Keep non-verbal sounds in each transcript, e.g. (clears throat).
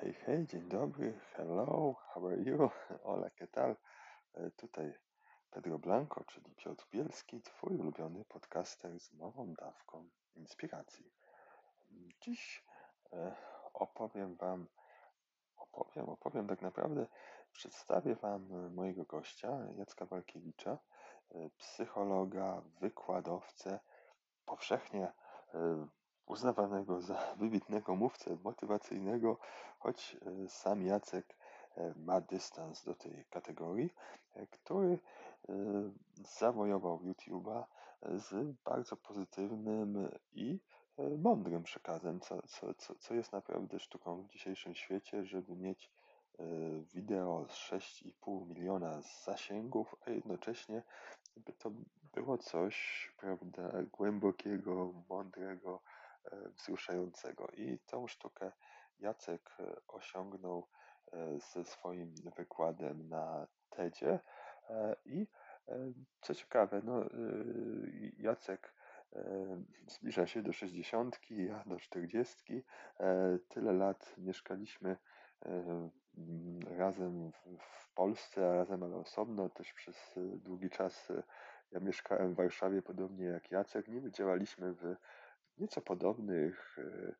Hej, hej, dzień dobry, hello, how are you? (laughs) Hola, ¿qué tal? E, Tutaj Pedro Blanco, czyli Piotr Bielski, twój ulubiony podcaster z nową dawką inspiracji. Dziś e, opowiem wam, opowiem, opowiem tak naprawdę, przedstawię wam mojego gościa, Jacka Walkiewicza, e, psychologa, wykładowcę, powszechnie uznawanego za wybitnego mówcę motywacyjnego, choć e, sam Jacek e, ma dystans do tej kategorii, e, który zawojował YouTube'a z bardzo pozytywnym i mądrym przekazem, co, co, co, jest naprawdę sztuką w dzisiejszym świecie, żeby mieć wideo z 6,5 miliona zasięgów, a jednocześnie by to było coś, prawda, głębokiego, mądrego, wzruszającego. I tą sztukę Jacek e, osiągnął e, ze swoim wykładem na TEDzie. E, I e, co ciekawe, no, e, Jacek e, zbliża się do 60, ja do 40. E, Tyle lat mieszkaliśmy e, m, razem w, Polsce, a razem ale osobno. Też przez e, długi czas e, ja mieszkałem w Warszawie, podobnie jak Jacek. Niby działaliśmy w nieco podobnych e,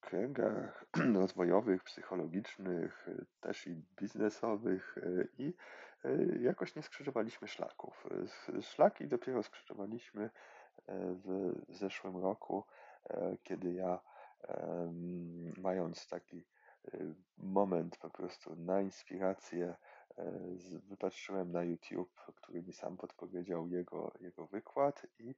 kręgach (clears throat) rozwojowych, psychologicznych, e, też i biznesowych e, i jakoś nie skrzyżowaliśmy szlaków. Szlaki dopiero skrzyżowaliśmy w zeszłym roku, kiedy ja mając taki moment po prostu na inspirację wypatrzyłem na YouTube, który mi sam podpowiedział jego, jego wykład i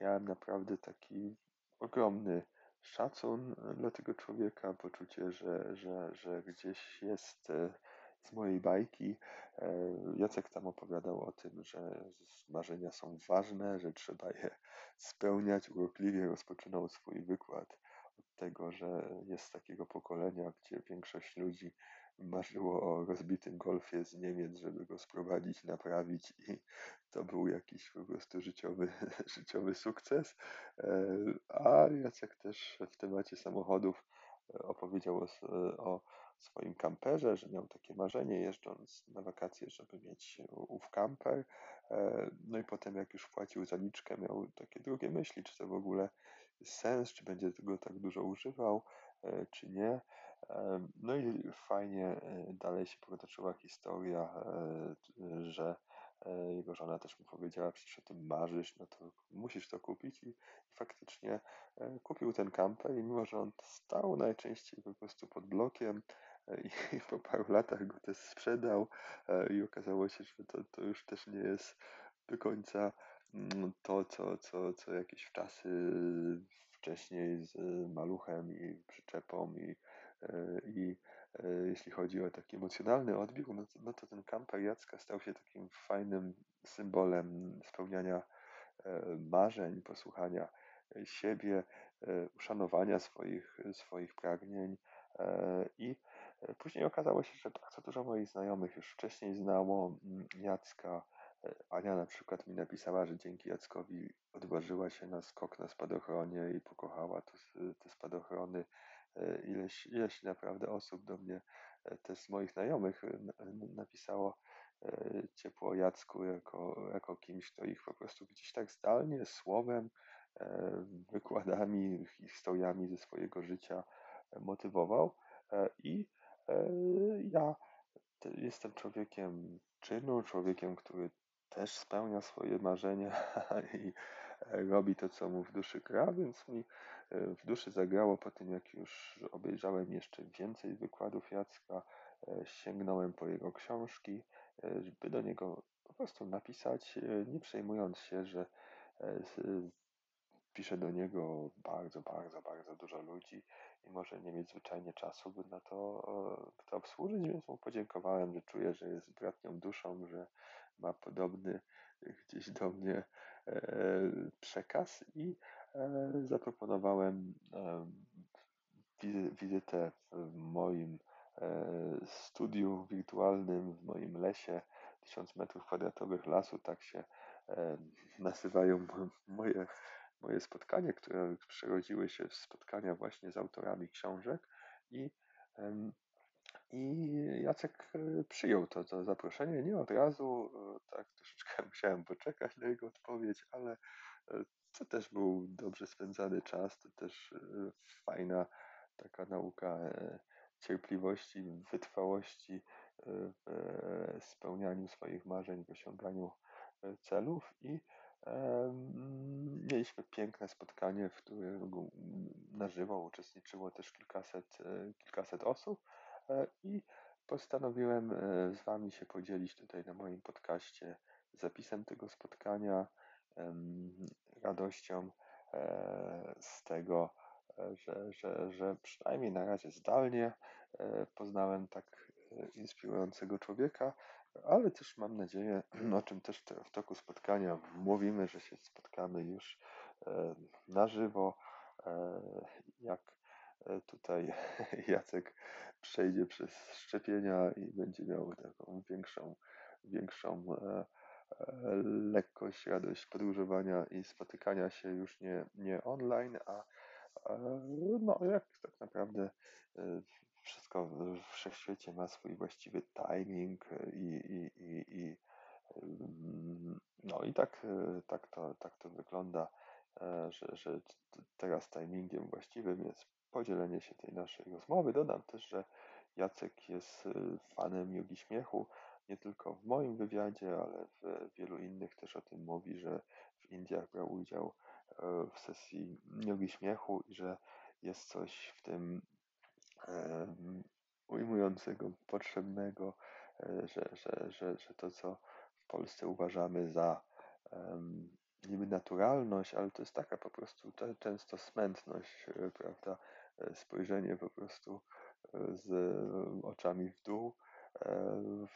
miałem naprawdę taki ogromny szacun dla tego człowieka, poczucie, że, że, że gdzieś jest e, z mojej bajki. E, Jacek tam opowiadał o tym, że marzenia są ważne, że trzeba je spełniać. Urokliwie rozpoczynał swój wykład od tego, że jest takiego pokolenia, gdzie większość ludzi marzyło o rozbitym golfie z Niemiec, żeby go sprowadzić, naprawić i to był jakiś po prostu życiowy, (laughs) życiowy sukces. E, A Jacek też w temacie samochodów e, opowiedział o, s- o swoim kamperze, że miał takie marzenie jeżdżąc na wakacje, żeby mieć ów kamper. E, No i potem jak już wpłacił zaliczkę, miał takie drugie myśli, czy to w ogóle sens, czy będzie tego tak dużo używał, e, czy nie. No i fajnie e, dalej się potoczyła historia, e, że e, jego żona też mu powiedziała, przecież o tym marzysz, no to musisz to kupić. I, faktycznie kupił ten kamper i mimo, że on stał najczęściej po prostu pod blokiem i, (laughs) po paru latach go też sprzedał i okazało się, że to, to już też nie jest do końca mm, to, co, co, co jakieś czasy wcześniej z maluchem i przyczepą i, i e, jeśli chodzi o taki emocjonalny odbiór, no to, no to ten kamper Jacka stał się takim fajnym symbolem spełniania e, marzeń, posłuchania e, siebie, uszanowania swoich, swoich pragnień. I później okazało się, że bardzo dużo moich znajomych już wcześniej znało mm, Jacka. Ania na przykład mi napisała, że dzięki Jackowi odważyła się na skok na spadochronie i pokochała te spadochrony. E, Ileś, ileś naprawdę osób do mnie, e, też moich znajomych, e, napisało ciepło Jacku jako, jako kimś, kto ich po prostu gdzieś tak zdalnie, słowem, wykładami, historiami ze swojego życia motywował. I ja te- jestem człowiekiem czynu, człowiekiem, który też spełnia swoje marzenia (laughs) i robi to, co mu w duszy gra, więc mi e, w duszy zagrało po tym, jak już obejrzałem jeszcze więcej wykładów Jacka, e, sięgnąłem po jego książki, e, żeby do niego po prostu napisać, nie przejmując się, że pisze do niego bardzo, bardzo, bardzo dużo ludzi i może nie mieć zwyczajnie czasu, by na to, by to obsłużyć, więc mu podziękowałem, że czuję, że jest bratnią duszą, że ma podobny gdzieś do mnie przekaz i e, zaproponowałem e, wizy- wizytę w moim e, studiu wirtualnym, w moim lesie, 1000 metrów kwadratowych lasu, tak się e, nazywają mo- moje, moje spotkania, które przerodziły się w spotkania właśnie z autorami książek i I Jacek przyjął to, to zaproszenie, nie od razu, tak troszeczkę (laughs) musiałem poczekać na jego odpowiedź, ale to też był dobrze spędzany czas, to też fajna taka nauka cierpliwości, wytrwałości w spełnianiu swoich marzeń, w osiąganiu celów. I Mieliśmy piękne spotkanie, w którym na żywo uczestniczyło też kilkaset, e, kilkaset osób. e, i postanowiłem e, z Wami się podzielić tutaj na moim podcaście zapisem tego spotkania, radością z tego, że, że, że przynajmniej na razie zdalnie poznałem tak inspirującego człowieka, ale też mam nadzieję, (clears throat) o czym też w toku spotkania mówimy, że się spotkamy już e, na żywo, e, jak e, tutaj (laughs) Jacek przejdzie przez szczepienia i będzie miał taką większą, większą lekkość, radość podróżowania i spotykania się już nie, nie online, a no, jak tak naprawdę wszystko w wszechświecie ma swój właściwy timing i, i, i, i no i tak, tak, to, tak to wygląda, e, że, że teraz timingiem właściwym jest podzielenie się tej naszej rozmowy. Dodam też, że Jacek jest e, fanem jogi śmiechu, nie tylko w moim wywiadzie, ale w wielu innych też o tym mówi, że w Indiach brał udział e, w sesji jogi śmiechu i że jest coś w tym ujmującego, potrzebnego, e, że, że, że, że to, co w Polsce uważamy za niby naturalność, ale to jest taka po prostu często smętność, e, prawda? E, spojrzenie po prostu z oczami w dół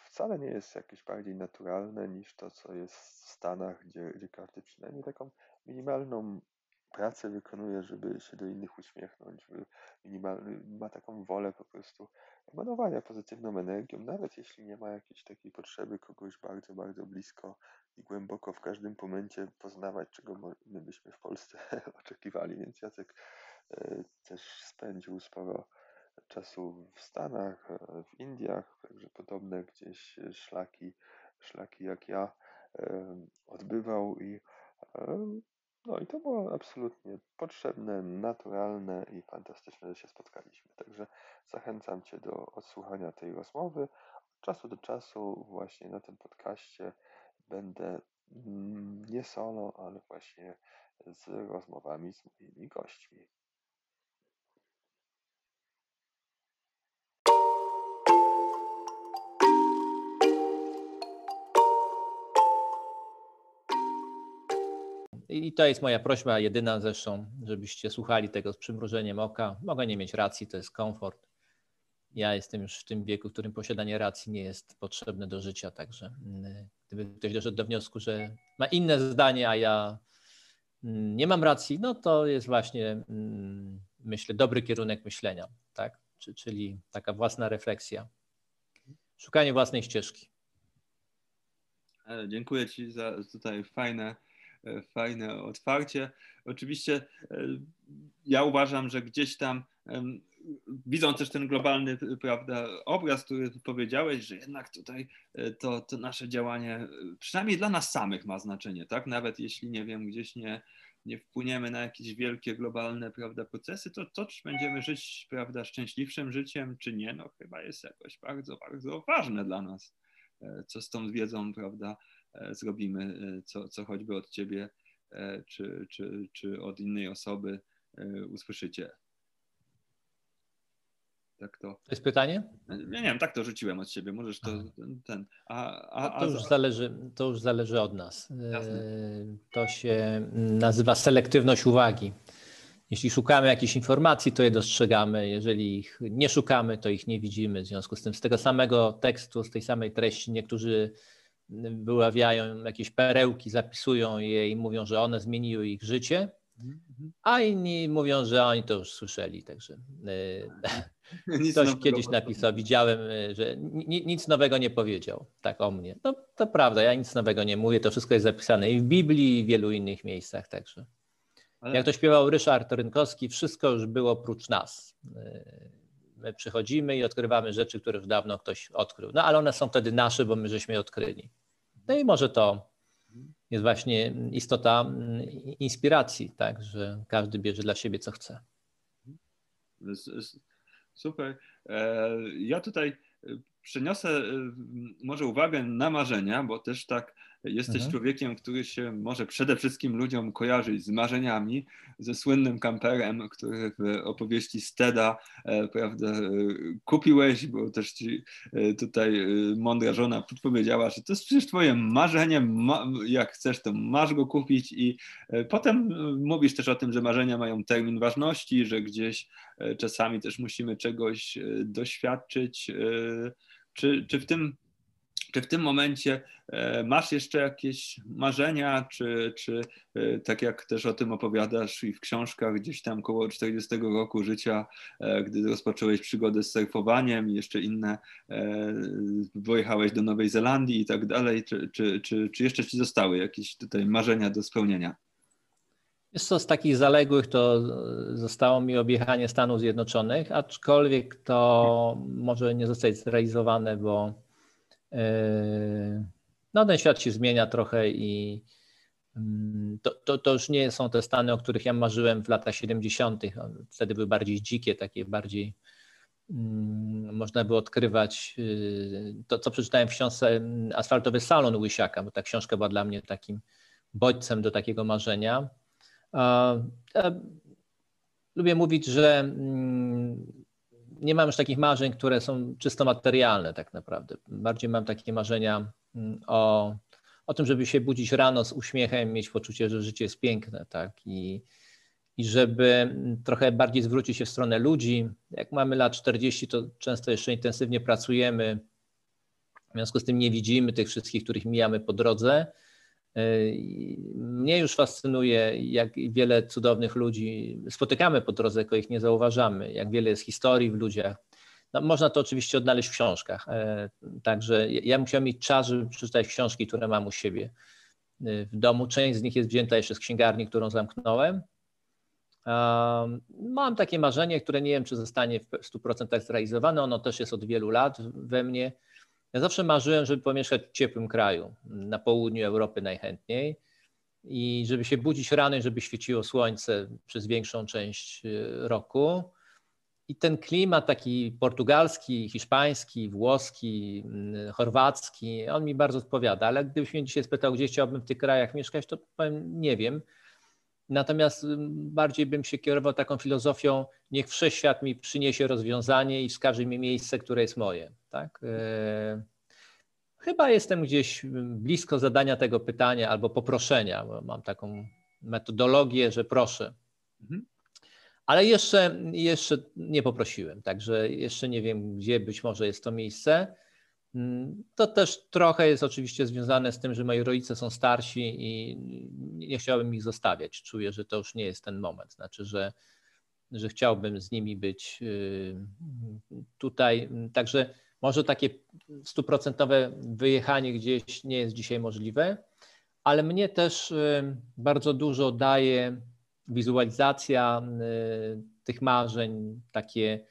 wcale nie jest jakieś bardziej naturalne niż to, co jest w Stanach, gdzie, gdzie każdy przynajmniej taką minimalną pracę wykonuje, żeby się do innych uśmiechnąć, ma taką wolę po prostu emanowania pozytywną energią, nawet jeśli nie ma jakiejś takiej potrzeby kogoś bardzo, bardzo blisko i głęboko w każdym momencie poznawać, czego my byśmy w Polsce (laughs) oczekiwali. Więc Jacek e, też spędził sporo czasu w Stanach, e, w Indiach, także podobne gdzieś szlaki, szlaki jak ja odbywał i no i to było absolutnie potrzebne, naturalne i fantastyczne, że się spotkaliśmy. Także zachęcam Cię do odsłuchania tej rozmowy. Od czasu do czasu właśnie na tym podcaście będę mm, nie solo, ale właśnie z rozmowami z moimi gośćmi. I to jest moja prośba, jedyna zresztą, żebyście słuchali tego z przymrużeniem oka. Mogę nie mieć racji, to jest komfort. Ja jestem już w tym wieku, w którym posiadanie racji nie jest potrzebne do życia, także mm, gdyby ktoś doszedł do wniosku, że ma inne zdanie, a ja mm, nie mam racji, no to jest właśnie, mm, myślę, dobry kierunek myślenia, tak? Czyli taka własna refleksja, szukanie własnej ścieżki. E, dziękuję Ci za tutaj fajne fajne otwarcie. Oczywiście e, ja uważam, że gdzieś tam widząc też ten globalny prawda, obraz, który powiedziałeś, że jednak tutaj e, to, to nasze działanie przynajmniej dla nas samych ma znaczenie, tak? Nawet jeśli nie wiem, gdzieś nie, nie wpłyniemy na jakieś wielkie globalne prawda, procesy, to, to czy będziemy żyć prawda, szczęśliwszym życiem, czy nie, no chyba jest jakoś bardzo, bardzo ważne dla nas, co z tą wiedzą prawda, E, zrobimy, e, co, co choćby od ciebie e, czy, czy, czy od innej osoby usłyszycie. Tak to. To jest pytanie? Nie, nie wiem, tak to rzuciłem od siebie. Możesz to ten. ten. A, a, to, już zależy, to już zależy od nas. Jasne. To się nazywa selektywność uwagi. Jeśli szukamy jakichś informacji, to je dostrzegamy. Jeżeli ich nie szukamy, to ich nie widzimy. W związku z tym, z tego samego tekstu, z tej samej treści, niektórzy wyławiają jakieś perełki, zapisują je i mówią, że one zmieniły ich życie, a inni mówią, że oni to już słyszeli. Także e, (laughs) (laughs) ktoś kiedyś napisał, widziałem, e, że nic nowego nie powiedział, tak o mnie. No to prawda, ja nic nowego nie mówię, to wszystko jest zapisane i w Biblii, i w wielu innych miejscach, także. Ale... Jak to śpiewał Ryszard Rynkowski, wszystko już było oprócz nas. E, My przychodzimy i odkrywamy rzeczy, które już dawno ktoś odkrył. No ale one są wtedy nasze, bo my żeśmy je odkryli. No i może to jest właśnie istota inspiracji, tak, że każdy bierze dla siebie co chce. Super. E, ja tutaj przeniosę może uwagę na marzenia, bo też tak Jesteś mhm. człowiekiem, który się może przede wszystkim ludziom kojarzyć z marzeniami, ze słynnym kamperem, który w opowieści Steda e, prawda, e, kupiłeś, bo też ci e, tutaj mądra żona podpowiedziała, że to jest przecież twoje marzenie, ma, jak chcesz, to masz go kupić i potem mówisz też o tym, że marzenia mają termin ważności, że gdzieś czasami też musimy czegoś doświadczyć. Czy, czy w tym czy w tym momencie e, masz jeszcze jakieś marzenia, czy, czy e, tak jak też o tym opowiadasz i w książkach gdzieś tam koło 40 roku życia, e, gdy rozpocząłeś przygodę z surfowaniem i jeszcze inne, pojechałeś do Nowej Zelandii i tak dalej, czy, czy, czy, czy jeszcze ci zostały jakieś tutaj marzenia do spełnienia? Jest to z takich zaległych to zostało mi objechanie Stanów Zjednoczonych, aczkolwiek to może nie zostać zrealizowane, bo no ten świat się zmienia trochę i mm, to, to, to, już nie są te Stany, o których ja marzyłem w latach 70. Wtedy były bardziej dzikie, takie bardziej mm, można było odkrywać yy, to, co przeczytałem w książce mm, Asfaltowy Salon Łysiaka, bo ta książka była dla mnie takim bodźcem do takiego marzenia. Lubię mówić, że nie mam już takich marzeń, które są czysto materialne tak naprawdę. Bardziej mam takie marzenia mm, o, o tym, żeby się budzić rano z uśmiechem, mieć poczucie, że życie jest piękne, tak? I, i żeby trochę bardziej zwrócić się w stronę ludzi. Jak mamy lat 40, to często jeszcze intensywnie pracujemy, w związku z tym nie widzimy tych wszystkich, których mijamy po drodze mnie już fascynuje, jak wiele cudownych ludzi spotykamy po drodze, tylko ich nie zauważamy, jak wiele jest historii w ludziach. No, można to oczywiście odnaleźć w książkach. E, także ja musiałem mieć czas, żeby przeczytać książki, które mam u siebie e, w domu. Część z nich jest wzięta jeszcze z księgarni, którą zamknąłem. Mam takie marzenie, które nie wiem, czy zostanie w 100% zrealizowane. Ono też jest od wielu lat we mnie ja zawsze marzyłem, żeby pomieszkać w ciepłym kraju, na południu Europy najchętniej i żeby się budzić rano żeby świeciło słońce przez większą część y, roku. I ten klimat taki portugalski, hiszpański, włoski, y, chorwacki, on mi bardzo odpowiada, ale gdybyś mnie dzisiaj spytał, gdzie chciałbym w tych krajach mieszkać, to powiem, nie wiem. Natomiast bardziej bym się kierował taką filozofią, niech wszechświat mi przyniesie rozwiązanie i wskaże mi miejsce, które jest moje. Tak? E, chyba jestem gdzieś blisko zadania tego pytania albo poproszenia, bo mam taką metodologię, że proszę. Mhm. Ale jeszcze, jeszcze nie poprosiłem, także jeszcze nie wiem, gdzie być może jest to miejsce. Mm, to też trochę jest oczywiście związane z tym, że moi rodzice są starsi i nie chciałbym ich zostawiać. Czuję, że to już nie jest ten moment. Znaczy, że, że chciałbym z nimi być y, tutaj. Także może takie stuprocentowe wyjechanie gdzieś nie jest dzisiaj możliwe, ale mnie też y, bardzo dużo daje wizualizacja y, tych marzeń, takie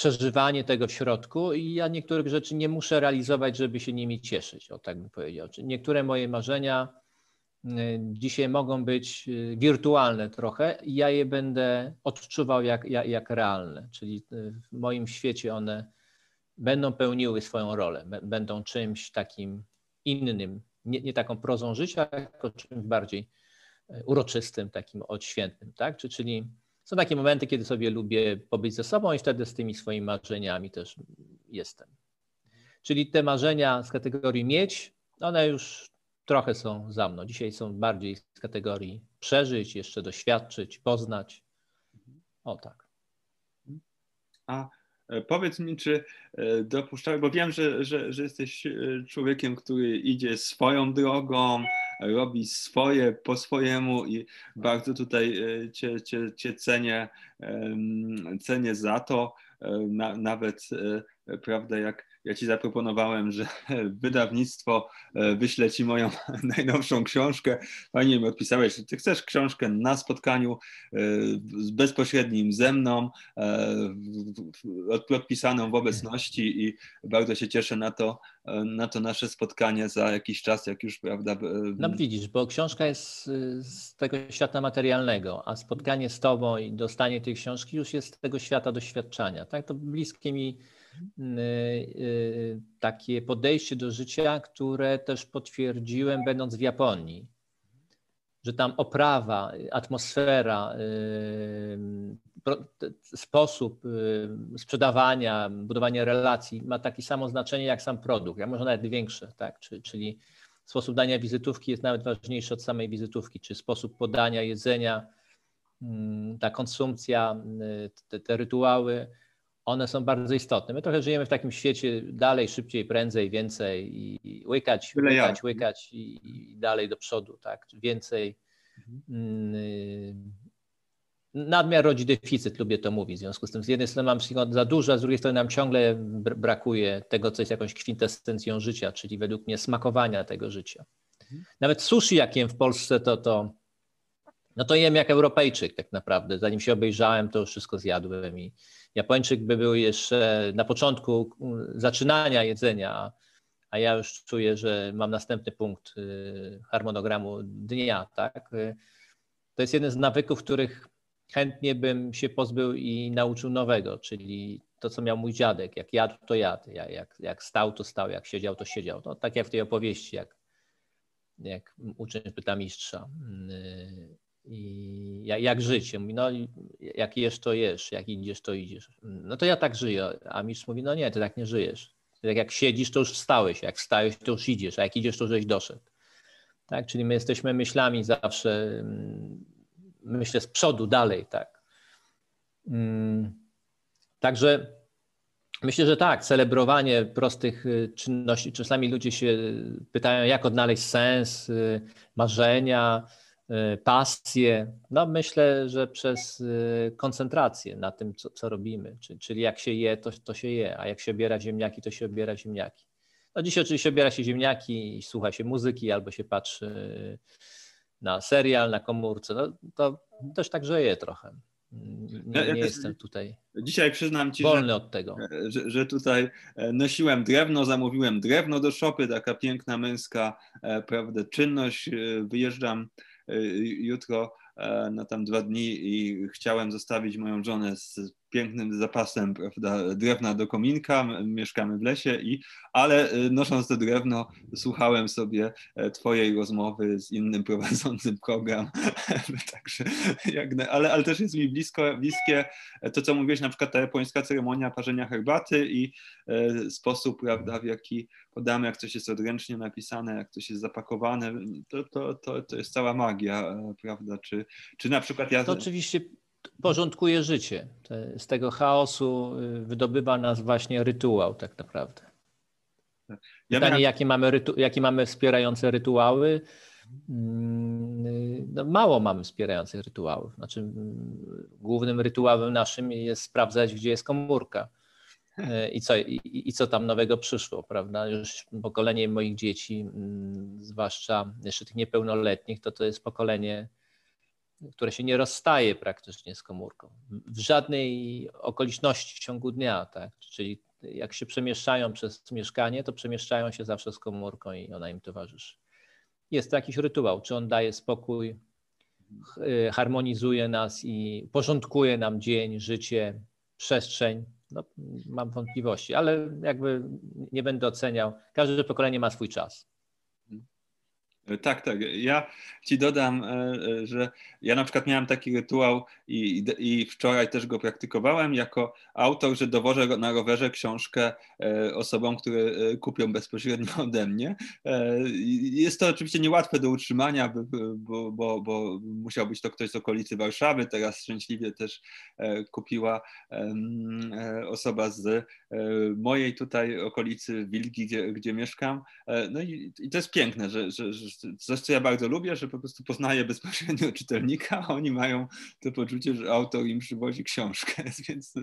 przeżywanie tego w środku i ja niektórych rzeczy nie muszę realizować, żeby się nimi cieszyć, o tak bym powiedział. Niektóre moje marzenia y, dzisiaj mogą być wirtualne trochę i ja je będę odczuwał jak, jak, jak realne, czyli w moim świecie one będą pełniły swoją rolę, będą czymś takim innym, nie, nie taką prozą życia, tylko czymś bardziej uroczystym, takim odświętnym, tak? Czyli są takie momenty, kiedy sobie lubię pobyć ze sobą i wtedy z tymi swoimi marzeniami też jestem. Czyli te marzenia z kategorii mieć, one już trochę są za mną. Dzisiaj są bardziej z kategorii przeżyć, jeszcze doświadczyć, poznać. O tak. A powiedz mi, czy e, dopuszczałeś, bo wiem, że, że, że jesteś e, człowiekiem, który idzie swoją drogą, robi swoje po swojemu i bardzo tutaj cię, cię, cię cenię, cenię za to. Na, nawet prawda, jak ja ci zaproponowałem, że (laughs) wydawnictwo e, wyśle ci moją (laughs) najnowszą książkę. Fajnie mi odpisałeś, że ty chcesz książkę na spotkaniu e, bezpośrednim ze mną, e, podpisaną w obecności i bardzo się cieszę na to, na to nasze spotkanie za jakiś czas, jak już, prawda. No widzisz, bo książka jest z tego świata materialnego, a spotkanie z tobą i dostanie tej książki już jest z tego świata doświadczania. Tak, to bliskie mi takie podejście do życia, które też potwierdziłem, będąc w Japonii. Że tam oprawa, atmosfera, y, sposób sprzedawania, budowania relacji ma takie samo znaczenie jak sam produkt, a może nawet większe, tak? Czyli sposób dania wizytówki jest nawet ważniejszy od samej wizytówki, czy sposób podania jedzenia, ta konsumpcja, te, te rytuały one są bardzo istotne. My trochę żyjemy w takim świecie dalej, szybciej, prędzej, więcej i łykać, łykać, łykać i, i dalej do przodu, tak? Więcej. Mhm. Nadmiar rodzi deficyt, lubię to mówić. W związku z tym, z jednej strony mam za dużo, a z drugiej strony nam ciągle brakuje tego, co jest jakąś kwintesencją życia, czyli według mnie smakowania tego życia. Nawet sushi, jak jem w Polsce, to, to, no to jem jak Europejczyk tak naprawdę. Zanim się obejrzałem, to już wszystko zjadłem i, Japończyk by był jeszcze na początku zaczynania jedzenia, a ja już czuję, że mam następny punkt y, harmonogramu dnia, tak? To jest jeden z nawyków, których chętnie bym się pozbył i nauczył nowego, czyli to, co miał mój dziadek. Jak jadł, to jadł. Jak, jak stał, to stał. Jak siedział, to siedział. No, tak jak w tej opowieści, jak, jak uczeń pyta mistrza. I jak, jak życie? Mówi, no jak jesz, to jesz, jak idziesz, to idziesz. No to ja tak żyję. A mistrz mówi, no nie, ty tak nie żyjesz. Tak jak siedzisz, to już wstałeś, jak wstałeś, to już idziesz, a jak idziesz, to żeś doszedł. Tak? Czyli my jesteśmy myślami zawsze, mm, myślę z przodu, dalej, tak. Mm, także myślę, że tak, celebrowanie prostych y, czynności. Czasami ludzie się pytają, jak odnaleźć sens, y, marzenia, pasję. No myślę, że przez y, koncentrację na tym, co, co robimy. Czyli jak się je, to, to się je, a jak się obiera ziemniaki, to się obiera ziemniaki. No dzisiaj oczywiście obiera się ziemniaki i słucha się muzyki albo się patrzy na serial, na komórce. No, to też tak żyje trochę. Nie, nie jestem tutaj. Dzisiaj przyznam ci, wolny że, od tego. Że, że, tutaj e, nosiłem drewno, zamówiłem drewno do szopy, taka piękna męska e, prawda, czynność. E, wyjeżdżam jutro e, na tam dwa dni i chciałem zostawić moją żonę z pięknym zapasem prawda, drewna do kominka, mieszkamy w lesie, i, ale e, nosząc to drewno słuchałem sobie e, twojej rozmowy z innym (laughs) prowadzącym program, (laughs) także jak, ale, ale też jest mi blisko, bliskie to, co mówiłeś, na przykład ta japońska ceremonia parzenia herbaty i sposób, prawda, w jaki podamy, jak coś jest odręcznie napisane, jak coś jest zapakowane, to, to, to, to jest cała magia, prawda, czy, czy na przykład ja... To oczywiście porządkuje życie. Z tego chaosu y, wydobywa nas właśnie rytuał tak naprawdę. Ja Pytanie, miałem... jakie, mamy rytu... jakie mamy wspierające rytuały? Mm, y, no, mało mamy wspierających rytuałów. Znaczy, mm, głównym rytuałem naszym jest sprawdzać, gdzie jest komórka e, i co, i, i co tam nowego przyszło, prawda? Już pokolenie moich dzieci, mm, zwłaszcza jeszcze tych niepełnoletnich, to to jest pokolenie które się nie rozstaje praktycznie z komórką w żadnej okoliczności w ciągu dnia, tak? Czyli jak się przemieszczają przez mieszkanie, to przemieszczają się zawsze z komórką i ona im towarzyszy. Jest to jakiś rytuał, czy on daje spokój, harmonizuje nas i porządkuje nam dzień, życie, przestrzeń. No, mam wątpliwości, ale jakby nie będę oceniał. Każde pokolenie ma swój czas. Tak, tak. Ja ci dodam, e, e, że ja na przykład miałem taki rytuał i, i wczoraj też go praktykowałem jako autor, że dowożę na rowerze książkę e, osobom, które kupią bezpośrednio (laughs) ode mnie. Jest to oczywiście niełatwe do utrzymania, bo, bo, bo musiał być to ktoś z okolicy Warszawy. Teraz szczęśliwie też kupiła osoba z mojej tutaj okolicy Wilgi, gdzie, gdzie mieszkam. No i, i to jest piękne, że, że, że coś, co ja bardzo lubię, że po prostu poznaję bezpośrednio (laughs) czytelnika, a oni mają to poczucie, że autor im przywozi książkę, (laughs) więc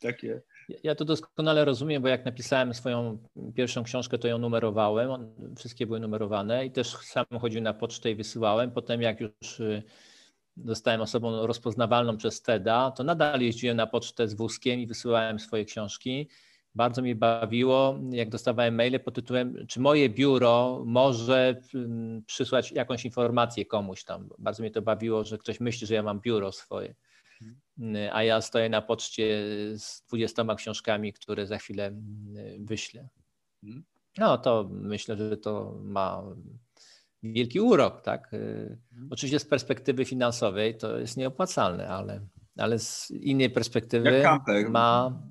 takie... Ja to doskonale rozumiem, bo jak napisałem swoją pierwszą książkę, to ją numerowałem, wszystkie były numerowane i też sam chodził na pocztę i wysyłałem. Potem jak już y, zostałem osobą rozpoznawalną przez TEDa, to nadal jeździłem na pocztę z wózkiem i wysyłałem swoje książki. Bardzo mi bawiło, jak dostawałem maile pod tytułem, czy moje biuro może mm, przysłać jakąś informację komuś tam. Bardzo mnie to bawiło, że ktoś myśli, że ja mam biuro swoje. Mm, a ja stoję na poczcie z dwudziestoma książkami, które za chwilę mm, wyślę. Mhm. No to myślę, że to ma wielki urok, tak? Y, mhm. Oczywiście z perspektywy finansowej to jest nieopłacalne, ale, ale z innej perspektywy ma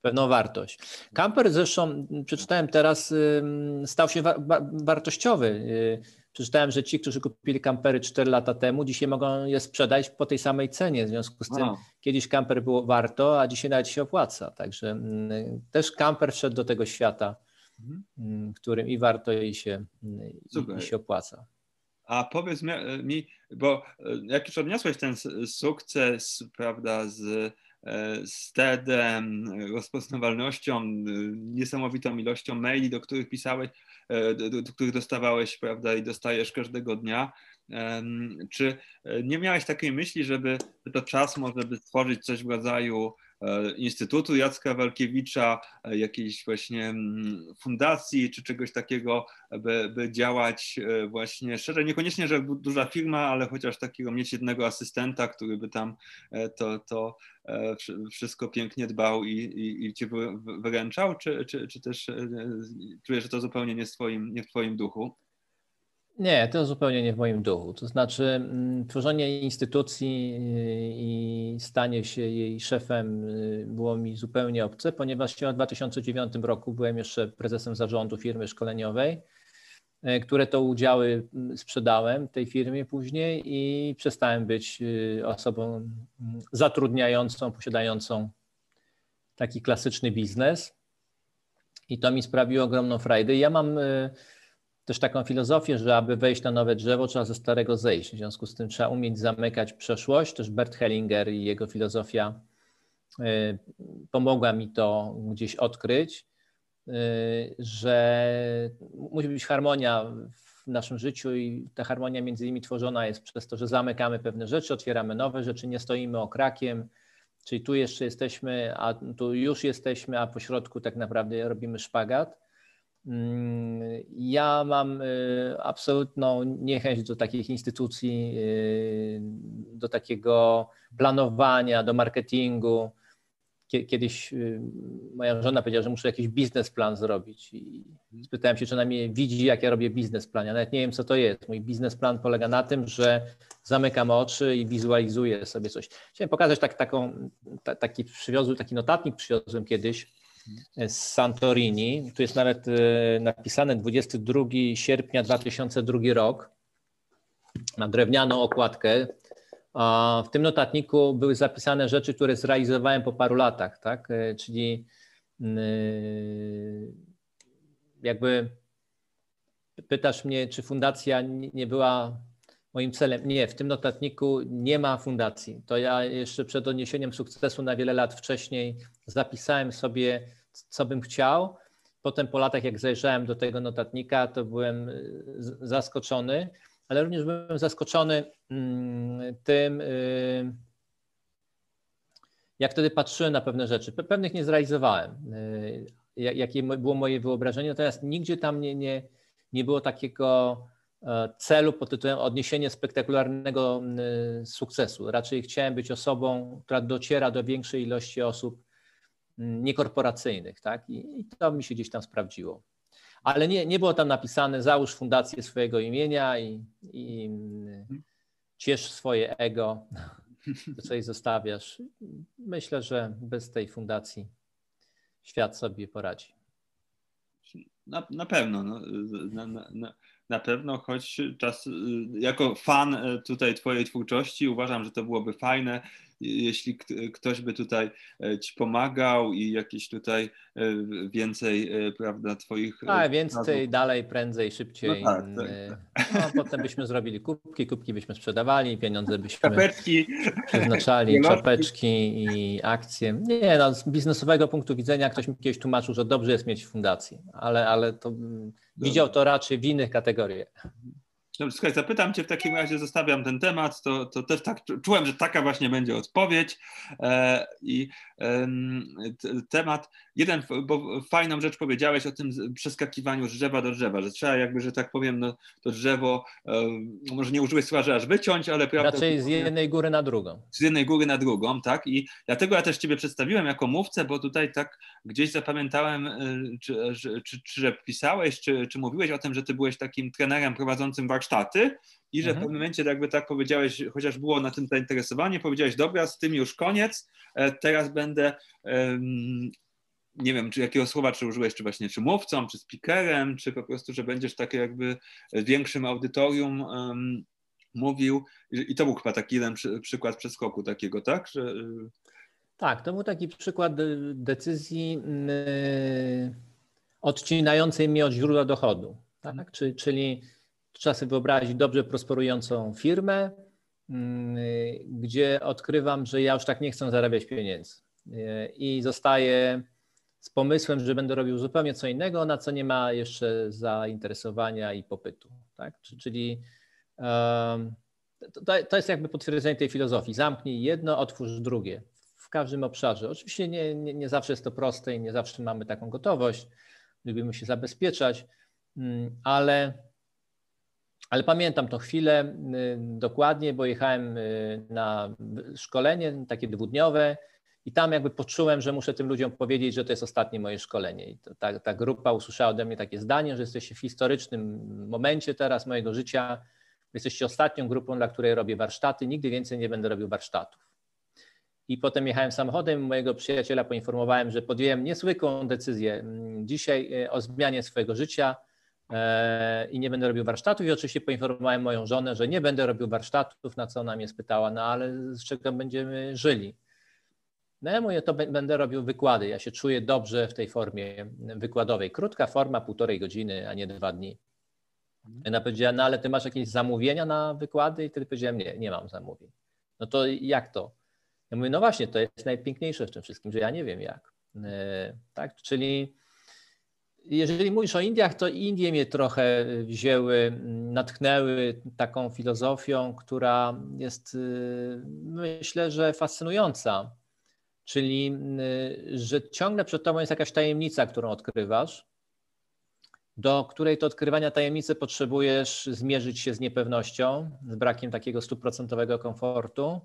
pewną wartość. Kamper zresztą, przeczytałem teraz, stał się wartościowy. Y, przeczytałem, że ci, którzy kupili kampery 4 lata temu, dzisiaj mogą je sprzedać po tej samej cenie. W związku z tym wow. kiedyś kamper było warto, a dzisiaj nawet się opłaca. Także mm, też kamper wszedł do tego świata mhm. Mm, którym i warto i się, i, i się opłaca. A powiedz mi, bo e, jak już odniosłeś ten sukces, prawda, z, e, z TEDem, rozpoznawalnością, niesamowitą ilością maili, do których pisałeś, e, do, do, których dostawałeś, prawda, i dostajesz każdego dnia, czy nie miałeś takiej myśli, żeby to czas może by stworzyć coś w rodzaju E, Instytutu Jacka Walkiewicza, e, jakiejś właśnie mm, fundacji czy czegoś takiego, by, by działać e, właśnie szerzej. Niekoniecznie, że duża firma, ale chociaż takiego mieć jednego asystenta, który by tam to, to wszystko pięknie dbał i, i, i cię wyręczał, czy, czy, czy też czujesz, że to zupełnie nie, w twoim, nie w twoim duchu? Nie, to zupełnie nie w moim duchu. To znaczy, mm, tworzenie instytucji y, i stanie się jej szefem y, było mi zupełnie obce, ponieważ w 2009 roku byłem jeszcze prezesem zarządu firmy szkoleniowej, y, które to udziały mm, sprzedałem tej firmie później i przestałem być osobą mm, zatrudniającą, posiadającą taki klasyczny biznes. I to mi sprawiło ogromną frajdę. Ja mam też taką filozofię, że aby wejść na nowe drzewo, trzeba ze starego zejść. W związku z tym trzeba umieć zamykać przeszłość. Też Bert Hellinger i jego filozofia y, pomogła mi to gdzieś odkryć, y, że musi być harmonia w naszym życiu i ta harmonia między nimi tworzona jest przez to, że zamykamy pewne rzeczy, otwieramy nowe rzeczy, nie stoimy okrakiem, czyli tu jeszcze jesteśmy, a tu już jesteśmy, a po środku tak naprawdę robimy szpagat. Mm, ja mam y, absolutną niechęć do takich instytucji, y, do takiego planowania, do marketingu. Kiedyś y, moja żona powiedziała, że muszę jakiś biznesplan zrobić i spytałem się, czy ona mnie widzi, jak ja robię biznesplan. Ja nawet nie wiem, co to jest. Mój biznesplan polega na tym, że zamykam oczy i wizualizuję sobie coś. Chciałem pokazać tak, taką, taki przywiozłem, taki notatnik przywiozłem kiedyś, z Santorini. Tu jest nawet e, napisane 22 sierpnia 2002 rok na drewnianą okładkę. W tym notatniku były zapisane rzeczy, które zrealizowałem po paru latach, tak? E, czyli e, jakby pytasz mnie, czy fundacja nie była moim celem. Nie, w tym notatniku nie ma fundacji. To ja jeszcze przed odniesieniem sukcesu na wiele lat wcześniej zapisałem sobie co bym chciał. Potem po latach, jak zajrzałem do tego notatnika, to byłem y, zaskoczony, ale również byłem zaskoczony mm, tym, y, jak wtedy patrzyłem na pewne rzeczy. Pewnych nie zrealizowałem, y, jakie było moje wyobrażenie, natomiast nigdzie tam nie, nie, nie było takiego e, celu pod tytułem odniesienie spektakularnego sukcesu. Raczej chciałem być osobą, która dociera do większej ilości osób niekorporacyjnych, tak? I, I, to mi się gdzieś tam sprawdziło. Ale nie, nie było tam napisane załóż fundację swojego imienia i, i ciesz swoje ego, to coś zostawiasz. Myślę, że bez tej fundacji świat sobie poradzi. Na, na pewno. No, na, na, na pewno, choć czas, jako fan tutaj Twojej twórczości uważam, że to byłoby fajne jeśli ktoś by tutaj ci pomagał i jakieś tutaj więcej, prawda, twoich... A, więcej, dalej, prędzej, szybciej. No, tak, tak. no, potem byśmy zrobili kubki, kubki byśmy sprzedawali, pieniądze byśmy czapeczki. przeznaczali, czapeczki i akcje. Nie, no, z biznesowego punktu widzenia ktoś mi kiedyś tłumaczył, że dobrze jest mieć fundację, ale, ale to widział to raczej w innych kategoriach. Dobrze, słuchaj, zapytam Cię w takim razie, zostawiam ten temat, to, to też tak czułem, że taka właśnie będzie odpowiedź e, i e, temat, jeden, bo fajną rzecz powiedziałeś o tym przeskakiwaniu z drzewa do drzewa, że trzeba jakby, że tak powiem, no, to drzewo, e, może nie użyłeś słowa, że aż wyciąć, ale prawda... Raczej z jednej góry na drugą. Z jednej góry na drugą, tak i dlatego ja też Ciebie przedstawiłem jako mówcę, bo tutaj tak gdzieś zapamiętałem, e, czy, czy, czy, czy pisałeś, czy, czy mówiłeś o tym, że Ty byłeś takim trenerem prowadzącym warsztat warsztaty i że mhm. w pewnym momencie, jakby tak powiedziałeś, chociaż było na tym zainteresowanie, powiedziałeś, dobra, z tym już koniec, e, teraz będę, nie wiem, czy jakiego słowa, czy użyłeś, czy właśnie, czy mówcą, czy speakerem, czy po prostu, że będziesz takie jakby większym audytorium um, mówił i to był chyba taki jeden przy, przykład przeskoku takiego, tak? Że... Y, tak, to był taki przykład decyzji yy, odcinającej mnie od źródła dochodu, tak? Czyli Trzeba sobie wyobrazić dobrze prosperującą firmę, mm, gdzie odkrywam, że ja już tak nie chcę zarabiać pieniędzy i zostaję z pomysłem, że będę robił zupełnie co innego, na co nie ma jeszcze zainteresowania i popytu. Tak? Czyli to jest jakby potwierdzenie tej filozofii. Zamknij jedno, otwórz drugie w każdym obszarze. Oczywiście nie, nie, nie zawsze jest to proste i nie zawsze mamy taką gotowość, lubimy się zabezpieczać, mm, ale ale pamiętam to chwilę y, dokładnie, bo jechałem y, na szkolenie takie dwudniowe i tam jakby poczułem, że muszę tym ludziom powiedzieć, że to jest ostatnie moje szkolenie. I ta, ta grupa usłyszała ode mnie takie zdanie, że jesteście w historycznym momencie teraz mojego życia, jesteście ostatnią grupą, dla której robię warsztaty, nigdy więcej nie będę robił warsztatów. I potem jechałem samochodem, mojego przyjaciela poinformowałem, że podjąłem niezwykłą decyzję mm, dzisiaj y, o zmianie swojego życia – i nie będę robił warsztatów. I oczywiście poinformowałem moją żonę, że nie będę robił warsztatów, na co ona mnie spytała, no ale z czego będziemy żyli. No ja mówię, to będę robił wykłady. Ja się czuję dobrze w tej formie wykładowej. Krótka forma, półtorej godziny, a nie dwa dni. Mhm. Ona powiedziała, no ale ty masz jakieś zamówienia na wykłady? I wtedy powiedziałem, nie, nie mam zamówień. No to jak to? Ja mówię, no właśnie, to jest najpiękniejsze w tym wszystkim, że ja nie wiem jak. E, tak, czyli jeżeli mówisz o Indiach, to Indie mnie trochę wzięły, natchnęły taką filozofią, która jest y, myślę, że fascynująca. Czyli, y, że ciągle przed tobą jest jakaś tajemnica, którą odkrywasz, do której to odkrywania tajemnicy potrzebujesz zmierzyć się z niepewnością, z brakiem takiego stuprocentowego komfortu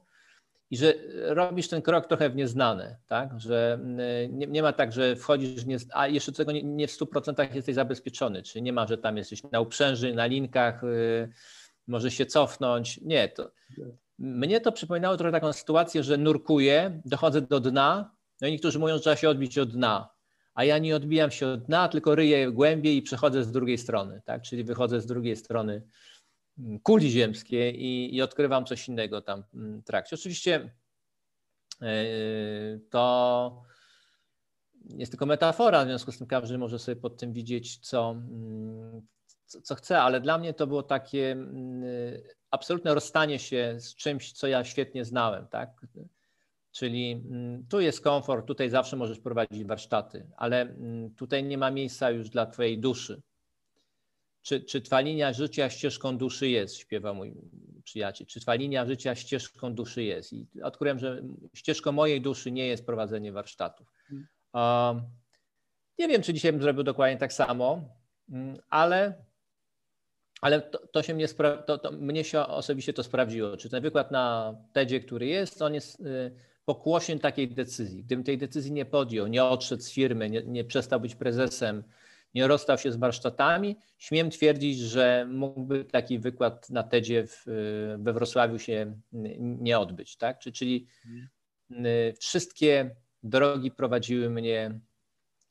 i że robisz ten krok trochę w nieznane, tak? że mm, nie, nie ma tak, że wchodzisz, nie, a jeszcze tego nie, nie w 100% jesteś zabezpieczony, czy nie ma, że tam jesteś na uprzęży, na linkach, yy, możesz się cofnąć. Nie, to mnie to przypominało trochę taką sytuację, że nurkuję, dochodzę do dna, no i niektórzy mówią, że trzeba się odbić od dna, a ja nie odbijam się od dna, tylko ryję głębiej i przechodzę z drugiej strony, tak? czyli wychodzę z drugiej strony kuli ziemskiej i, i odkrywam coś innego tam w trakcie. Oczywiście e, to jest tylko metafora, w związku z tym każdy może sobie pod tym widzieć, co, mm, co, co chce, ale dla mnie to było takie mm, absolutne rozstanie się z czymś, co ja świetnie znałem, tak? Czyli mm, tu jest komfort, tutaj zawsze możesz prowadzić warsztaty, ale tutaj nie ma miejsca już dla Twojej duszy czy, czy twa linia życia ścieżką duszy jest, śpiewa mój przyjaciel, czy twa linia życia ścieżką duszy jest. I odkryłem, że ścieżką mojej duszy nie jest prowadzenie warsztatów. Um, nie wiem, czy dzisiaj bym zrobił dokładnie tak samo, mm, ale, ale to, to się mnie, spra- to, to mnie się osobiście to sprawdziło. Czy ten wykład na TEDzie, który jest, on jest y, pokłosiem takiej decyzji. Gdybym tej decyzji nie podjął, nie odszedł z firmy, nie, nie przestał być prezesem, nie rozstał się z warsztatami. Śmiem twierdzić, że mógłby taki wykład na TEDzie w, we Wrocławiu się nie odbyć. Tak? Czyli y, wszystkie drogi prowadziły mnie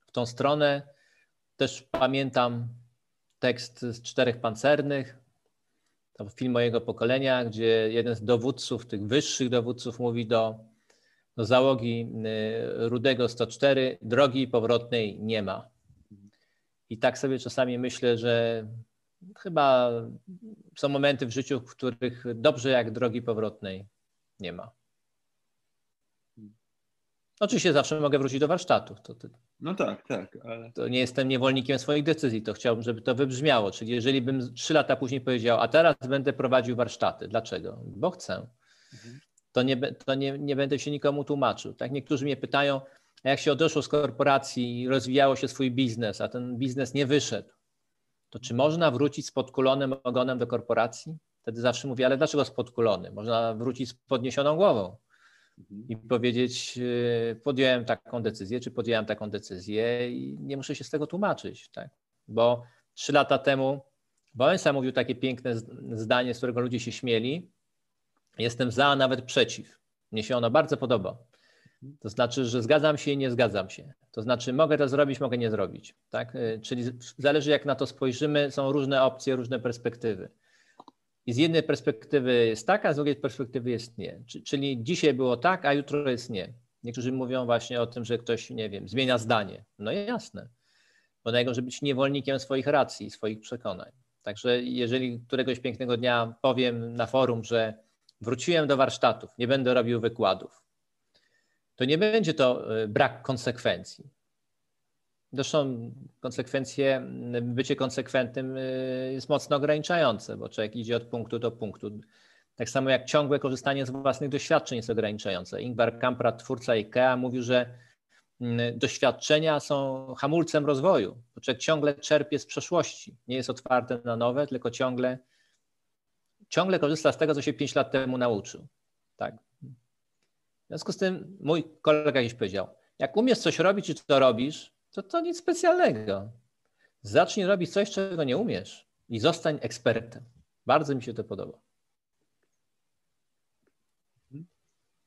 w tą stronę. Też pamiętam tekst z Czterech Pancernych, to film mojego pokolenia, gdzie jeden z dowódców, tych wyższych dowódców mówi do do załogi Rudego 104 drogi powrotnej nie ma. I tak sobie czasami myślę, że chyba są momenty w życiu, w których dobrze jak drogi powrotnej nie ma. Oczywiście zawsze mogę wrócić do warsztatu. To, to, no tak, tak. Ale... To nie jestem niewolnikiem swoich decyzji, to chciałbym, żeby to wybrzmiało. Czyli jeżeli bym trzy lata później powiedział, a teraz będę prowadził warsztaty. Dlaczego? Bo chcę. Mhm. To, nie, to nie, nie będę się nikomu tłumaczył. Tak? Niektórzy mnie pytają, a jak się odeszło z korporacji i rozwijało się swój biznes, a ten biznes nie wyszedł, to czy można wrócić z podkulonym ogonem do korporacji? Wtedy zawsze mówię, ale dlaczego z podkulony? Można wrócić z podniesioną głową mhm. i powiedzieć, y, podjąłem taką decyzję, czy podjąłem taką decyzję i nie muszę się z tego tłumaczyć, tak? Bo trzy lata temu Wałęsa mówił takie piękne zdanie, z którego ludzie się śmieli. Jestem za, a nawet przeciw. Mnie się ono bardzo podoba. To znaczy, że zgadzam się i nie zgadzam się. To znaczy, mogę to zrobić, mogę nie zrobić. Tak? Y, czyli zależy, jak na to spojrzymy, są różne opcje, różne perspektywy. I z jednej perspektywy jest tak, a z drugiej perspektywy jest nie. Czyli dzisiaj było tak, a jutro jest nie. Niektórzy mówią właśnie o tym, że ktoś, nie wiem, zmienia zdanie. No jasne, bo najgorzej być niewolnikiem swoich racji, swoich przekonań. Także jeżeli któregoś pięknego dnia powiem na forum, że wróciłem do warsztatów, nie będę robił wykładów, to nie będzie to e, brak konsekwencji. Zresztą konsekwencje, bycie konsekwentnym e, jest mocno ograniczające, bo człowiek idzie od punktu do punktu. Tak samo jak ciągłe korzystanie z własnych doświadczeń jest ograniczające. Ingvar Kamprad, twórca IKEA, mówił, że doświadczenia są hamulcem rozwoju. Bo człowiek ciągle czerpie z przeszłości. Nie jest otwarty na nowe, tylko ciągle, ciągle korzysta z tego, co się pięć lat temu nauczył. Tak związku z tym mój kolega kiedyś powiedział, jak umiesz coś robić i to robisz, to to nic specjalnego. Zacznij robić coś, czego nie umiesz i zostań ekspertem. Bardzo mi się to podoba.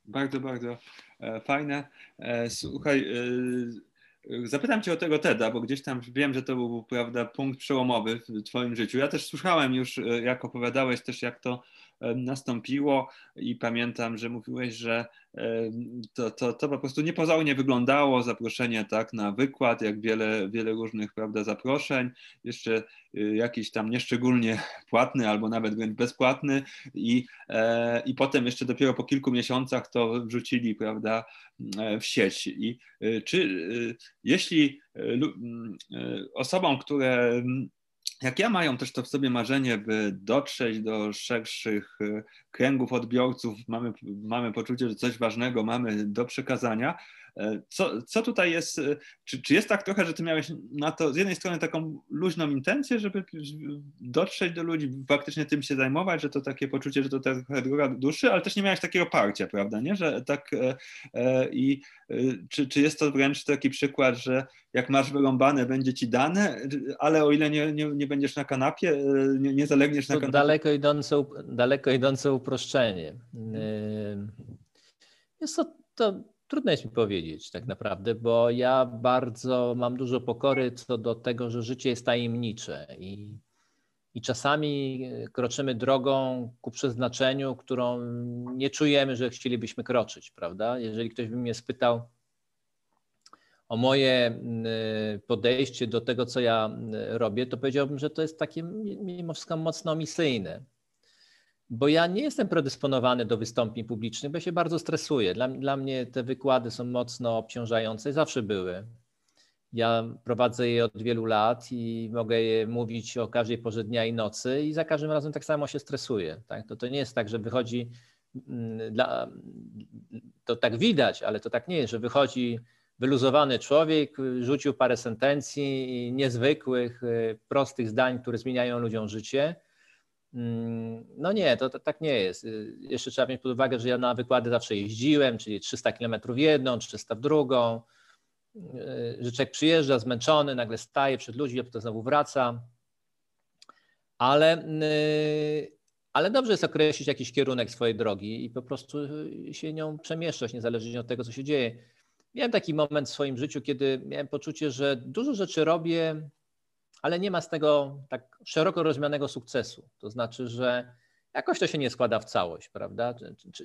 Bardzo, bardzo e, fajne. E, słuchaj, e, zapytam Cię o tego TEDa, bo gdzieś tam wiem, że to był prawda, punkt przełomowy w Twoim życiu. Ja też słyszałem już, jak opowiadałeś też, jak to nastąpiło i pamiętam, że mówiłeś, że to, to, to po prostu niepozornie wyglądało zaproszenie tak na wykład, jak wiele, wiele różnych prawda, zaproszeń, jeszcze y, jakiś tam nieszczególnie płatny albo nawet wręcz bezpłatny i, e, i potem jeszcze dopiero po kilku miesiącach to wrzucili prawda, e, w sieć. I y, czy y, jeśli osobom, które jak ja mają też to w sobie marzenie, by dotrzeć do szerszych e, kręgów odbiorców, mamy, mamy poczucie, że coś ważnego mamy do przekazania, co, co tutaj jest, e, czy, czy jest tak trochę, że ty miałeś na to z jednej strony taką luźną intencję, żeby dotrzeć do ludzi, faktycznie tym się zajmować, że to takie poczucie, że to trochę droga duszy, ale też nie miałeś takiego parcia, prawda, nie, że tak e, e, i czy, czy jest to wręcz taki przykład, że jak masz wyrąbane, będzie ci dane, ale o ile nie, nie, nie będziesz na kanapie, nie, nie zalegniesz na kanapie. Daleko idące, daleko idące uproszczenie. Jest to, to Trudno jest mi powiedzieć tak naprawdę, bo ja bardzo mam dużo pokory co do tego, że życie jest tajemnicze i, i czasami kroczymy drogą ku przeznaczeniu, którą nie czujemy, że chcielibyśmy kroczyć, prawda? Jeżeli ktoś by mnie spytał o moje podejście do tego, co ja robię, to powiedziałbym, że to jest takie mimo wszystko mocno misyjne bo ja nie jestem predysponowany do wystąpień publicznych, bo się bardzo stresuję. Dla, dla mnie te wykłady są mocno obciążające, zawsze były. Ja prowadzę je od wielu lat i mogę je mówić o każdej porze dnia i nocy i za każdym razem tak samo się stresuję. Tak? To, to nie jest tak, że wychodzi, mm, dla, to tak widać, ale to tak nie jest, że wychodzi wyluzowany człowiek, rzucił parę sentencji niezwykłych, prostych zdań, które zmieniają ludziom życie no nie, to, to, tak nie jest. Y, jeszcze trzeba wziąć pod uwagę, że ja na wykłady zawsze jeździłem, czyli 300 km w jedną, 300 w drugą. Y, że człowiek przyjeżdża zmęczony, nagle staje przed ludźmi, a potem znowu wraca. Ale, y, ale dobrze jest określić jakiś kierunek swojej drogi i po prostu się nią przemieszczać, niezależnie od tego, co się dzieje. Miałem taki moment w swoim życiu, kiedy miałem poczucie, że dużo rzeczy robię ale nie ma z tego tak szeroko rozumianego sukcesu. To znaczy, że jakoś to się nie składa w całość, prawda?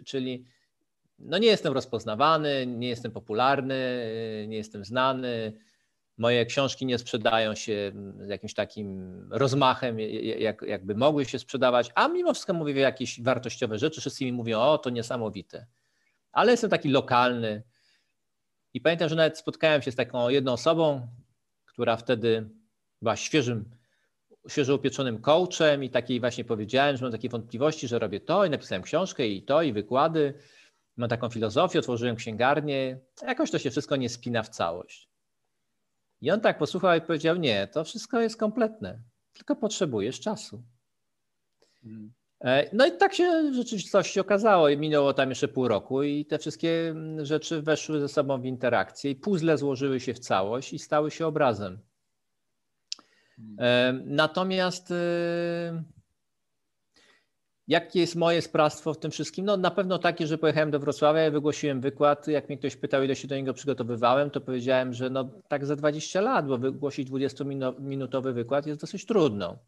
Czyli no nie jestem rozpoznawany, nie jestem popularny, nie jestem znany. Moje książki nie sprzedają się z jakimś takim rozmachem, jak, jakby mogły się sprzedawać, a mimo wszystko mówię jakieś wartościowe rzeczy. Wszyscy mi mówią, o to niesamowite. Ale jestem taki lokalny. I pamiętam, że nawet spotkałem się z taką jedną osobą, która wtedy była świeżym, świeżo upieczonym coachem i takiej właśnie powiedziałem, że mam takie wątpliwości, że robię to i napisałem książkę i to i wykłady. Mam taką filozofię, otworzyłem księgarnię. Jakoś to się wszystko nie spina w całość. I on tak posłuchał i powiedział: Nie, to wszystko jest kompletne, tylko potrzebujesz czasu. Hmm. No i tak się w rzeczywistości okazało. Minęło tam jeszcze pół roku i te wszystkie rzeczy weszły ze sobą w interakcję i puzzle złożyły się w całość i stały się obrazem. Hmm. Natomiast y, Jakie jest moje sprawstwo w tym wszystkim? No na pewno takie, że pojechałem do Wrocławia wygłosiłem wykład. Jak mnie ktoś pytał, ile się do niego przygotowywałem, to powiedziałem, że no tak za 20 lat, bo wygłosić 20-minutowy wykład jest dosyć trudno.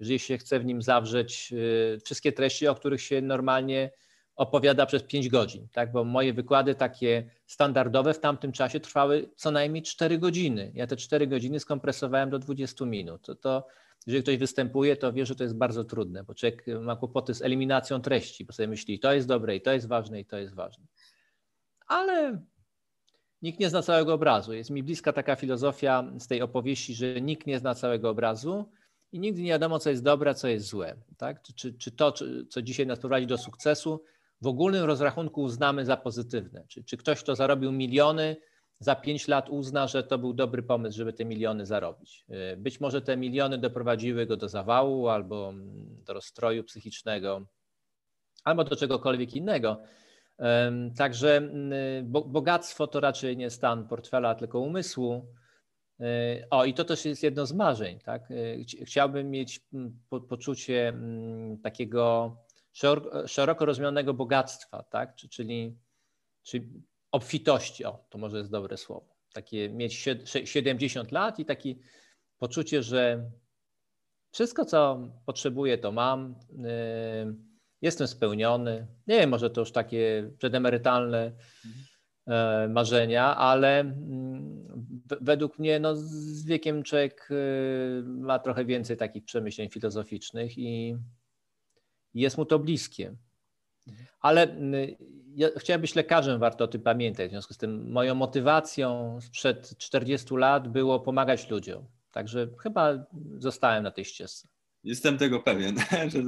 Jeżeli się chce w nim zawrzeć y, wszystkie treści, o których się normalnie opowiada przez 5 godzin, tak? bo moje wykłady takie standardowe w tamtym czasie trwały co najmniej 4 godziny. Ja te 4 godziny skompresowałem do 20 minut. To, to jeżeli ktoś występuje, to wie, że to jest bardzo trudne, bo człowiek ma kłopoty z eliminacją treści, bo sobie myśli, to jest dobre, i to jest ważne, i to jest ważne. Ale nikt nie zna całego obrazu. Jest mi bliska taka filozofia z tej opowieści, że nikt nie zna całego obrazu i nigdy nie wiadomo, co jest dobre, co jest złe. Tak? Czy, czy, to, co dzisiaj nas prowadzi do sukcesu, w ogólnym rozrachunku uznamy za pozytywne. Czy, czy ktoś, kto zarobił miliony, za pięć lat uzna, że to był dobry pomysł, żeby te miliony zarobić. Y, być może te miliony doprowadziły go do zawału albo mm, do rozstroju psychicznego, albo do czegokolwiek innego. Także mm, bogactwo to raczej nie stan portfela, tylko umysłu. Y, o, i to też jest jedno z marzeń. Tak? Y, chciałbym mieć mm, poczucie takiego szeroko rozumianego bogactwa, tak? czyli, czyli obfitości, o, to może jest dobre słowo. Takie mieć 70 lat i takie poczucie, że wszystko, co potrzebuję, to mam. Y, jestem spełniony. Nie wiem, może to już takie przedemerytalne e, marzenia, ale mm, według mnie no, z wiekiem człowiek y, ma trochę więcej takich przemyśleń filozoficznych i jest mu to bliskie. Ale y, ja chciałem być lekarzem, warto o tym pamiętać. W związku z tym moją motywacją sprzed 40 lat było pomagać ludziom. Także chyba zostałem na tej ścieżce. Jestem tego pewien, (laughs) że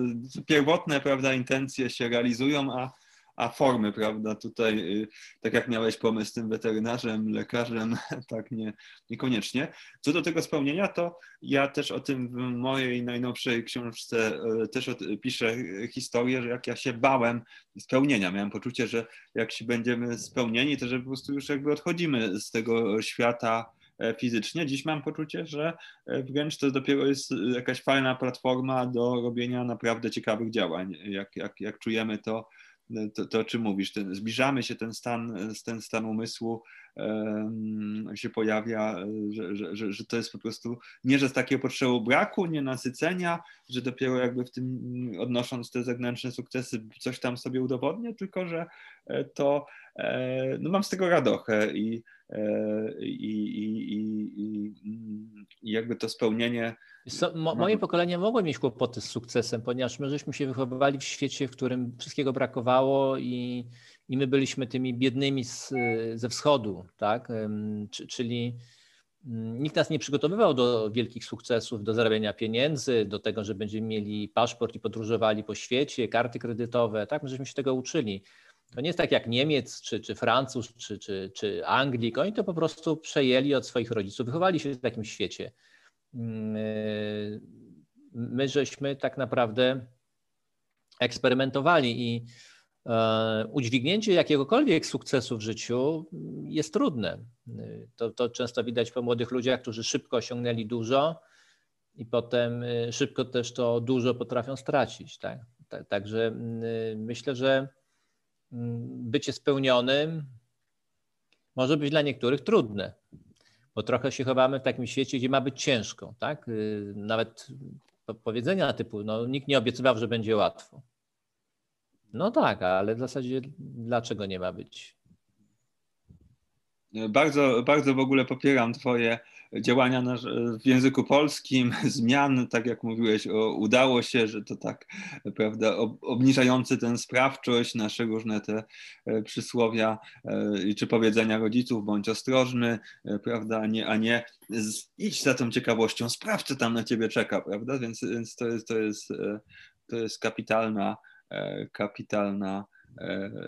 pierwotne prawda, intencje się realizują, a a formy, prawda? Tutaj, y, tak jak miałeś pomysł z tym weterynarzem, lekarzem, (laughs) tak nie, niekoniecznie. Co do tego spełnienia, to ja też o tym w mojej najnowszej książce y, też piszę historię, że jak ja się bałem spełnienia, miałem poczucie, że jak się będziemy spełnieni, to że po prostu już jakby odchodzimy z tego świata e, fizycznie. Dziś mam poczucie, że e, wręcz to dopiero jest jakaś fajna platforma do robienia naprawdę ciekawych działań. Jak, jak, jak czujemy to to, to o czym mówisz, ten, zbliżamy się, ten stan, ten stan umysłu um, się pojawia, że, że, że, że, to jest po prostu nie, że z takiego potrzeby braku, nienasycenia, że dopiero jakby w tym odnosząc te zewnętrzne sukcesy coś tam sobie udowodnię, tylko że e, to e, no mam z tego radochę i, i, i, i, i jakby to spełnienie so, mo, moje pokolenie mogło mieć kłopoty z sukcesem, ponieważ my żeśmy się wychowywali w świecie, w którym wszystkiego brakowało i, i my byliśmy tymi biednymi z, ze wschodu, tak? czyli mm, nikt nas nie przygotowywał do wielkich sukcesów, do zarabiania pieniędzy, do tego, że będziemy mieli paszport i podróżowali po świecie, karty kredytowe, tak? My żeśmy się tego uczyli. To nie jest tak jak Niemiec, czy, czy Francuz, czy, czy, czy Anglik. Oni to po prostu przejęli od swoich rodziców, wychowali się w takim świecie. Mm, y, my żeśmy tak naprawdę eksperymentowali i e, udźwignięcie jakiegokolwiek sukcesu w życiu jest trudne. To, to często widać po młodych ludziach, którzy szybko osiągnęli dużo i potem y, szybko też to dużo potrafią stracić. Tak? Także myślę, że mm, bycie spełnionym może być dla niektórych trudne bo trochę się chowamy w takim świecie, gdzie ma być ciężko, tak? Y, nawet powiedzenia typu, no nikt nie obiecywał, że będzie łatwo. No tak, ale w zasadzie dlaczego nie ma być? Bardzo, bardzo w ogóle popieram Twoje działania na, w języku polskim, (laughs) zmian, tak jak mówiłeś, o, udało się, że to tak, prawda, ob, obniżający tę sprawczość, nasze różne te e, przysłowia e, czy powiedzenia rodziców, bądź ostrożny, e, prawda, a nie, a nie idź za tą ciekawością, sprawdź, co tam na ciebie czeka, prawda, więc, więc to, jest, to, jest, to jest kapitalna, kapitalna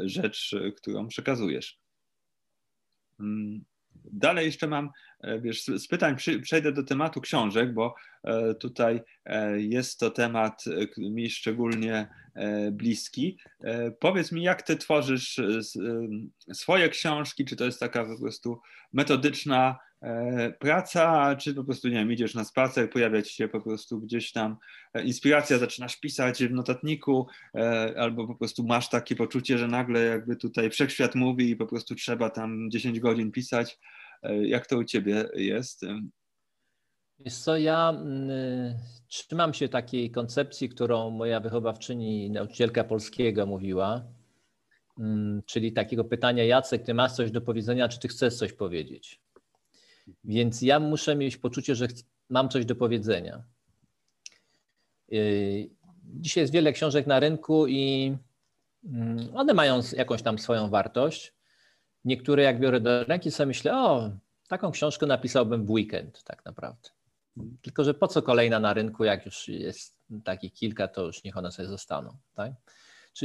rzecz, którą przekazujesz. Mm. Dalej jeszcze mam, wiesz, z pytań przejdę do tematu książek, bo e, tutaj e, jest to temat mi szczególnie bliski. Powiedz mi, jak ty tworzysz swoje książki? Czy to jest taka po prostu metodyczna praca, czy po prostu, nie wiem, idziesz na spacer, pojawia ci się po prostu gdzieś tam inspiracja, zaczynasz pisać w notatniku, albo po prostu masz takie poczucie, że nagle jakby tutaj wszechświat mówi i po prostu trzeba tam 10 godzin pisać. Jak to u ciebie jest? Wiesz co, ja y, trzymam się takiej koncepcji, którą moja wychowawczyni, nauczycielka polskiego mówiła, y, czyli takiego pytania, Jacek, ty masz coś do powiedzenia, czy ty chcesz coś powiedzieć? Więc ja muszę mieć poczucie, że mam coś do powiedzenia. Y, dzisiaj jest wiele książek na rynku i mm, one mają jakąś tam swoją wartość. Niektóre jak biorę do ręki sobie myślę, o, taką książkę napisałbym w weekend tak naprawdę. Tylko, że po co kolejna na rynku, jak już jest takich kilka, to już niech one sobie zostaną. Tak?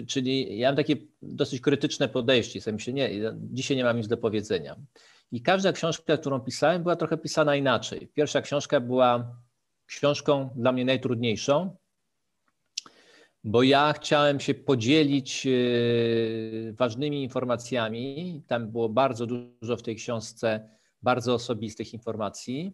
Czyli ja mam takie dosyć krytyczne podejście. Sobie myślę, nie, dzisiaj nie mam nic do powiedzenia. I każda książka, którą pisałem, była trochę pisana inaczej. Pierwsza książka była książką dla mnie najtrudniejszą, bo ja chciałem się podzielić e, ważnymi informacjami. Tam było bardzo dużo w tej książce bardzo osobistych informacji.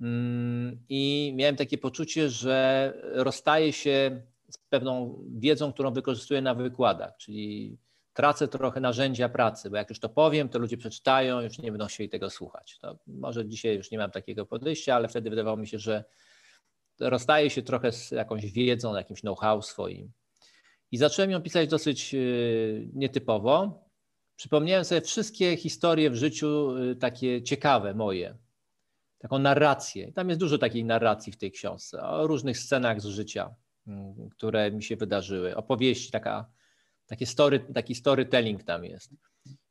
Mm, I miałem takie poczucie, że rozstaję się z pewną wiedzą, którą wykorzystuję na wykładach, czyli tracę trochę narzędzia pracy, bo jak już to powiem, to ludzie przeczytają, już nie będą chcieli tego słuchać. To może dzisiaj już nie mam takiego podejścia, ale wtedy wydawało mi się, że rozstaję się trochę z jakąś wiedzą, jakimś know-how swoim. I zacząłem ją pisać dosyć y, nietypowo. Przypomniałem sobie wszystkie historie w życiu y, takie ciekawe moje, taką narrację. Tam jest dużo takiej narracji w tej książce, o różnych scenach z życia, mm, które mi się wydarzyły. Opowieści, taka, takie story, taki storytelling tam jest.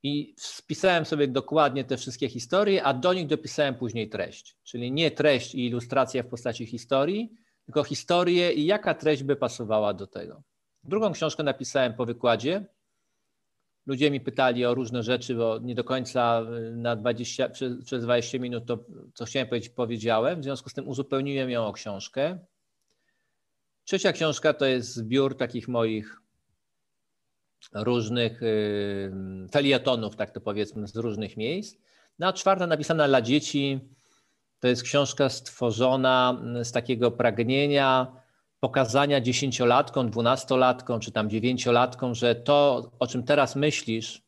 I spisałem sobie dokładnie te wszystkie historie, a do nich dopisałem później treść. Czyli nie treść i ilustracja w postaci historii, tylko historię i jaka treść by pasowała do tego. Drugą książkę napisałem po wykładzie. Ludzie mi pytali o różne rzeczy, bo nie do końca y, na 20, przez, przez 20 minut to, co chciałem powiedzieć, powiedziałem. W związku z tym uzupełniłem ją o książkę. Trzecia książka to jest zbiór takich moich różnych y, felietonów, tak to powiedzmy, z różnych miejsc. No a czwarta napisana dla dzieci to jest książka stworzona z takiego pragnienia pokazania dziesięciolatkom, dwunastolatkom czy tam dziewięciolatkom, że to, o czym teraz myślisz,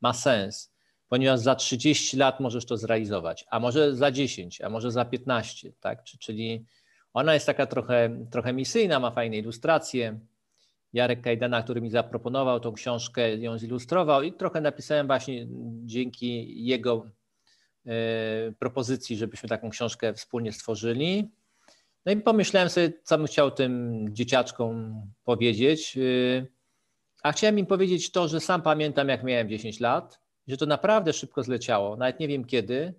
ma sens, ponieważ za 30 lat możesz to zrealizować, a może za 10, a może za 15, tak? Czyli ona jest taka trochę, trochę misyjna, ma fajne ilustracje. Jarek Kajdana, który mi zaproponował tą książkę, ją zilustrował i trochę napisałem właśnie dzięki jego e, propozycji, żebyśmy taką książkę wspólnie stworzyli. No i pomyślałem sobie, co bym chciał tym dzieciaczkom powiedzieć. Y, a chciałem im powiedzieć to, że sam pamiętam, jak miałem 10 lat, że to naprawdę szybko zleciało, nawet nie wiem kiedy.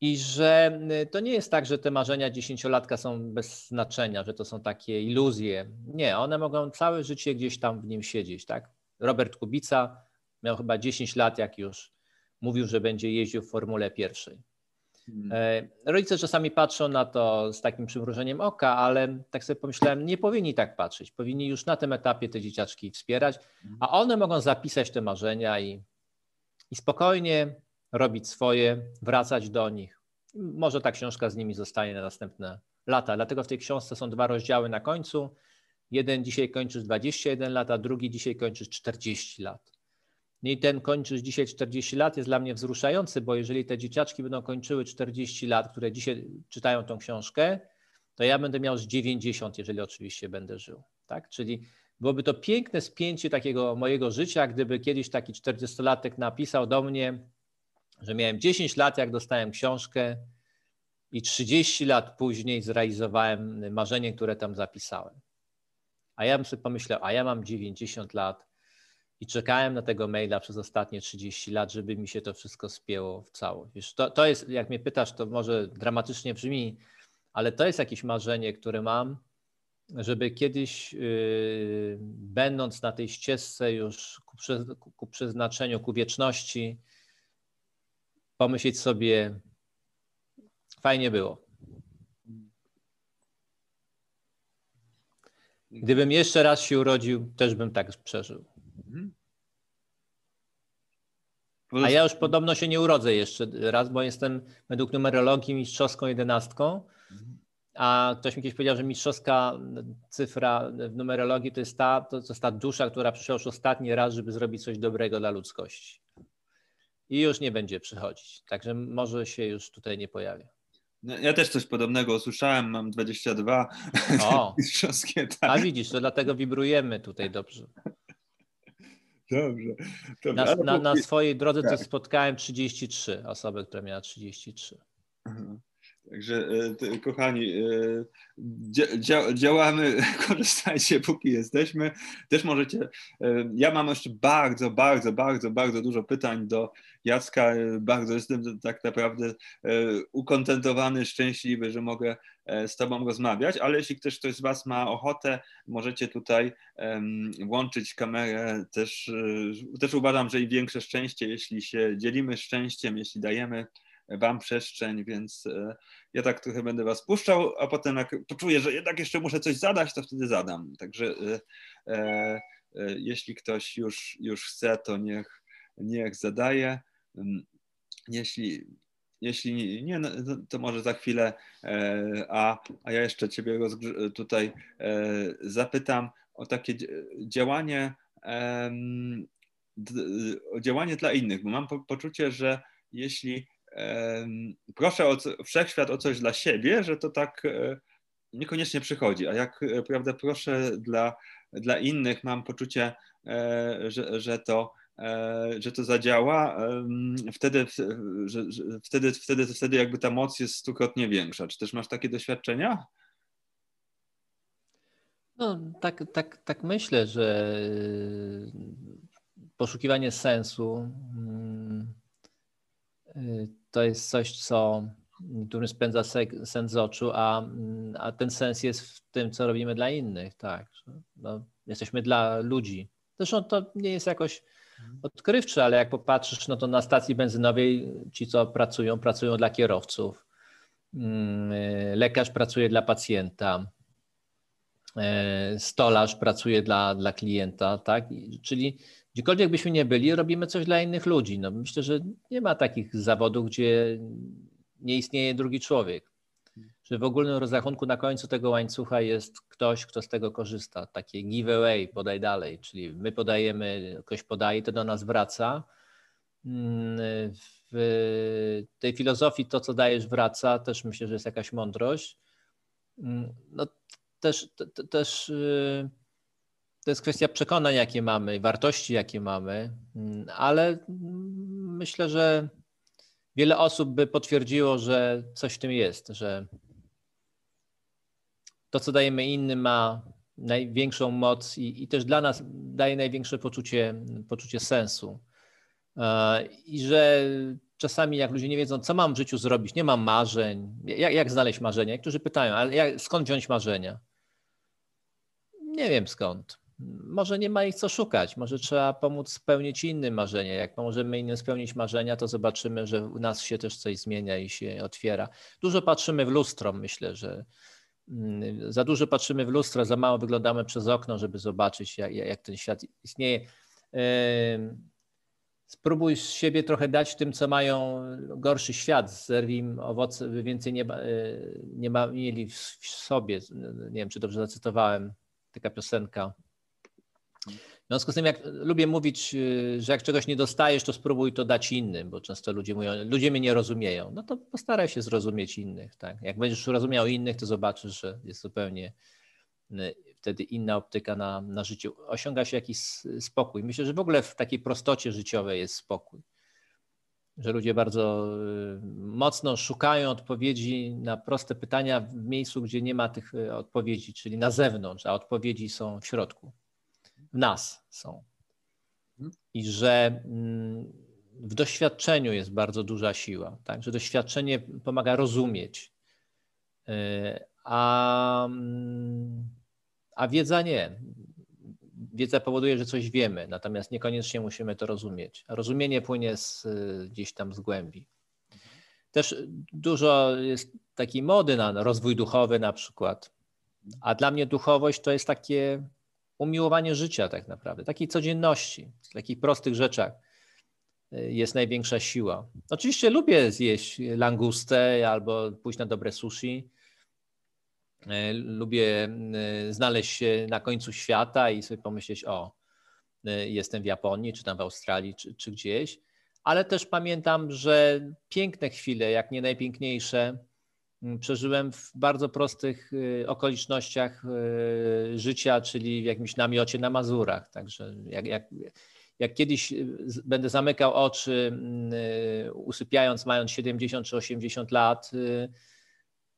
I że y, to nie jest tak, że te marzenia dziesięciolatka są bez znaczenia, że to są takie iluzje. Nie, one mogą całe życie gdzieś tam w nim siedzieć. Tak? Robert Kubica miał chyba 10 lat, jak już mówił, że będzie jeździł w Formule pierwszej. Hmm. E, rodzice czasami patrzą na to z takim przymrużeniem oka, ale tak sobie pomyślałem, nie powinni tak patrzeć. Powinni już na tym etapie te dzieciaczki wspierać, a one mogą zapisać te marzenia i, i spokojnie robić swoje, wracać do nich. Może ta książka z nimi zostanie na następne lata. Dlatego w tej książce są dwa rozdziały na końcu. Jeden dzisiaj kończysz 21 lat, a drugi dzisiaj kończysz 40 lat. I ten kończysz dzisiaj 40 lat jest dla mnie wzruszający, bo jeżeli te dzieciaczki będą kończyły 40 lat, które dzisiaj czytają tą książkę, to ja będę miał z 90, jeżeli oczywiście będę żył. Tak? Czyli byłoby to piękne spięcie takiego mojego życia, gdyby kiedyś taki 40-latek napisał do mnie, że miałem 10 lat, jak dostałem książkę i 30 lat później zrealizowałem marzenie, które tam zapisałem. A ja bym sobie pomyślał, a ja mam 90 lat i czekałem na tego maila przez ostatnie 30 lat, żeby mi się to wszystko spięło w całość. Wiesz, to, to jest, jak mnie pytasz, to może dramatycznie brzmi, ale to jest jakieś marzenie, które mam, żeby kiedyś, yy, będąc na tej ścieżce już ku, ku przeznaczeniu, ku wieczności, pomyśleć sobie, fajnie było. Gdybym jeszcze raz się urodził, też bym tak przeżył. Mhm. A ja już podobno się nie urodzę jeszcze raz, bo jestem według numerologii mistrzowską jedenastką. A ktoś mi kiedyś powiedział, że mistrzowska cyfra w numerologii to jest ta, to jest ta dusza, która przyszła już ostatni raz, żeby zrobić coś dobrego dla ludzkości. I już nie będzie przychodzić. Także może się już tutaj nie pojawia. No, ja też coś podobnego usłyszałem, mam 22. O, (laughs) tak. A widzisz, to dlatego wibrujemy tutaj dobrze. Dobrze. dobrze. Na, na, na, swojej drodze tak. to spotkałem 33 osoby, które miały 33. Mhm. Także e, kochani, e, działamy, (laughs) korzystajcie póki jesteśmy. Też możecie, e, ja mam jeszcze bardzo, bardzo, bardzo, bardzo dużo pytań do Jacka. Bardzo jestem tak naprawdę ukontentowany, szczęśliwy, że mogę z Tobą rozmawiać, ale jeśli ktoś, ktoś z Was ma ochotę, możecie tutaj włączyć kamerę. Też, też uważam, że i większe szczęście, jeśli się dzielimy szczęściem, jeśli dajemy Wam przestrzeń, więc ja tak trochę będę was puszczał, a potem jak poczuję, że jednak jeszcze muszę coś zadać, to wtedy zadam. Także e, e, e, jeśli ktoś już, już chce, to niech, niech zadaje. Mm, jeśli, jeśli nie, no, to może za chwilę, e, a, a ja jeszcze Ciebie tutaj e, zapytam o takie działanie, działanie dla innych, bo mam poczucie, że jeśli proszę o wszechświat o coś dla siebie, że to tak e, niekoniecznie przychodzi. A jak e, prawda, proszę dla, dla innych, mam poczucie, e, że, że to że to zadziała, wtedy, wtedy, wtedy, wtedy jakby ta moc jest stukrotnie większa. Czy też masz takie doświadczenia? No, tak, tak, tak myślę, że poszukiwanie sensu mm, to jest coś, co którym spędza sens z oczu, a, a ten sens jest w tym, co robimy dla innych, tak. No, jesteśmy dla ludzi. Zresztą to nie jest jakoś odkrywcze, ale jak popatrzysz, no to na stacji benzynowej ci, co pracują, pracują dla kierowców. Mm, lekarz pracuje dla pacjenta. E, stolarz pracuje dla, dla klienta, tak? Czyli gdziekolwiek byśmy nie byli, robimy coś dla innych ludzi. No, myślę, że nie ma takich zawodów, gdzie nie istnieje drugi człowiek. Że w ogólnym rozrachunku na końcu tego łańcucha jest ktoś, kto z tego korzysta. Takie giveaway, podaj dalej, czyli my podajemy, ktoś podaje, to do nas wraca. W tej filozofii to, co dajesz, wraca, też myślę, że jest jakaś mądrość. No, też, też y, to jest kwestia przekonań, jakie mamy, wartości, jakie mamy, mm, ale myślę, że wiele osób by potwierdziło, że coś w tym jest, że to, co dajemy innym, ma największą moc i, i też dla nas daje największe poczucie, poczucie sensu. E, I że czasami, jak ludzie nie wiedzą, co mam w życiu zrobić, nie mam marzeń, jak, jak znaleźć marzenia? Niektórzy pytają, ale jak, skąd wziąć marzenia? Nie wiem skąd może nie ma ich co szukać, może trzeba pomóc spełnić innym marzenia. Jak pomożemy innym spełnić marzenia, to zobaczymy, że u nas się też coś zmienia i się otwiera. Dużo patrzymy w lustro, myślę, że mm, za dużo patrzymy w lustro, za mało wyglądamy przez okno, żeby zobaczyć, jak, jak ten świat istnieje. Spróbuj z siebie trochę dać tym, co mają gorszy świat. Zerwij im owoce, by więcej nie, e, nie ma, mieli w sobie. Nie wiem, czy dobrze zacytowałem. Taka piosenka w związku z tym, jak lubię mówić, y, że jak czegoś nie dostajesz, to spróbuj to dać innym, bo często ludzie mówią, ludzie mnie nie rozumieją. No to postaraj się zrozumieć innych. Tak? Jak będziesz rozumiał innych, to zobaczysz, że jest zupełnie y, wtedy inna optyka na, na życie. Osiąga się jakiś spokój. Myślę, że w ogóle w takiej prostocie życiowej jest spokój. Że ludzie bardzo y, mocno szukają odpowiedzi na proste pytania w miejscu, gdzie nie ma tych odpowiedzi, czyli na zewnątrz, a odpowiedzi są w środku. W nas są. Mhm. I że mm, w doświadczeniu jest bardzo duża siła. Tak? Że doświadczenie pomaga rozumieć. Y, a, mm, a wiedza nie. Wiedza powoduje, że coś wiemy, natomiast niekoniecznie musimy to rozumieć. rozumienie płynie z, gdzieś tam z głębi. Też dużo jest takiej mody na rozwój duchowy na przykład. A dla mnie duchowość to jest takie umiłowanie życia tak naprawdę, takiej codzienności, takich prostych rzeczach jest największa siła. Oczywiście lubię zjeść langustę albo pójść na dobre sushi, E, lubię e, znaleźć się na końcu świata i sobie pomyśleć, o, jestem w Japonii, czy tam w Australii, czy, czy gdzieś. Ale też pamiętam, że piękne chwile, jak nie najpiękniejsze, przeżyłem w bardzo prostych okolicznościach życia, czyli w jakimś namiocie na Mazurach. Także jak, jak, jak kiedyś będę zamykał oczy, usypiając, mając 70 czy 80 lat,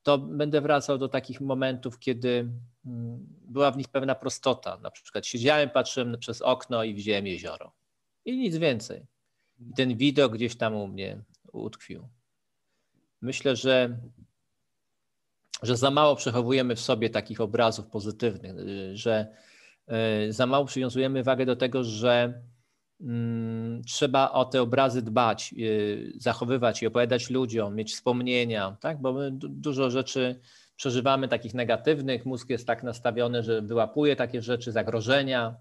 to będę wracał do takich momentów, kiedy mm, była w nich pewna prostota. Na przykład siedziałem, patrzyłem przez okno i widziałem jezioro. I nic więcej. I ten widok gdzieś tam u mnie utkwił. Myślę, że, że za mało przechowujemy w sobie takich obrazów pozytywnych, że e, za mało przywiązujemy wagę do tego, że Mm, trzeba o te obrazy dbać, y, zachowywać i opowiadać ludziom, mieć wspomnienia, tak? bo my dużo rzeczy przeżywamy takich negatywnych, mózg jest tak nastawiony, że wyłapuje takie rzeczy, zagrożenia,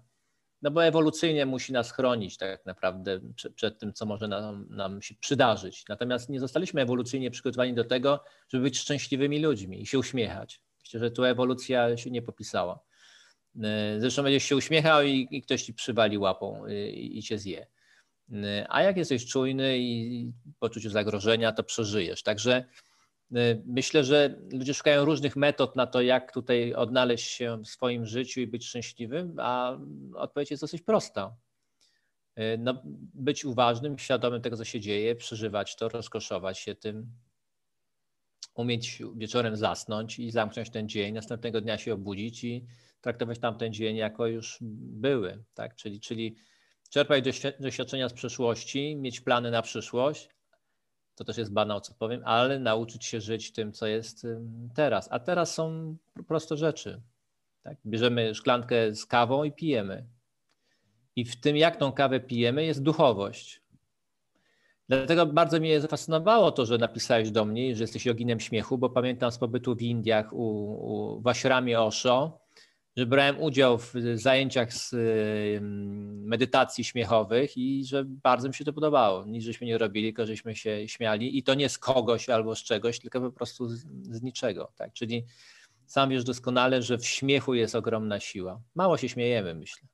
no bo ewolucyjnie musi nas chronić tak naprawdę przed, przed tym, co może nam, nam, się przydarzyć. Natomiast nie zostaliśmy ewolucyjnie przygotowani do tego, żeby być szczęśliwymi ludźmi i się uśmiechać. Myślę, że tu ewolucja się nie popisała. E, zresztą będziesz się uśmiechał i, i ktoś ci przywali łapą e, i, i cię zje. E, a jak jesteś czujny i poczuciu zagrożenia, to przeżyjesz. Także myślę, że ludzie szukają różnych metod na to, jak tutaj odnaleźć się w swoim życiu i być szczęśliwym, a odpowiedź jest dosyć prosta. No, być uważnym, świadomym tego, co się dzieje, przeżywać to, rozkoszować się tym, umieć wieczorem zasnąć i zamknąć ten dzień, następnego dnia się obudzić i traktować tamten dzień jako już były, tak? Czyli, czyli czerpać doświadczenia z przeszłości, mieć plany na przyszłość, to też jest banał, co powiem, ale nauczyć się żyć tym, co jest teraz. A teraz są proste rzeczy. Tak? Bierzemy szklankę z kawą i pijemy. I w tym, jak tą kawę pijemy, jest duchowość. Dlatego bardzo mnie zafascynowało to, że napisałeś do mnie, że jesteś joginem śmiechu, bo pamiętam z pobytu w Indiach u, u w Osho, że brałem udział w zajęciach z medytacji śmiechowych i że bardzo mi się to podobało. Nic żeśmy nie robili, tylko żeśmy się śmiali i to nie z kogoś albo z czegoś, tylko po prostu z, z niczego. Tak? Czyli sam wiesz doskonale, że w śmiechu jest ogromna siła. Mało się śmiejemy, myślę.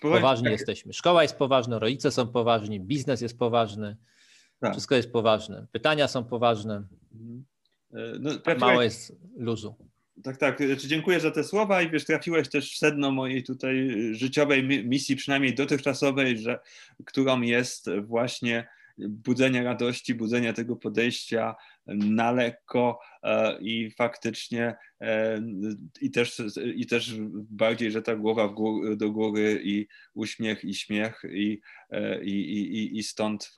Poważni tak. jesteśmy. Szkoła jest poważna, rodzice są poważni, biznes jest poważny, tak. wszystko jest poważne. Pytania są poważne. Mhm. E, no, Mało jest luzu. Tak, tak. Znaczy, dziękuję za te słowa i wiesz, trafiłeś też w sedno mojej tutaj życiowej misji, przynajmniej dotychczasowej, że, którą jest właśnie budzenie radości, budzenie tego podejścia na lekko e, i faktycznie e, i też, i też bardziej, że ta głowa gór, do góry i uśmiech i śmiech i, e, i, i, i stąd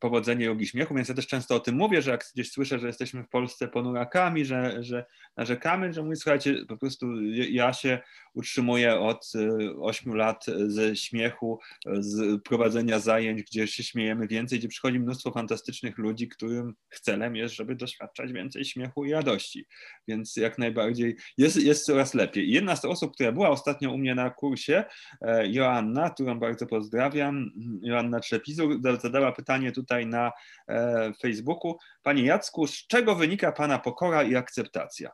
powodzenie jogi śmiechu, więc ja też często o tym mówię, że jak gdzieś słyszę, że jesteśmy w Polsce ponurakami, że, że narzekamy, że mówię, słuchajcie, po prostu ja się utrzymuję od 8 lat ze śmiechu, z prowadzenia zajęć, gdzie się śmiejemy więcej, gdzie przychodzi mnóstwo fantastycznych ludzi, którym celem jest, żeby doświadczać więcej śmiechu i radości. Więc jak najbardziej jest, jest coraz lepiej. Jedna z osób, która była ostatnio u mnie na kursie, e, Joanna, którą bardzo pozdrawiam, Joanna Trzepizur, zadała pytanie tutaj na e, Facebooku. Panie Jacku, z czego wynika Pana pokora i akceptacja?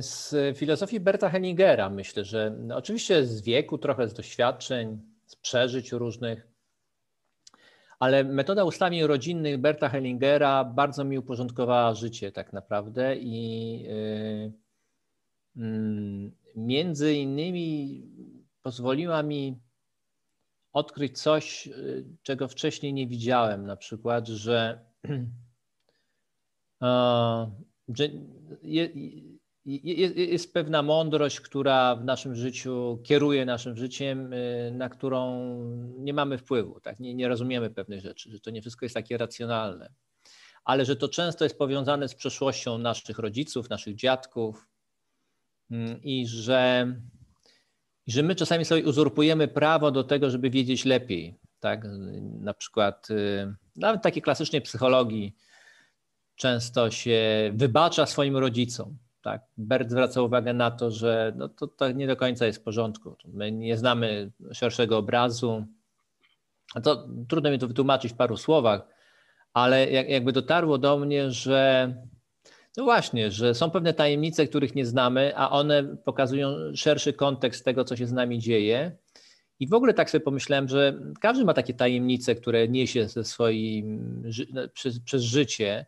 Z filozofii Berta Henningera myślę, że oczywiście z wieku, trochę z doświadczeń, z przeżyć różnych, ale metoda ustawień rodzinnych Berta Hellingera bardzo mi uporządkowała życie tak naprawdę i yy, yy, między innymi pozwoliła mi odkryć coś, yy, czego wcześniej nie widziałem, na przykład, że, (clears throat) jest pewna mądrość, która w naszym życiu kieruje naszym życiem, y, na którą nie mamy wpływu, tak? nie, nie rozumiemy pewnych rzeczy, że to nie wszystko jest takie racjonalne, ale że to często jest powiązane z przeszłością naszych rodziców, naszych dziadków mm, i że, że my czasami sobie uzurpujemy prawo do tego, żeby wiedzieć lepiej. Tak? Na przykład y, nawet takiej klasycznej psychologii często się wybacza swoim rodzicom tak, Bert zwraca uwagę na to, że no to, to nie do końca jest w porządku. My nie znamy szerszego obrazu. To trudno mi to wytłumaczyć w paru słowach, ale jak, jakby dotarło do mnie, że no właśnie, że są pewne tajemnice, których nie znamy, a one pokazują szerszy kontekst tego, co się z nami dzieje. I w ogóle tak sobie pomyślałem, że każdy ma takie tajemnice, które niesie ze swoim, przez, przez życie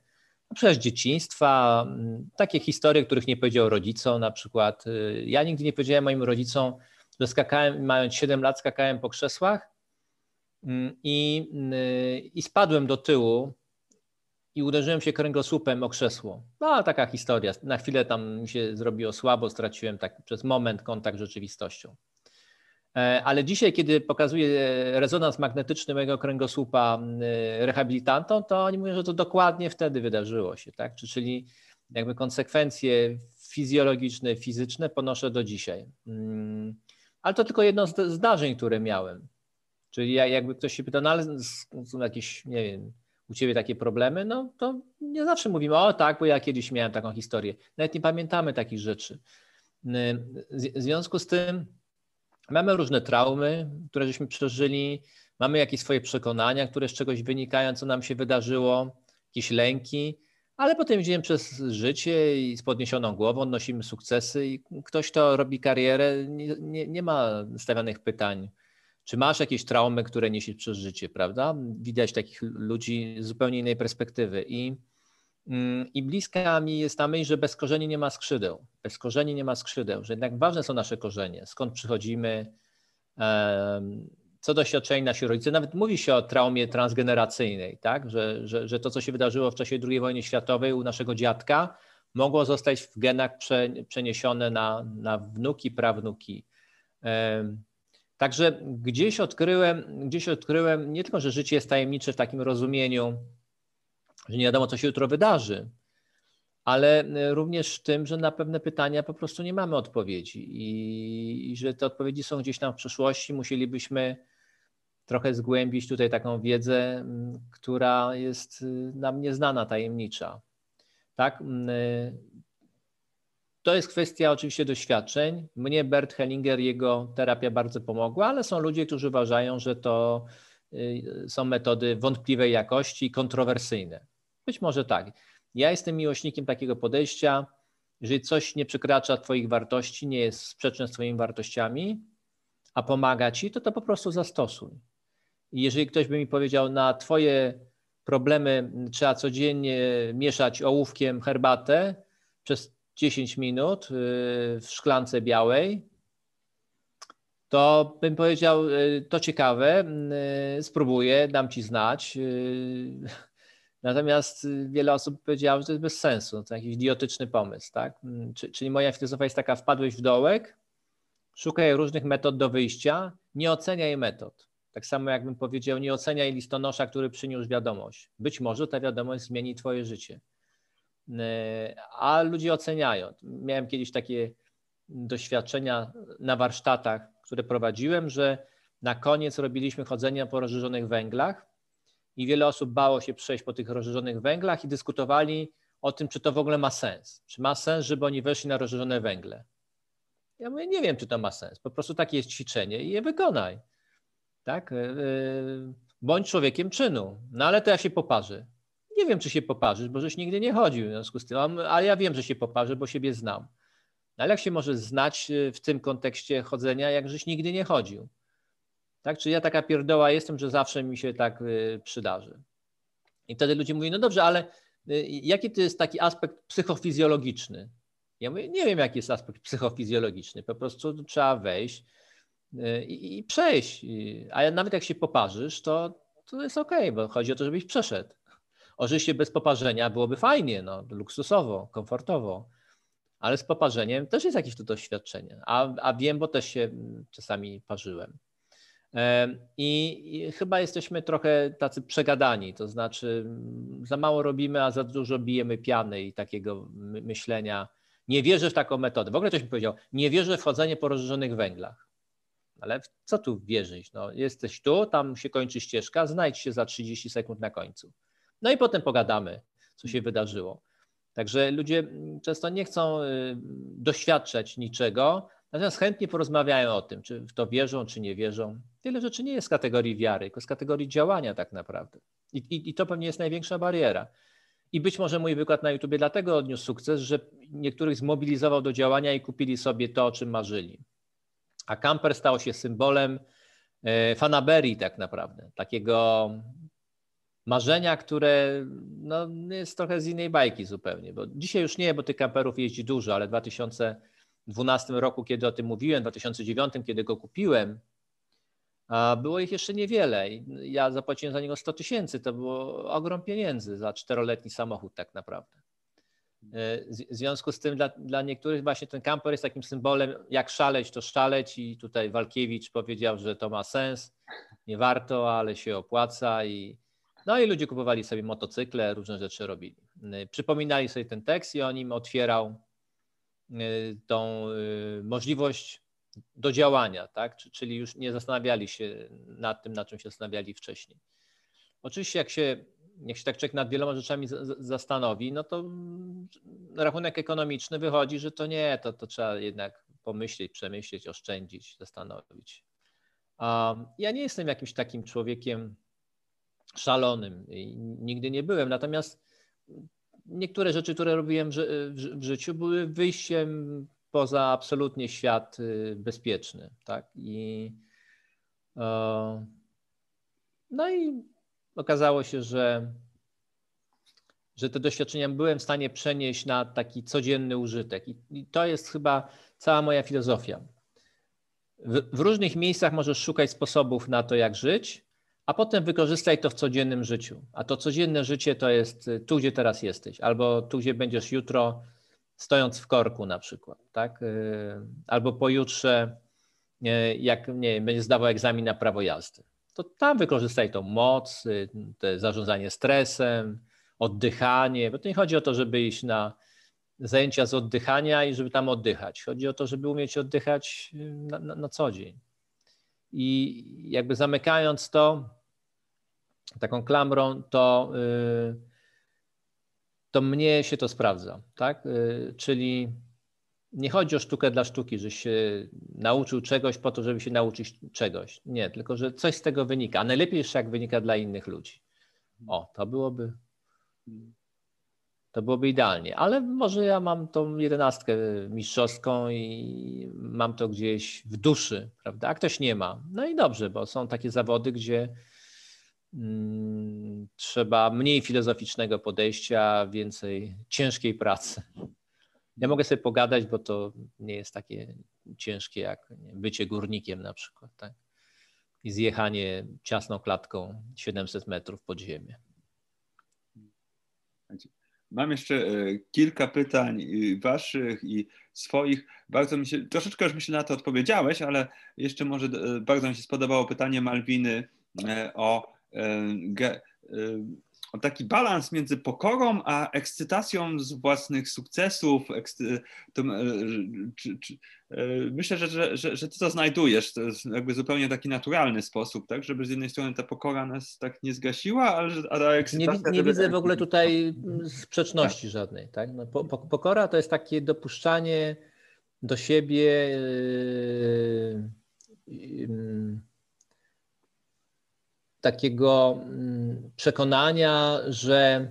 przez dzieciństwa, mm, takie historie, których nie powiedział rodzicom, na przykład y, ja nigdy nie powiedziałem moim rodzicom, że skakałem, mając 7 lat, skakałem po krzesłach mm, i, y, i spadłem do tyłu i uderzyłem się kręgosłupem o krzesło. No, taka historia. Na chwilę tam mi się zrobiło słabo, straciłem tak przez moment kontakt z rzeczywistością. E, ale dzisiaj, kiedy pokazuję rezonans magnetyczny mojego kręgosłupa rehabilitantom, to oni mówią, że to dokładnie wtedy wydarzyło się. Tak? Czyli jakby konsekwencje fizjologiczne, fizyczne ponoszę do dzisiaj. Mm, ale to tylko jedno z zdarzeń, które miałem. Czyli jakby ktoś się pyta, no ale są jakieś, nie wiem, u ciebie takie problemy, no to nie zawsze mówimy, o tak, bo ja kiedyś miałem taką historię. Nawet nie pamiętamy takich rzeczy. W związku z tym Mamy różne traumy, które żeśmy przeżyli, mamy jakieś swoje przekonania, które z czegoś wynikają, co nam się wydarzyło, jakieś lęki, ale potem idziemy przez życie i z podniesioną głową nosimy sukcesy i ktoś, kto robi karierę, nie, nie, nie ma stawianych pytań. Czy masz jakieś traumy, które niesiesz przez życie, prawda? Widać takich ludzi z zupełnie innej perspektywy. I I bliska mi jest ta myśl, że bez korzeni nie ma skrzydeł. Bez korzeni nie ma skrzydeł, że jednak ważne są nasze korzenie, skąd przychodzimy, co doświadczeni nasi rodzice. Nawet mówi się o traumie transgeneracyjnej, tak? że, że, że to, co się wydarzyło w czasie II wojny światowej u naszego dziadka, mogło zostać w genach przeniesione na, na wnuki, prawnuki. Także gdzieś odkryłem, gdzieś odkryłem nie tylko, że życie jest tajemnicze w takim rozumieniu, że nie wiadomo, co się jutro wydarzy, ale e, również tym, że na pewne pytania po prostu nie mamy odpowiedzi i, i że te odpowiedzi są gdzieś tam w przyszłości. Musielibyśmy trochę zgłębić tutaj taką wiedzę, która jest y, nam nieznana, tajemnicza. Tak? Y, to jest kwestia oczywiście doświadczeń. Mnie Bert Hellinger, jego terapia bardzo pomogła, ale są ludzie, którzy uważają, że to y, są metody wątpliwej jakości i kontrowersyjne. Być może tak. Ja jestem miłośnikiem takiego podejścia. Jeżeli coś nie przekracza Twoich wartości, nie jest sprzeczne z Twoimi wartościami, a pomaga Ci, to to po prostu zastosuj. I jeżeli ktoś by mi powiedział, na Twoje problemy trzeba codziennie mieszać ołówkiem herbatę przez 10 minut y, w szklance białej, to bym powiedział, y, to ciekawe, y, spróbuję, dam Ci znać. Natomiast y, wiele osób powiedziało, że to jest bez sensu, to jakiś idiotyczny pomysł. Tak? Mm, czyli moja filozofia jest taka, wpadłeś w dołek, szukaj różnych metod do wyjścia, nie oceniaj metod. Tak samo jakbym powiedział, nie oceniaj listonosza, który przyniósł wiadomość. Być może ta wiadomość zmieni twoje życie. Y, a ludzie oceniają. Miałem kiedyś takie doświadczenia na warsztatach, które prowadziłem, że na koniec robiliśmy chodzenia po rozżarzonych węglach i wiele osób bało się przejść po tych rozżarzonych węglach i dyskutowali o tym, czy to w ogóle ma sens. Czy ma sens, żeby oni weszli na rozżarzone węgle? Ja mówię, nie wiem, czy to ma sens. Po prostu takie jest ćwiczenie i je wykonaj. Tak? E, e, bądź człowiekiem czynu. No ale to ja się poparzę. Nie wiem, czy się poparzysz, bo żeś nigdy nie chodził w związku z tym, ale ja wiem, że się poparzę, bo siebie znam. No ale jak się może znać e, w tym kontekście chodzenia, jak żeś nigdy nie chodził? Tak? Czy ja taka pierdoła jestem, że zawsze mi się tak y, przydarzy. I wtedy ludzie mówią, no dobrze, ale y, jaki to jest taki aspekt psychofizjologiczny? Ja mówię, nie wiem, jaki jest aspekt psychofizjologiczny. Po prostu trzeba wejść y, i, i przejść. A nawet jak się poparzysz, to, to jest ok, bo chodzi o to, żebyś przeszedł. Oczywiście bez poparzenia byłoby fajnie, no, luksusowo, komfortowo, ale z poparzeniem też jest jakieś to doświadczenie. A, a wiem, bo też się mm, czasami parzyłem. I, chyba jesteśmy trochę tacy przegadani, to znaczy mm, za mało robimy, a za dużo bijemy piany i takiego myślenia. Nie wierzę w taką metodę. W ogóle ktoś mi powiedział, nie wierzę w chodzenie po rozżarzonych węglach. Ale w co tu wierzyć? No, jesteś tu, tam się kończy ścieżka, znajdź się za 30 sekund na końcu. No i potem pogadamy, co się wydarzyło. Także ludzie mm, często nie chcą y, doświadczać niczego, natomiast chętnie porozmawiają o tym, czy w to wierzą, czy nie wierzą. Wiele rzeczy nie jest z kategorii wiary, tylko z kategorii działania tak naprawdę. I, i, i to pewnie jest największa bariera. I być może mój wykład na YouTube dlatego odniósł sukces, że niektórych zmobilizował do działania i kupili sobie to, o czym marzyli. A kamper stał się symbolem e, fanaberii tak naprawdę, takiego marzenia, które no, jest trochę z innej bajki zupełnie, bo dzisiaj już nie, bo tych kamperów jeździ dużo, ale w 2012 roku, kiedy o tym mówiłem, w 2009, kiedy go kupiłem, było ich jeszcze niewiele. Ja zapłaciłem za niego 100 tysięcy, to było ogrom pieniędzy za czteroletni samochód tak naprawdę. E, w związku z tym dla, dla niektórych właśnie ten kamper jest takim symbolem, jak szaleć, to szaleć i tutaj Walkiewicz powiedział, że to ma sens, nie warto, ale się opłaca i no i ludzie kupowali sobie motocykle, różne rzeczy robili. Y, przypominali sobie ten tekst i on im otwierał tą y, możliwość do działania, tak? czyli już nie zastanawiali się nad tym, na czym się zastanawiali wcześniej. Oczywiście jak się, jak się tak człowiek nad wieloma rzeczami zastanowi, no to rachunek ekonomiczny wychodzi, że to nie, to, to trzeba jednak pomyśleć, przemyśleć, oszczędzić, zastanowić. Ja nie jestem jakimś takim człowiekiem, szalonym. Nigdy nie byłem. Natomiast niektóre rzeczy, które robiłem w życiu, były wyjściem poza absolutnie świat y, bezpieczny. Tak? I, no i okazało się, że, że te doświadczenia byłem w stanie przenieść na taki codzienny użytek. I, i to jest chyba cała moja filozofia. W, w różnych miejscach możesz szukać sposobów na to, jak żyć, a potem wykorzystaj to w codziennym życiu. A to codzienne życie to jest y, tu, gdzie teraz jesteś, albo tu, gdzie będziesz jutro, stojąc w korku na przykład, tak? Y, albo pojutrze, y, jak nie wiem, będziesz zdawał egzamin na prawo jazdy. To tam wykorzystaj tą moc, te zarządzanie stresem, oddychanie, bo to nie chodzi o to, żeby iść na zajęcia z oddychania i żeby tam oddychać. Chodzi o to, żeby umieć oddychać na, na, na co dzień. I jakby zamykając to, taką klamrą, to, y, to mnie się to sprawdza. Tak? Y, czyli nie chodzi o sztukę dla sztuki, że się nauczył czegoś po to, żeby się nauczyć czegoś. Nie, tylko że coś z tego wynika. A najlepiej jeszcze jak wynika dla innych ludzi. O, to byłoby. To byłoby idealnie, ale może ja mam tą jedenastkę mistrzowską i mam to gdzieś w duszy, prawda? A ktoś nie ma. No i dobrze, bo są takie zawody, gdzie trzeba mniej filozoficznego podejścia, więcej ciężkiej pracy. Ja mogę sobie pogadać, bo to nie jest takie ciężkie jak bycie górnikiem na przykład, tak? I zjechanie ciasną klatką 700 metrów pod ziemię. Mam jeszcze e, kilka pytań waszych i swoich. Bardzo mi się, troszeczkę już myślę na to odpowiedziałeś, ale jeszcze może e, bardzo mi się spodobało pytanie Malwiny e, o taki balans między pokorą a ekscytacją z własnych sukcesów. Czy, czy, myślę, że, że, że, że ty to znajdujesz. To jest jakby zupełnie taki naturalny sposób, tak? Żeby z jednej strony ta pokora nas tak nie zgasiła, ale a ta ekscytacja... Nie, nie widzę w ogóle tutaj sprzeczności tak. żadnej. Tak? No, po, pokora to jest takie dopuszczanie do siebie. Yy, yy, takiego mm, przekonania, że,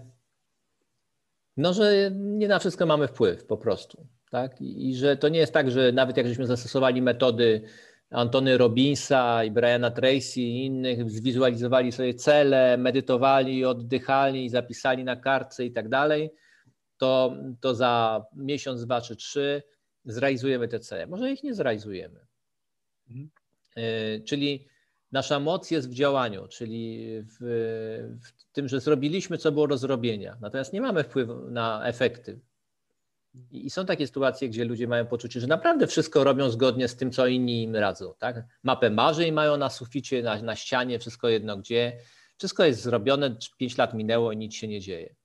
no, że nie na wszystko mamy wpływ po prostu. Tak? I że to nie jest tak, że nawet jak żeśmy zastosowali metody Antony Robinsa i Briana Tracy i innych, zwizualizowali sobie cele, medytowali, oddychali, zapisali na kartce i tak dalej, to, to za miesiąc, dwa czy trzy zrealizujemy te cele. Może ich nie zrealizujemy. Mhm. E, czyli nasza moc jest w działaniu, czyli w, w, tym, że zrobiliśmy, co było do zrobienia. Natomiast nie mamy wpływu na efekty. I są takie sytuacje, gdzie ludzie mają poczucie, że naprawdę wszystko robią zgodnie z tym, co inni im radzą. Tak? Mapę marzeń mają na suficie, na, na ścianie, wszystko jedno gdzie. Wszystko jest zrobione, 5 lat minęło i nic się nie dzieje.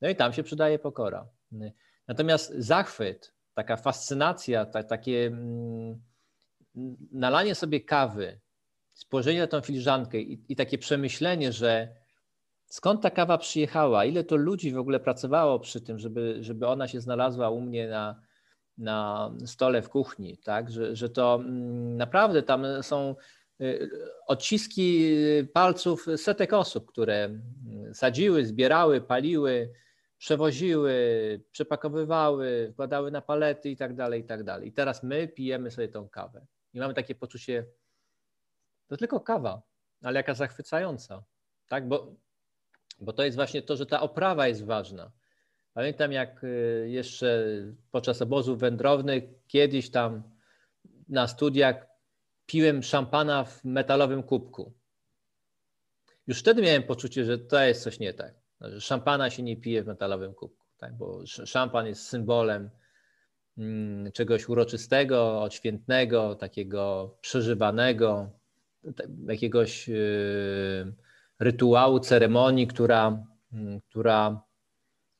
No i tam się przydaje pokora. Natomiast zachwyt, taka fascynacja, ta, takie mm, nalanie sobie kawy, spojrzenie na tą filiżankę i, i takie przemyślenie, że skąd ta kawa przyjechała, ile to ludzi w ogóle pracowało przy tym, żeby, żeby ona się znalazła u mnie na, na stole w kuchni, tak? że, że to mm, naprawdę tam są y, odciski palców setek osób, które mm, sadziły, zbierały, paliły, przewoziły, przepakowywały, wkładały na palety i tak dalej, i tak dalej. I teraz my pijemy sobie tą kawę i mamy takie poczucie, to tylko kawa, ale jaka zachwycająca, tak? Bo bo to jest właśnie to, że ta oprawa jest ważna. Pamiętam, jak y, jeszcze podczas obozów wędrownych, kiedyś tam na studiach piłem szampana w metalowym kubku. Już wtedy miałem poczucie, że to jest coś nie tak. Że szampana się nie pije w metalowym kubku, tak? bo szampan jest symbolem mm, czegoś uroczystego, odświętnego, takiego przeżywanego, jakiegoś. Yy, rytuału, ceremonii, która, mm, która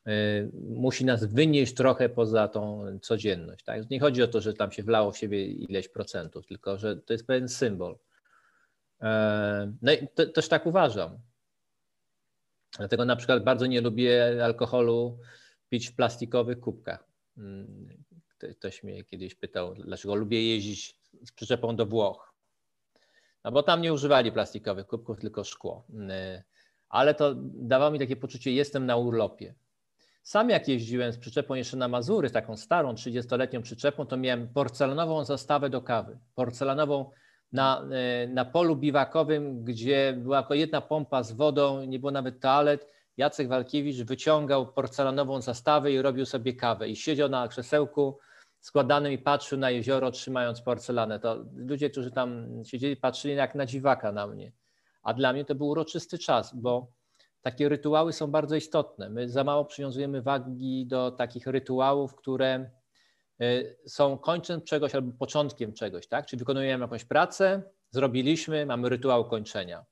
y, musi nas wynieść trochę poza tą codzienność. Tak? Nie chodzi o to, że tam się wlało w siebie ileś procentów, tylko że to jest pewien symbol. E, no i też tak uważam. Dlatego na przykład bardzo nie lubię alkoholu pić w plastikowych kubkach. Mm, ktoś mnie kiedyś pytał, dlaczego lubię jeździć z przyczepą do Włoch. No bo tam nie używali plastikowych kubków, tylko szkło. Y, ale to dawało mi takie poczucie, jestem na urlopie. Sam jak jeździłem z przyczepą jeszcze na Mazury, taką starą, 30-letnią przyczepą, to miałem porcelanową zastawę do kawy. Porcelanową na, y, na polu biwakowym, gdzie była tylko jedna pompa z wodą, nie było nawet toalet. Jacek Walkiewicz wyciągał porcelanową zastawę i robił sobie kawę. I siedział na krzesełku składanym i patrzył na jezioro, trzymając porcelanę. To ludzie, którzy tam siedzieli, patrzyli jak na dziwaka na mnie. A dla mnie to był uroczysty czas, bo takie rytuały są bardzo istotne. My za mało przywiązujemy wagi do takich rytuałów, które y, są końcem czegoś albo początkiem czegoś, tak? Czyli wykonujemy jakąś pracę, zrobiliśmy, mamy rytuał kończenia.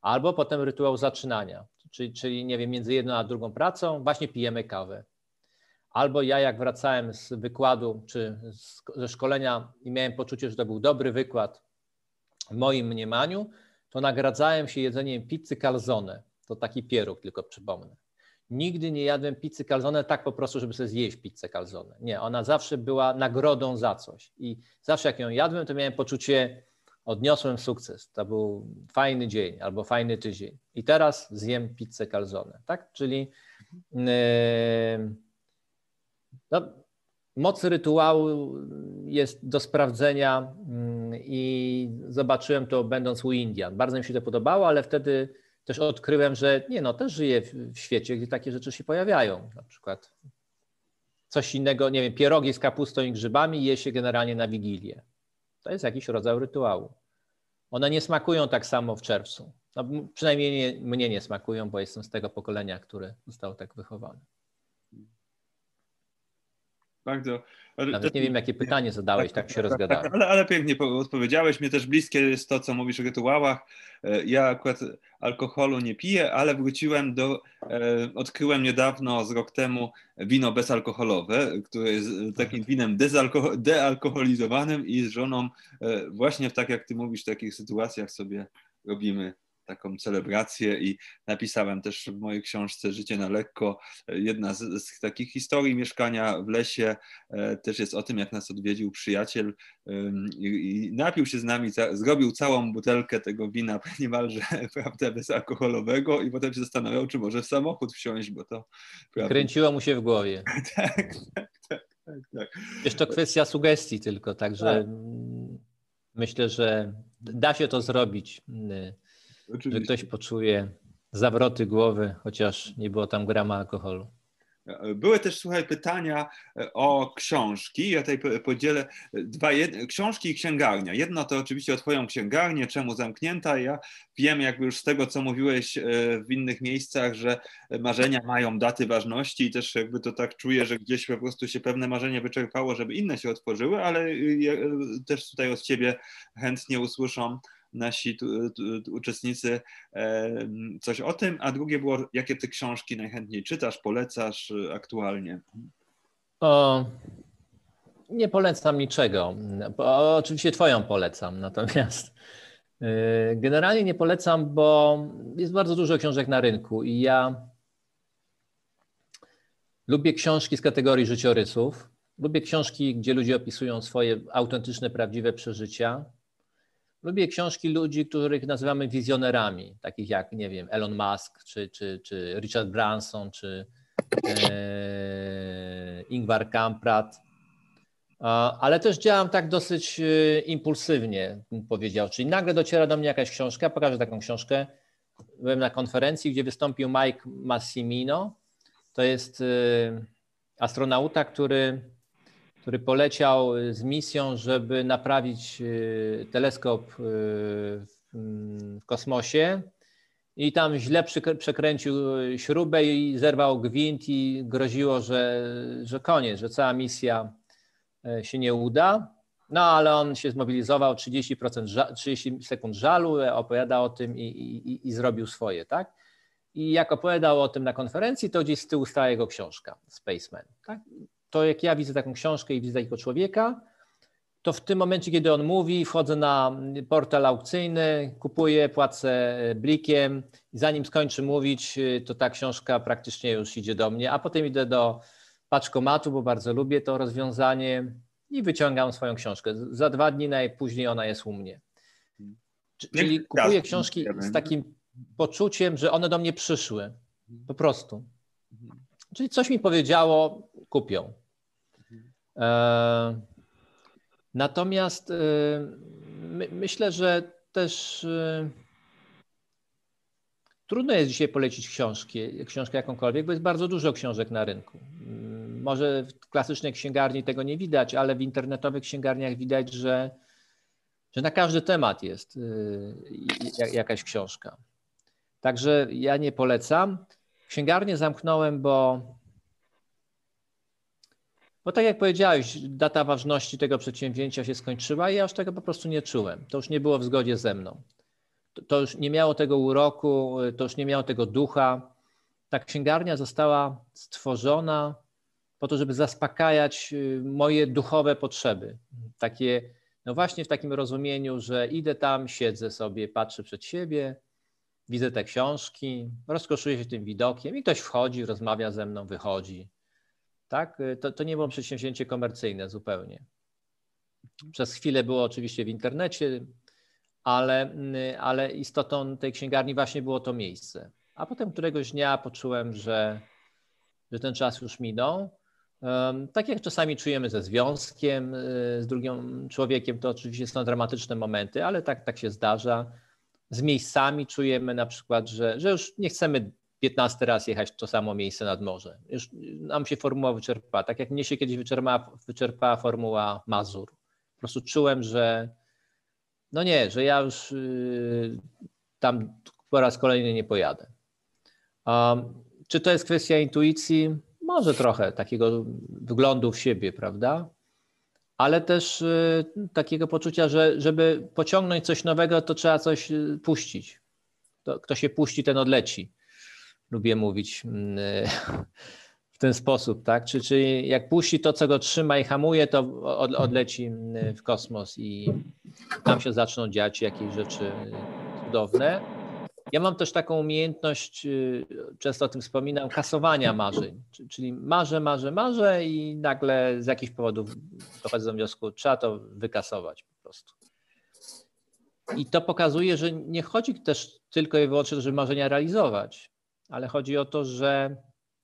Albo potem rytuał zaczynania, czyli, czyli nie wiem, między jedną a drugą pracą właśnie pijemy kawę. Albo ja, jak wracałem z wykładu czy ze szkolenia i miałem poczucie, że to był dobry wykład w moim mniemaniu, to nagradzałem się jedzeniem pizzy calzone. To taki pieróg, tylko przypomnę. Nigdy nie jadłem pizzy calzone tak po prostu, żeby sobie zjeść pizzę calzone. Nie, ona zawsze była nagrodą za coś. I zawsze jak ją jadłem, to miałem poczucie, odniosłem sukces. To był fajny dzień albo fajny tydzień. I teraz zjem pizzę calzone. Tak? Czyli. Yy, no, moc rytuału jest do sprawdzenia mm, i zobaczyłem to będąc u Indian. Bardzo mi się to podobało, ale wtedy też odkryłem, że nie no, też żyję w świecie, gdzie takie rzeczy się pojawiają. Na przykład coś innego, nie wiem, pierogi z kapustą i grzybami je się generalnie na Wigilię. To jest jakiś rodzaj rytuału. One nie smakują tak samo w czerwcu. No, przynajmniej nie, mnie nie smakują, bo jestem z tego pokolenia, które zostało tak wychowane. Bardzo. Nawet nie wiem, jakie pytanie zadałeś, tak, tak się tak, rozgadałem. Tak, ale, ale pięknie odpowiedziałeś. Mnie też bliskie jest to, co mówisz o rytuałach. E, ja akurat alkoholu nie piję, ale wróciłem do, e, odkryłem niedawno, z rok temu, wino bezalkoholowe, które jest takim winem dealkoholizowanym i z żoną e, właśnie w tak jak ty mówisz, w takich sytuacjach sobie robimy taką celebrację i napisałem też w mojej książce Życie na lekko. Jedna z, z, takich historii mieszkania w lesie e, też jest o tym, jak nas odwiedził przyjaciel i, i napił się z nami, ca, zrobił całą butelkę tego wina (laughs) niemalże prawda, bezalkoholowego i potem się zastanawiał, czy może w samochód wsiąść, bo to... Prawda, Kręciło mu się w głowie. (laughs) tak, tak, tak, tak, tak. Jest to kwestia sugestii tylko, także... Tak Myślę, że da się to zrobić, Oczywiście. że ktoś poczuje zawroty głowy, chociaż nie było tam grama alkoholu. Były też, słuchaj, pytania e, o książki. Ja tutaj podzielę dwa jed... książki i księgarnia. Jedno to oczywiście o Twoją księgarnię, czemu zamknięta. Ja wiem, jakby już z tego, co mówiłeś e, w innych miejscach, że marzenia mają daty ważności i też jakby to tak czuję, że gdzieś po prostu się pewne marzenie wyczerpało, żeby inne się otworzyły, ale e, też tutaj od Ciebie chętnie usłyszą nasi tu, tu, tu uczestnicy coś o tym, a drugie było, jakie ty książki najchętniej czytasz, polecasz y, aktualnie? O, nie polecam niczego. O, oczywiście twoją polecam, natomiast y, generalnie nie polecam, bo jest bardzo dużo książek na rynku i ja lubię książki z kategorii życiorysów. Lubię książki, gdzie ludzie opisują swoje autentyczne, prawdziwe przeżycia. Lubię książki ludzi, których nazywamy wizjonerami, takich jak, nie wiem, Elon Musk, czy, czy, czy Richard Branson, czy e, Ingvar Kamprad. Ale też działam tak dosyć e, impulsywnie, bym powiedział. Czyli nagle dociera do mnie jakaś książka, pokażę taką książkę. Byłem na konferencji, gdzie wystąpił Mike Massimino. To jest e, astronauta, który który poleciał z misją, żeby naprawić y, teleskop y, w kosmosie i tam źle przekręcił śrubę i zerwał gwint i groziło, że, że koniec, że cała misja e, się nie uda. No ale on się zmobilizował, 30%, 30 sekund żalu, opowiada o tym i, i, i zrobił swoje, tak? I jak opowiadał o tym na konferencji, to gdzieś z tyłu stała jego książka, Spaceman. Tak? To jak ja widzę taką książkę i widzę takiego człowieka, to w tym momencie, kiedy on mówi, wchodzę na portal aukcyjny, kupuję, płacę blikiem i zanim skończy mówić, to ta książka praktycznie już idzie do mnie, a potem idę do paczkomatu, bo bardzo lubię to rozwiązanie i wyciągam swoją książkę. Za dwa dni najpóźniej ona jest u mnie. Czyli kupuję książki z takim poczuciem, że one do mnie przyszły. Po prostu. Mhm. Czyli coś mi powiedziało, kupią. E, natomiast e, my, myślę, że też e, trudno jest dzisiaj polecić książki, książkę jakąkolwiek, bo jest bardzo dużo książek na rynku. Mm, może w klasycznej księgarni tego nie widać, ale w internetowych księgarniach widać, że, że na każdy temat jest jakaś książka. Także ja nie polecam. Księgarnię zamknąłem, bo bo tak jak powiedziałeś, data ważności tego przedsięwzięcia się skończyła i ja już tego po prostu nie czułem. To już nie było w zgodzie ze mną. To, to już nie miało tego uroku, to już nie miało tego ducha. Ta księgarnia została stworzona po to, żeby zaspokajać y, moje duchowe potrzeby. Takie, no właśnie w takim rozumieniu, że idę tam, siedzę sobie, patrzę przed siebie, widzę te książki, rozkoszuję się tym widokiem i ktoś wchodzi, rozmawia ze mną, wychodzi tak? Y, to, to nie było przedsięwzięcie komercyjne zupełnie. Przez chwilę było oczywiście w internecie, ale, y, ale istotą tej księgarni właśnie było to miejsce. A potem któregoś dnia poczułem, że, że ten czas już minął. Tak jak czasami czujemy ze związkiem y, z drugim człowiekiem, to oczywiście są dramatyczne momenty, ale tak, tak się zdarza. Z miejscami czujemy na przykład, że, że już nie chcemy 15 raz jechać to samo miejsce nad morze. Już nam się formuła wyczerpała. Tak jak mnie się kiedyś wyczerpała, wyczerpała formuła Mazur. Po prostu czułem, że no nie, że ja już yy, tam po raz kolejny nie pojadę. Um, czy to jest kwestia intuicji? Może trochę takiego wglądu w siebie, prawda? Ale też y, takiego poczucia, że żeby pociągnąć coś nowego, to trzeba coś y, puścić. To, kto się puści, ten odleci lubię mówić mm, (laughs) w ten sposób, tak? Czy, czy jak puści to, co go trzyma i hamuje, to od, odleci mm, w kosmos i tam się zaczną dziać jakieś rzeczy cudowne. Ja mam też taką umiejętność, y, często o tym wspominam, kasowania marzeń. Czyli marzę, marzę, marzę i nagle z jakichś powodów dochodzę do wniosku, trzeba to wykasować po prostu. I to pokazuje, że nie chodzi też tylko i wyłącznie, żeby marzenia realizować, ale chodzi o to, że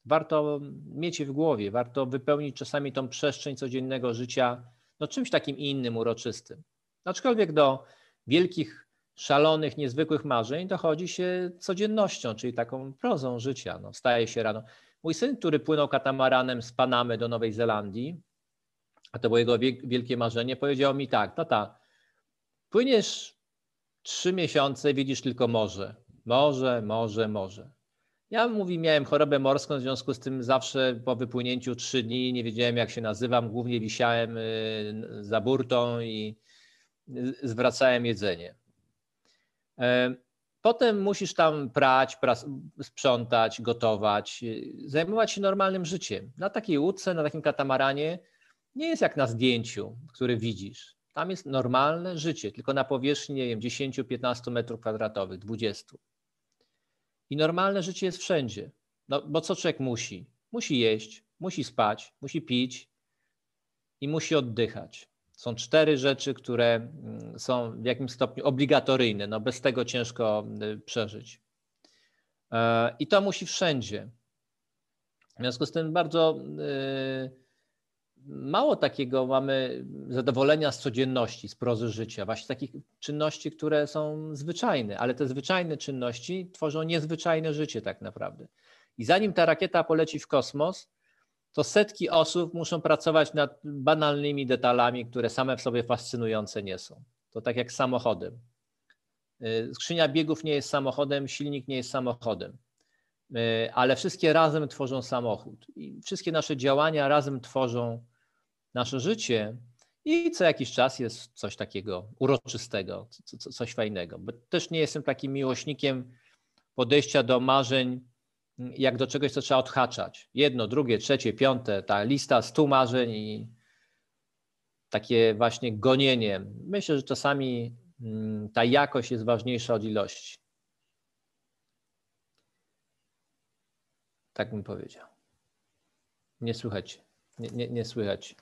warto mieć je w głowie, warto wypełnić czasami tą przestrzeń codziennego życia no, czymś takim innym, uroczystym. Aczkolwiek do wielkich, szalonych, niezwykłych marzeń dochodzi się codziennością, czyli taką prozą życia. No, wstaje się rano. Mój syn, który płynął katamaranem z Panamy do Nowej Zelandii, a to było jego wielkie marzenie, powiedział mi tak, tata, płyniesz trzy miesiące, widzisz tylko morze. Morze, morze, morze. Ja mówi, miałem chorobę morską, w związku z tym zawsze po wypłynięciu trzy dni nie wiedziałem, jak się nazywam. Głównie wisiałem y, za burtą i zwracałem jedzenie. E, potem musisz tam prać, sprzątać, gotować, y, zajmować się normalnym życiem. Na takiej łódce, na takim katamaranie nie jest jak na zdjęciu, który widzisz. Tam jest normalne życie, tylko na powierzchni, nie wiem, 10-15 metrów kwadratowych, 20. I normalne życie jest wszędzie. No, bo co człowiek musi? Musi jeść, musi spać, musi pić i musi oddychać. Są cztery rzeczy, które mm, są w jakimś stopniu obligatoryjne. No, bez tego ciężko y, przeżyć. E, I to musi wszędzie. W związku z tym bardzo y, mało takiego mamy zadowolenia z codzienności, z prozy życia, właśnie takich czynności, które są zwyczajne, ale te zwyczajne czynności tworzą niezwyczajne życie tak naprawdę. I zanim ta rakieta poleci w kosmos, to setki osób muszą pracować nad banalnymi detalami, które same w sobie fascynujące nie są. To tak jak samochodem. Y, skrzynia biegów nie jest samochodem, silnik nie jest samochodem, y, ale wszystkie razem tworzą samochód. I wszystkie nasze działania razem tworzą nasze życie i co jakiś czas jest coś takiego uroczystego, coś fajnego. Bo też nie jestem takim miłośnikiem podejścia do marzeń jak do czegoś, co trzeba odhaczać. Jedno, drugie, trzecie, piąte, ta lista stu marzeń i takie właśnie gonienie. Myślę, że czasami mm, ta jakość jest ważniejsza od ilości. Tak bym powiedział. Nie słychać. Nie, nie, nie słychać.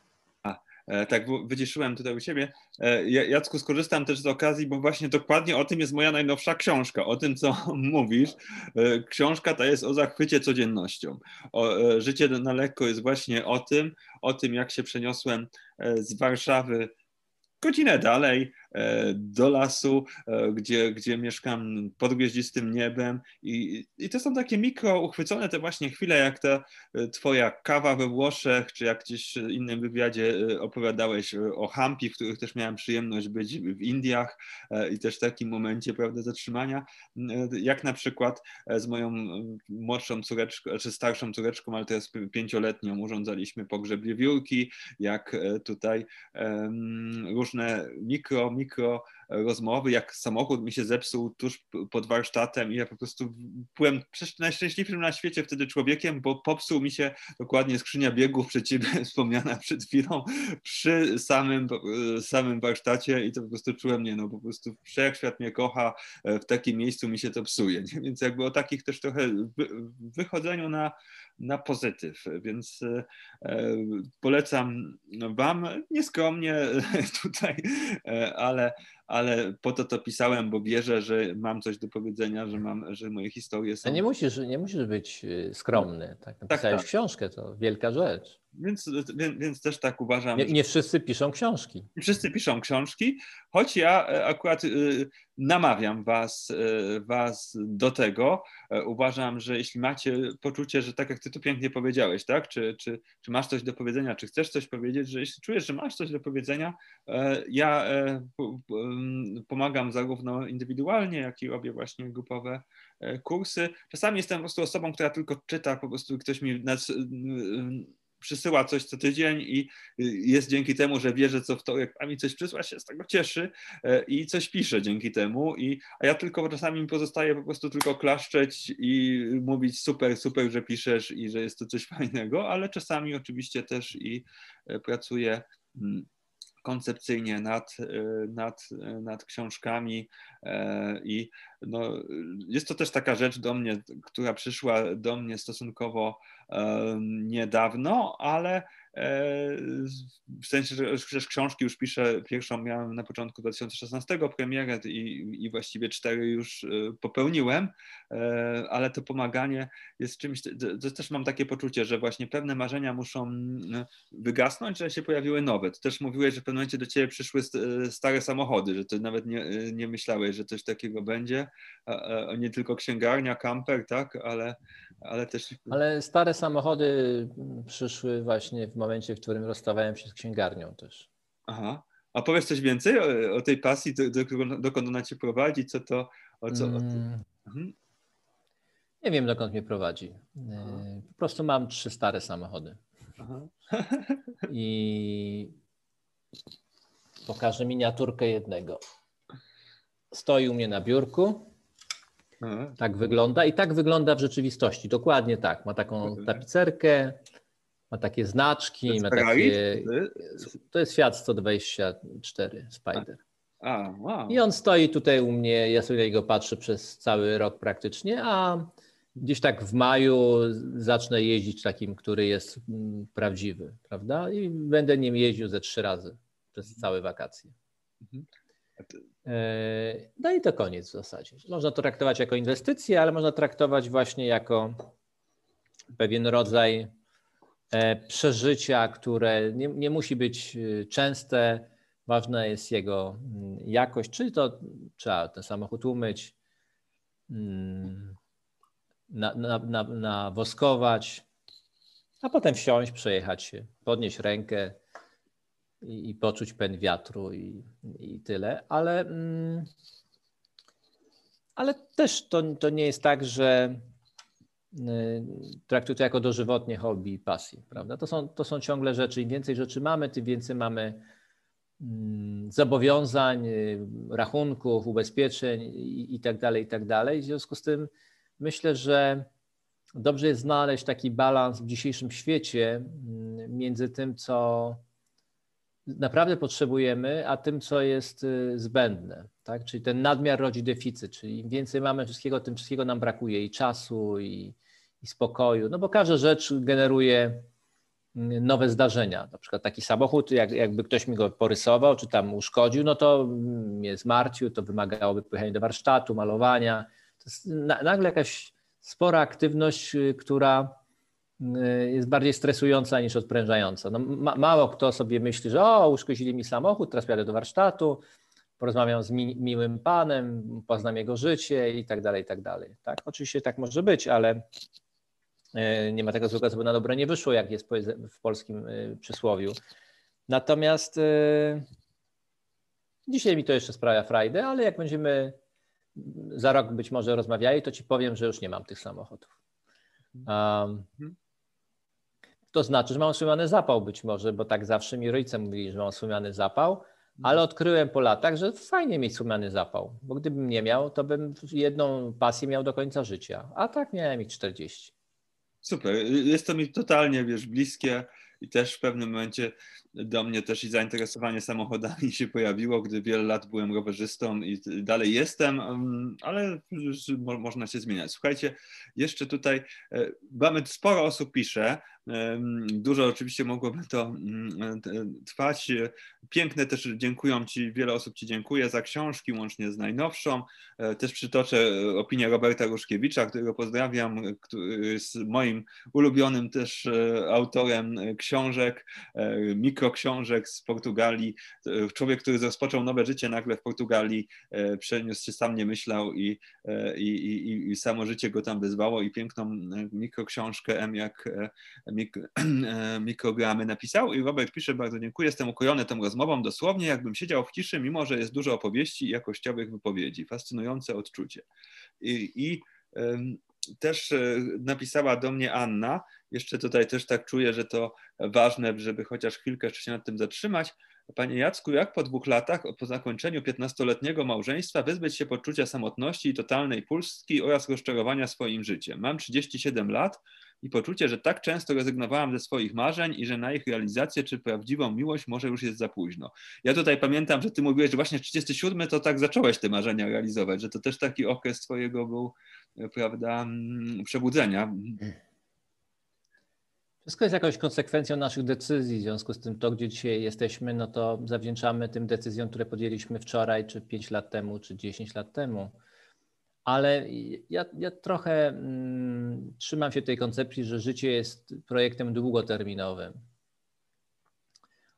E, tak wyciszyłem tutaj u siebie. E, Jacku, skorzystam też z okazji, bo właśnie dokładnie o tym jest moja najnowsza książka, o tym, co (laughs) mówisz. E, książka ta jest o zachwycie codziennością. O, życie na lekko jest właśnie o tym, o tym, jak się przeniosłem z Warszawy godzinę dalej do lasu, e, gdzie, gdzie mieszkam pod gwieździstym niebem. I, i to są takie mikro uchwycone te właśnie chwile, jak ta e, twoja kawa we Włoszech, czy jak gdzieś w innym wywiadzie opowiadałeś o Hampi, w których też miałem przyjemność być w Indiach i też w takim momencie, prawda, zatrzymania, jak na przykład z moją młodszą córeczką, czy starszą córeczką, ale teraz pięcioletnią urządzaliśmy pogrzeb wiewiórki, jak tutaj um, różne mikro, mikro rozmowy, jak samochód mi się zepsuł tuż pod warsztatem i ja po prostu byłem najszczęśliwszym na świecie wtedy człowiekiem, bo popsuł mi się dokładnie skrzynia biegów przed ciebie (laughs) wspomniana przed chwilą przy samym, samym warsztacie i to po prostu czułem, nie no po prostu wszechświat mnie kocha, w takim miejscu mi się to psuje, nie? więc jakby o takich też trochę wychodzeniu na, na pozytyw, więc e, polecam Wam nieskromnie (laughs) tutaj, e, ale ale po to to pisałem, bo wierzę, że mam coś do powiedzenia, że, mam, że moje historie są. A nie musisz, nie musisz być y, skromny. Tak? tak, Napisałeś tak, tak. książkę, to wielka rzecz. Więc, więc, też tak uważam. Nie, nie, wszyscy piszą książki. Nie wszyscy piszą książki, choć ja e, akurat y, namawiam was, y, was do tego. E, uważam, że jeśli macie poczucie, że tak jak ty tu pięknie powiedziałeś, tak? Czy, czy, czy masz coś do powiedzenia, czy chcesz coś powiedzieć, że jeśli czujesz, że masz coś do powiedzenia, e, ja pomagam zarówno indywidualnie, jak i robię właśnie grupowe kursy. Czasami jestem po prostu osobą, która tylko czyta, po prostu ktoś mi nas, przysyła coś co tydzień i jest dzięki temu, że wie, że co wtorek a mi coś przysła, się z tego cieszy e, i coś pisze dzięki temu, i, a ja tylko czasami mi pozostaje po prostu tylko klaszczeć i mówić super, super, że piszesz i że jest to coś fajnego, ale czasami oczywiście też i e, pracuję mm, koncepcyjnie nad, e, nad, nad książkami i no, jest to też taka rzecz do mnie, która przyszła do mnie stosunkowo niedawno, ale E, w sensie, że książki już piszę, pierwszą miałem na początku 2016 premierę i, i właściwie cztery już e, popełniłem, e, ale to pomaganie jest czymś, to też mam takie poczucie, że właśnie pewne marzenia muszą wygasnąć, że się pojawiły nowe. Ty też mówiłeś, że w pewnym momencie do ciebie przyszły stare samochody, że ty nawet nie, nie myślałeś, że coś takiego będzie, nie tylko księgarnia, kamper, tak, ale, ale też... Ale stare samochody przyszły właśnie w momencie, w którym rozstawałem się z księgarnią też. Aha. A powiesz coś więcej o, o tej pasji, do, do, dokąd ona cię prowadzi, co to... O co, o mm. mhm. Nie wiem, dokąd mnie prowadzi. Aha. E, po prostu mam trzy stare samochody. Aha. (laughs) I pokażę miniaturkę jednego. Stoi u mnie na biurku. Aha. Tak wygląda i tak wygląda w rzeczywistości. Dokładnie tak. Ma taką tapicerkę, ma takie znaczki, to ma takie. To jest Fiat 124 Spider. A, wow. I on stoi tutaj u mnie, ja sobie niego patrzę przez cały rok praktycznie, a gdzieś tak w maju zacznę jeździć takim, który jest mm, prawdziwy, prawda? I będę nim jeździł ze trzy razy przez mhm. całe wakacje. Mhm. E, no i to koniec w zasadzie. Można to traktować jako inwestycję, ale można traktować właśnie jako pewien rodzaj przeżycia, które nie, nie musi być e, częste. Ważna jest jego mm, jakość, czyli to trzeba ten samochód umyć, mm, na, na, na, nawoskować, a potem wsiąść, przejechać się, podnieść rękę, i, i poczuć pęd wiatru i, i tyle, ale, mm, ale też to, to nie jest tak, że traktuję to jako dożywotnie hobby i pasji, prawda? To są, to są ciągle rzeczy. Im więcej rzeczy mamy, tym więcej mamy mm, zobowiązań, rachunków, ubezpieczeń i tak dalej, i tak dalej. W związku z tym myślę, że dobrze jest znaleźć taki balans w dzisiejszym świecie mm, między tym, co naprawdę potrzebujemy, a tym, co jest y, zbędne. Tak? Czyli ten nadmiar rodzi deficyt, czyli im więcej mamy wszystkiego, tym wszystkiego nam brakuje i czasu, i, i spokoju. No bo każda rzecz generuje mm, nowe zdarzenia. Na przykład taki samochód, jak, jakby ktoś mi go porysował, czy tam uszkodził, no to mnie zmartwił, to wymagałoby pojechania do warsztatu, malowania. To jest nagle jakaś spora aktywność, y, która jest bardziej stresująca niż odprężająca. No, ma, mało kto sobie myśli, że o, uszkodzili mi samochód, teraz jadę do warsztatu, porozmawiam z mi, miłym panem, poznam jego życie i tak dalej, i tak dalej. Tak, oczywiście tak może być, ale y, nie ma tego złego, co by na dobre nie wyszło, jak jest w polskim y, przysłowiu. Natomiast dzisiaj mi to jeszcze sprawia frajdę, ale jak będziemy za rok być może rozmawiali, to ci powiem, że już nie mam tych samochodów. Um, to znaczy, że mam osłumiany zapał być może, bo tak zawsze mi rodzice mówili, że mam osłumiany zapał, ale odkryłem po latach, że fajnie mieć osłumiany zapał, bo gdybym nie miał, to bym jedną pasję miał do końca życia, a tak miałem ich 40. Super, jest to mi totalnie, wiesz, bliskie i też w pewnym momencie do mnie też i zainteresowanie samochodami się pojawiło, gdy wiele lat byłem rowerzystą i dalej jestem, mm, ale można się zmieniać. Słuchajcie, jeszcze tutaj e, mamy sporo osób pisze, Dużo oczywiście mogłoby to mm, trwać. Piękne też dziękuję Ci, wiele osób Ci dziękuję za książki, łącznie z najnowszą. E, też przytoczę opinię Roberta Ruszkiewicza, którego pozdrawiam, który jest moim ulubionym też e, autorem książek, mikroksiążek z Portugalii. Człowiek, który rozpoczął nowe życie nagle w Portugalii, e, przeniósł się, sam nie myślał i, i, i, i samo życie go tam wyzwało i piękną mikroksiążkę M jak mik (clears throat) mikrogramy napisał i Robert pisze, bardzo dziękuję, jestem ukojony tą rozmową, dosłownie jakbym siedział w ciszy, mimo że jest dużo opowieści i jakościowych wypowiedzi. Fascynujące odczucie. I, i też e, napisała do mnie Anna, jeszcze tutaj też tak czuję, że to ważne, żeby chociaż chwilkę jeszcze się nad tym zatrzymać. Panie Jacku, jak po dwóch latach po zakończeniu 15-letniego małżeństwa wyzbyć się poczucia samotności i totalnej pustki oraz rozczarowania swoim życiem? Mam 37 lat, i poczucie, że tak często rezygnowałam ze swoich marzeń i że na ich realizację czy prawdziwą miłość może już jest za późno. Ja tutaj pamiętam, że ty mówiłeś, że właśnie 37 to tak zacząłeś te marzenia realizować, że to też taki okres twojego był, prawda, mm, przebudzenia. Wszystko jest jakąś konsekwencją naszych decyzji. W związku z tym, to gdzie dzisiaj jesteśmy, no to zawdzięczamy tym decyzjom, które podjęliśmy wczoraj, czy 5 lat temu, czy 10 lat temu. Ale ja, ja trochę mm, trzymam się tej koncepcji, że życie jest projektem długoterminowym.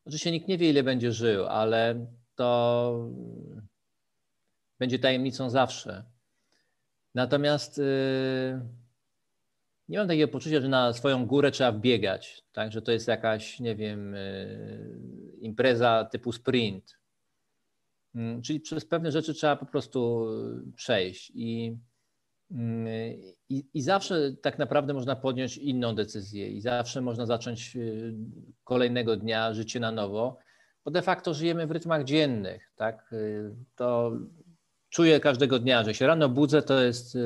Oczywiście nikt nie wie, ile będzie żył, ale to będzie tajemnicą zawsze. Natomiast. Yy, nie mam takiego poczucia, że na swoją górę trzeba wbiegać, tak? że to jest jakaś, nie wiem, y, impreza typu sprint. Mm, czyli przez pewne rzeczy trzeba po prostu przejść i, y, i, i zawsze tak naprawdę można podjąć inną decyzję i zawsze można zacząć y, kolejnego dnia życie na nowo, bo de facto żyjemy w rytmach dziennych, tak? To czuję każdego dnia, że się rano budzę, to jest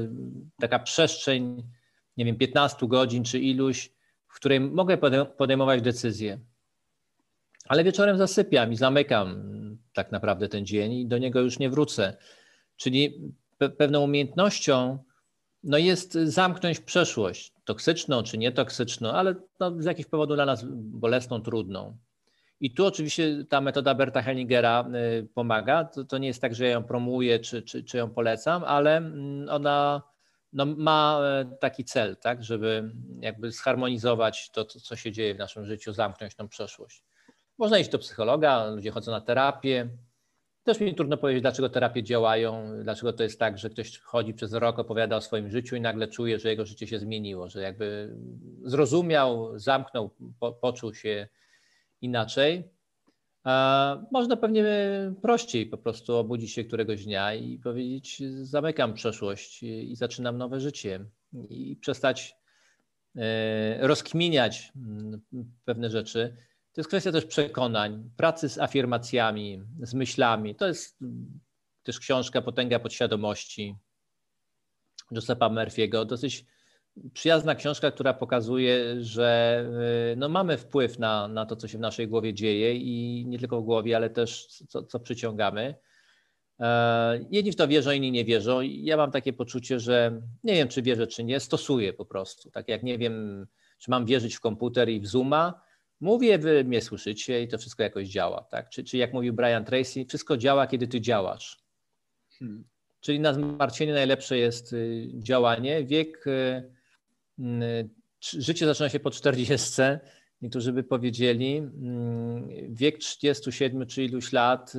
taka przestrzeń nie wiem, 15 godzin czy iluś, w której mogę podejmować decyzje. Ale wieczorem zasypiam i zamykam tak naprawdę ten dzień i do niego już nie wrócę. Czyli pe pewną umiejętnością no jest zamknąć przeszłość, toksyczną czy nietoksyczną, ale no z jakichś powodów dla nas bolesną, trudną. I tu oczywiście ta metoda Berta Hellingera y, pomaga. To, to nie jest tak, że ja ją promuję czy, czy, czy ją polecam, ale mm, ona no, ma e, taki cel, tak, żeby jakby zharmonizować to, to, co się dzieje w naszym życiu, zamknąć tą przeszłość. Można iść do psychologa, ludzie chodzą na terapię. Też mi trudno powiedzieć, dlaczego terapie działają, dlaczego to jest tak, że ktoś chodzi przez rok, opowiada o swoim życiu i nagle czuje, że jego życie się zmieniło, że jakby zrozumiał, zamknął, po, poczuł się inaczej. Można pewnie prościej po prostu obudzić się któregoś dnia i powiedzieć: Zamykam przeszłość i zaczynam nowe życie, i przestać e, rozkminiać mm, pewne rzeczy. To jest kwestia też przekonań, pracy z afirmacjami, z myślami. To jest też książka Potęga Podświadomości Josepha Murphy'ego. Dosyć przyjazna książka, która pokazuje, że y, no mamy wpływ na, na to, co się w naszej głowie dzieje i nie tylko w głowie, ale też co, co przyciągamy. E, jedni w to wierzą, inni nie wierzą. Ja mam takie poczucie, że nie wiem, czy wierzę, czy nie, stosuję po prostu. Tak jak nie wiem, czy mam wierzyć w komputer i w Zooma, mówię, wy mnie słyszycie i to wszystko jakoś działa. Tak? Czy, czy jak mówił Brian Tracy, wszystko działa, kiedy ty działasz. Hmm. Czyli na zmartwienie najlepsze jest y, działanie. Wiek y, Mm, życie zaczyna się po 40. Niektórzy by powiedzieli, mm, wiek 37 czy iluś lat y,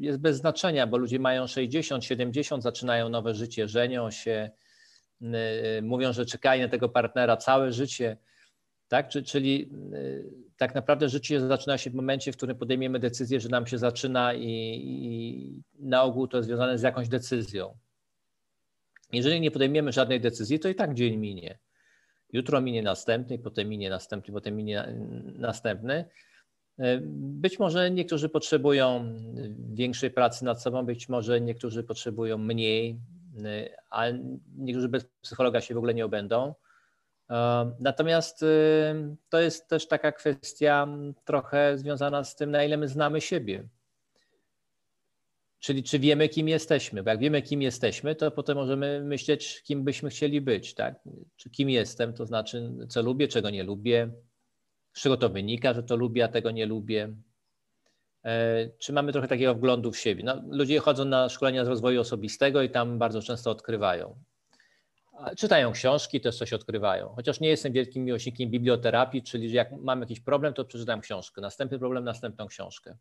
jest bez znaczenia, bo ludzie mają 60, 70, zaczynają nowe życie, żenią się, y, mówią, że czekają na tego partnera całe życie. Tak? Czyli y, tak naprawdę życie zaczyna się w momencie, w którym podejmiemy decyzję, że nam się zaczyna i, i na ogół to jest związane z jakąś decyzją. Jeżeli nie podejmiemy żadnej decyzji, to i tak dzień minie. Jutro minie następny, potem minie następny, potem minie następny. Być może niektórzy potrzebują większej pracy nad sobą, być może niektórzy potrzebują mniej, a niektórzy bez psychologa się w ogóle nie obędą. Natomiast to jest też taka kwestia trochę związana z tym, na ile my znamy siebie. Czyli czy wiemy, kim jesteśmy? Bo jak wiemy, kim jesteśmy, to potem możemy myśleć, kim byśmy chcieli być. Tak? Czy kim jestem, to znaczy, co lubię, czego nie lubię, z czego to wynika, że to lubię, a tego nie lubię. E, czy mamy trochę takiego wglądu w siebie? No, ludzie chodzą na szkolenia z rozwoju osobistego i tam bardzo często odkrywają. Czytają książki, też coś odkrywają. Chociaż nie jestem wielkim miłośnikiem biblioterapii, czyli jak mam jakiś problem, to przeczytam książkę. Następny problem, następną książkę.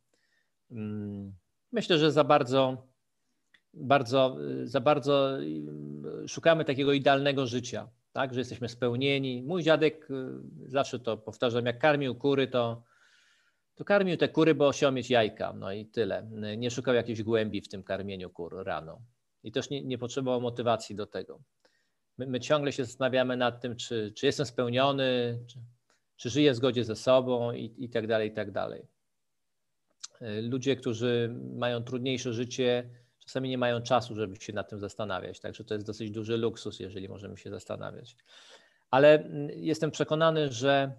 Hmm Myślę, że za bardzo, bardzo, za bardzo y, szukamy takiego idealnego życia, tak, że jesteśmy spełnieni. Mój dziadek, y, zawsze to powtarzam, jak karmił kury, to, to karmił te kury, bo chciał mieć jajka, no i tyle. Nie szukał jakiejś głębi w tym karmieniu kur rano. I też nie, nie potrzebował motywacji do tego. My, my, ciągle się zastanawiamy nad tym, czy, czy jestem spełniony, czy, czy żyję w zgodzie ze sobą i, i tak dalej, i tak dalej. Ludzie, którzy mają trudniejsze życie, czasami nie mają czasu, żeby się nad tym zastanawiać. Także to jest dosyć duży luksus, jeżeli możemy się zastanawiać. ale jestem przekonany, że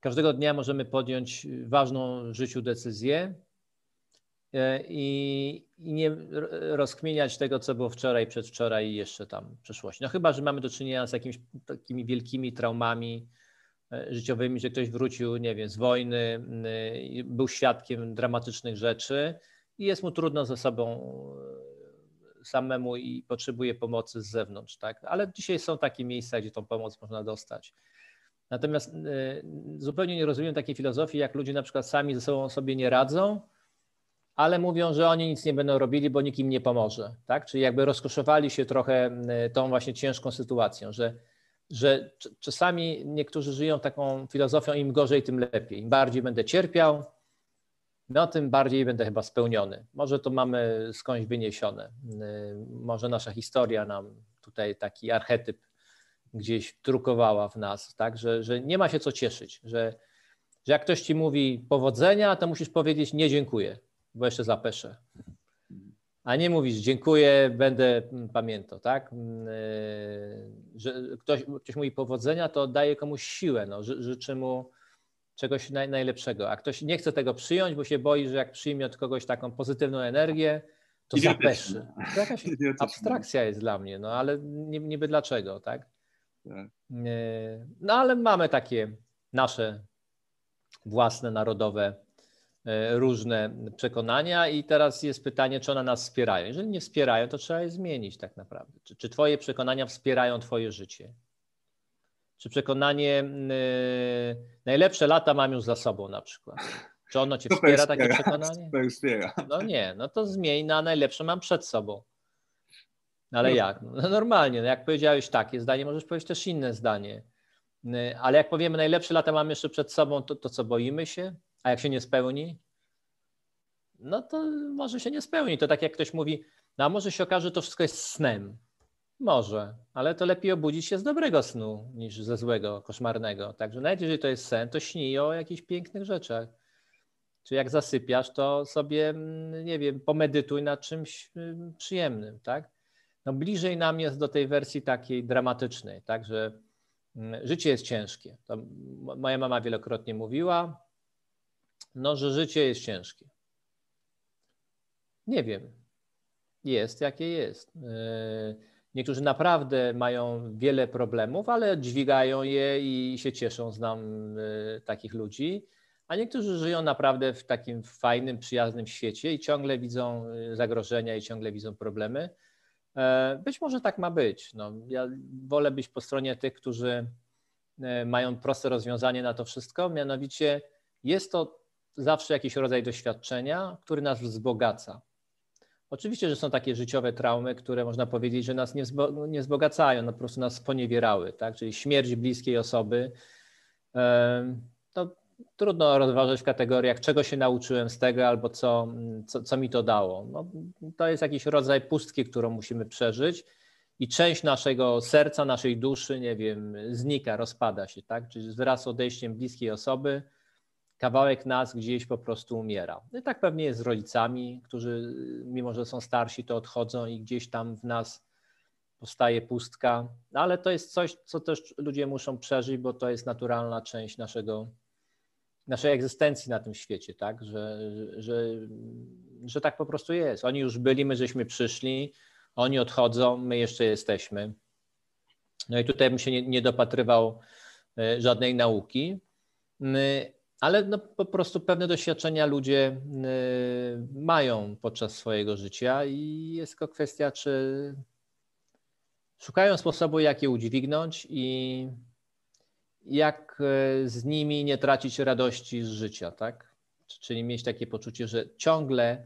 każdego dnia możemy podjąć ważną w życiu decyzję i, i nie rozkminiać tego, co było wczoraj, przedwczoraj i jeszcze tam w przeszłości. No chyba, że mamy do czynienia z jakimiś takimi wielkimi traumami, E, życiowymi, że ktoś wrócił, nie wiem, z wojny, był świadkiem dramatycznych rzeczy i jest mu trudno ze sobą e, samemu i potrzebuje pomocy z zewnątrz, tak? Ale dzisiaj są takie miejsca, gdzie tą pomoc można dostać. Natomiast e, zupełnie nie rozumiem takiej filozofii, jak ludzie na przykład sami ze sobą sobie nie radzą, ale mówią, że oni nic nie będą robili, bo nikt im nie pomoże, tak? Czyli jakby rozkoszowali się trochę tą właśnie ciężką sytuacją, że że czasami niektórzy żyją taką filozofią, im gorzej, tym lepiej. Im bardziej będę cierpiał, no tym bardziej będę chyba spełniony. Może to mamy skądś wyniesione. Może nasza historia nam tutaj taki archetyp gdzieś drukowała w nas, tak? że, że nie ma się co cieszyć, że, że jak ktoś ci mówi powodzenia, to musisz powiedzieć nie dziękuję, bo jeszcze zapeszę a nie mówisz dziękuję, będę pamiętał, tak? Mm, y, że ktoś, ktoś mówi powodzenia, to daje komuś siłę, no, ży, życzy mu czegoś naj, najlepszego, a ktoś nie chce tego przyjąć, bo się boi, że jak przyjmie od kogoś taką pozytywną energię, to zapeszy. To jakaś abstrakcja jest dla mnie, no ale niby dlaczego, tak? tak? Y, no ale mamy takie nasze własne, narodowe różne przekonania i teraz jest pytanie, czy one nas wspierają. Jeżeli nie wspierają, to trzeba je zmienić tak naprawdę. Czy, czy Twoje przekonania wspierają Twoje życie? Czy przekonanie y, najlepsze lata mam już za sobą na przykład? Czy ono Cię wspiera, takie przekonanie? Wspiera. No nie, no to zmień na najlepsze mam przed sobą. No ale no. jak? No normalnie, no jak powiedziałeś takie zdanie, możesz powiedzieć też inne zdanie. Y, ale jak powiemy najlepsze lata mam jeszcze przed sobą, to, to co, boimy się? A jak się nie spełni, no to może się nie spełni. To tak jak ktoś mówi, no a może się okaże, że to wszystko jest snem. Może, ale to lepiej obudzić się z dobrego snu niż ze złego, koszmarnego. Także nawet jeżeli to jest sen, to śnij o jakichś pięknych rzeczach. Czy jak zasypiasz, to sobie, mm, nie wiem, pomedytuj nad czymś mm, przyjemnym, tak? No bliżej nam jest do tej wersji takiej dramatycznej, tak, że mm, życie jest ciężkie. To moja mama wielokrotnie mówiła, no, że życie jest ciężkie. Nie wiem. Jest jakie jest. E, niektórzy naprawdę mają wiele problemów, ale dźwigają je i się cieszą. Znam e, takich ludzi. A niektórzy żyją naprawdę w takim fajnym, przyjaznym świecie i ciągle widzą e, zagrożenia i ciągle widzą problemy. Być może tak ma być. No, ja wolę być po stronie tych, którzy mają proste rozwiązanie na to wszystko, mianowicie jest to zawsze jakiś rodzaj doświadczenia, który nas wzbogaca. Oczywiście, że są takie życiowe traumy, które można powiedzieć, że nas nie, nie wzbogacają, no po prostu nas poniewierały, tak? czyli śmierć bliskiej osoby. To trudno rozważyć w kategoriach, czego się nauczyłem z tego albo co, co, co mi to dało. No, to jest jakiś rodzaj pustki, którą musimy przeżyć i część naszego serca, naszej duszy, nie wiem, znika, rozpada się, tak? Czyli wraz z odejściem bliskiej osoby kawałek nas gdzieś po prostu umiera. No i tak pewnie jest z rodzicami, którzy mimo, że są starsi, to odchodzą i gdzieś tam w nas powstaje pustka, no ale to jest coś, co też ludzie muszą przeżyć, bo to jest naturalna część naszego, naszej egzystencji na tym świecie, tak, że, że, że tak po prostu jest. Oni już byli, my żeśmy przyszli, oni odchodzą, my jeszcze jesteśmy. No i tutaj bym się nie, nie dopatrywał e, żadnej nauki. Ale no po prostu pewne doświadczenia ludzie y, mają podczas swojego życia i jest tylko kwestia, czy szukają sposobu, jak je udźwignąć i jak y, z nimi nie tracić radości z życia, tak? Czyli mieć takie poczucie, że ciągle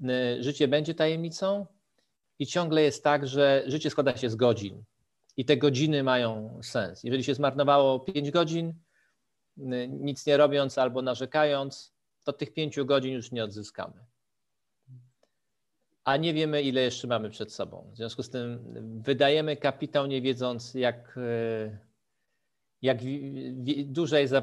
y, życie będzie tajemnicą i ciągle jest tak, że życie składa się z godzin i te godziny mają sens. Jeżeli się zmarnowało 5 godzin, nic nie robiąc albo narzekając, to tych pięciu godzin już nie odzyskamy. A nie wiemy, ile jeszcze mamy przed sobą. W związku z tym wydajemy kapitał, nie wiedząc, jak, e, jak duża jest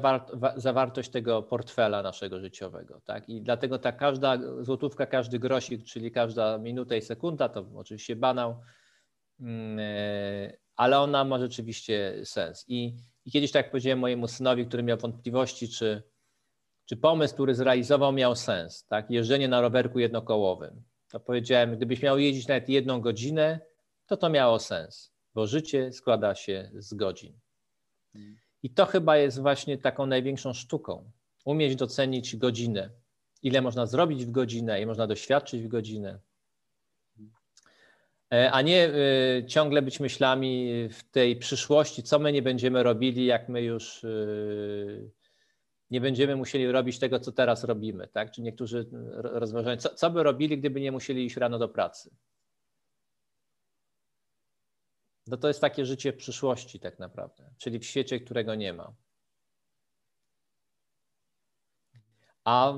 zawartość tego portfela naszego życiowego. Tak? I dlatego ta każda złotówka, każdy grosik, czyli każda minuta i sekunda, to oczywiście banał, mm, e, ale ona ma rzeczywiście sens. I, i kiedyś tak powiedziałem mojemu synowi, który miał wątpliwości, czy, czy pomysł, który zrealizował, miał sens, tak? Jeżdżenie na rowerku jednokołowym. To powiedziałem, gdybyś miał jeździć nawet jedną godzinę, to to miało sens, bo życie składa się z godzin. I to chyba jest właśnie taką największą sztuką. Umieć docenić godzinę. Ile można zrobić w godzinę, ile można doświadczyć w godzinę. E, a nie e, ciągle być myślami w tej przyszłości, co my nie będziemy robili, jak my już e, nie będziemy musieli robić tego, co teraz robimy. Tak? Czy niektórzy rozważają, co, co by robili, gdyby nie musieli iść rano do pracy. No to jest takie życie przyszłości tak naprawdę, czyli w świecie, którego nie ma. A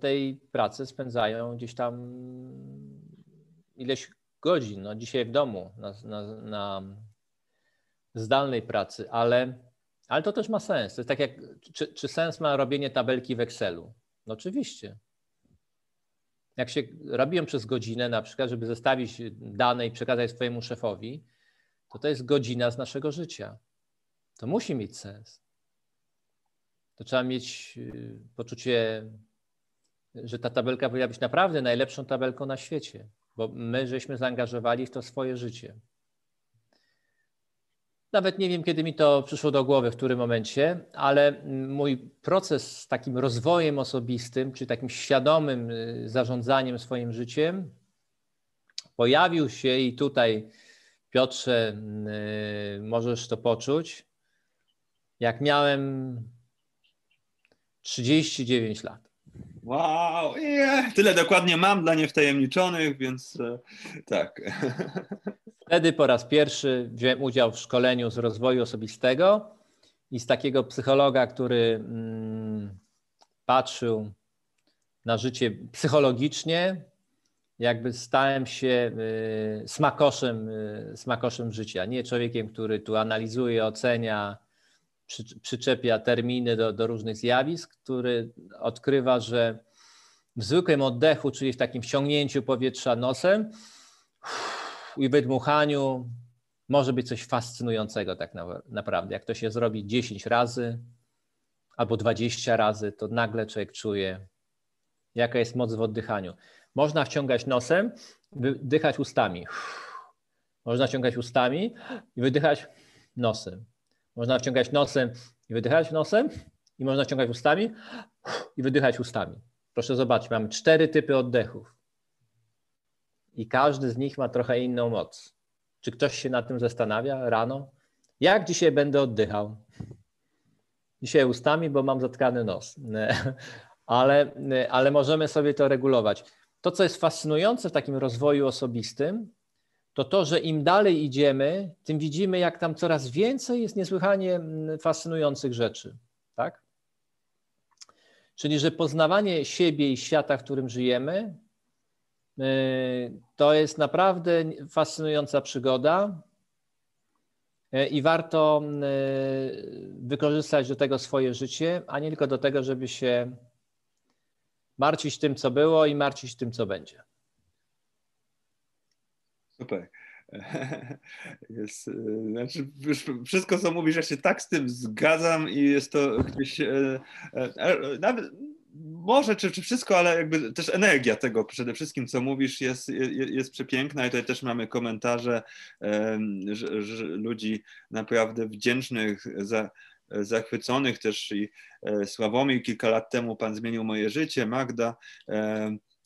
tej pracy spędzają gdzieś tam ileś godzin, no dzisiaj w domu, na, na, na zdalnej pracy, ale, ale to też ma sens. To jest tak jak, czy, czy sens ma robienie tabelki w Excelu? No oczywiście. Jak się robiłem przez godzinę, na przykład, żeby zestawić dane i przekazać swojemu szefowi, to to jest godzina z naszego życia. To musi mieć sens. To trzeba mieć y, poczucie, że ta tabelka powinna być naprawdę najlepszą tabelką na świecie, bo my żeśmy zaangażowali w to swoje życie. Nawet nie wiem, kiedy mi to przyszło do głowy, w którym momencie, ale mój proces z takim rozwojem osobistym, czy takim świadomym y, zarządzaniem swoim życiem pojawił się i tutaj Piotrze, y, możesz to poczuć. Jak miałem 39 lat. Wow, yeah. tyle dokładnie mam dla niewtajemniczonych, więc e, tak. (laughs) Wtedy po raz pierwszy wziąłem udział w szkoleniu z rozwoju osobistego i z takiego psychologa, który mm, patrzył na życie psychologicznie, jakby stałem się y, smakoszem, y, smakoszem życia. Nie człowiekiem, który tu analizuje, ocenia, przy, przyczepia terminy do, do różnych zjawisk, który odkrywa, że w zwykłym oddechu, czyli w takim wciągnięciu powietrza nosem i wydmuchaniu, może być coś fascynującego tak naprawdę. Jak to się zrobi 10 razy albo 20 razy, to nagle człowiek czuje, jaka jest moc w oddychaniu. Można wciągać nosem, wydychać ustami. Można wciągać ustami i wydychać nosem. Można wciągać nosem i wydychać nosem i można wciągać ustami i wydychać ustami. Proszę zobaczyć, mamy cztery typy oddechów. I każdy z nich ma trochę inną moc. Czy ktoś się nad tym zastanawia rano? Jak dzisiaj będę oddychał? Dzisiaj ustami, bo mam zatkany nos. (laughs) Ale, ale możemy sobie to regulować to, co jest fascynujące w takim rozwoju osobistym, to to, że im dalej idziemy, tym widzimy, jak tam coraz więcej jest niesłychanie mm, fascynujących rzeczy. Tak? Czyli, że poznawanie siebie i świata, w którym żyjemy, y, to jest naprawdę fascynująca przygoda y, i warto y, wykorzystać do tego swoje życie, a nie tylko do tego, żeby się martwić tym, co było i martwić tym, co będzie. Super. (laughs) Jest, e, znaczy, wszystko, co mówisz, ja się tak z tym zgadzam i jest to gdzieś e, e, nawet może czy, czy wszystko, ale jakby też energia tego przede wszystkim, co mówisz, jest, jest, jest przepiękna i tutaj też mamy komentarze że, że ludzi naprawdę wdzięcznych za, zachwyconych też i Sławomir kilka lat temu Pan zmienił moje życie, Magda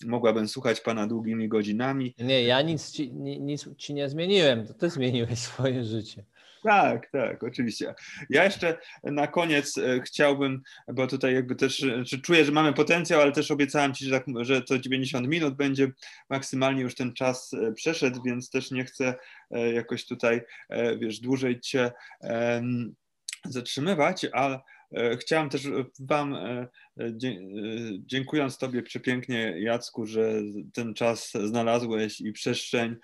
mogłabym słuchać Pana długimi godzinami. Nie, ja nic ci, nic ci nie zmieniłem, to Ty zmieniłeś swoje życie. Tak, tak, oczywiście. Ja jeszcze na koniec e, chciałbym, bo tutaj jakby też czy czuję, że mamy potencjał, ale też obiecałem Ci, że, tak, że to 90 minut będzie maksymalnie już ten czas przeszedł, więc też nie chcę jakoś tutaj, wiesz, dłużej Cię zatrzymywać, ale e, chciałem też Wam, e, e, dziękując Tobie przepięknie, Jacku, że ten czas znalazłeś i przestrzeń,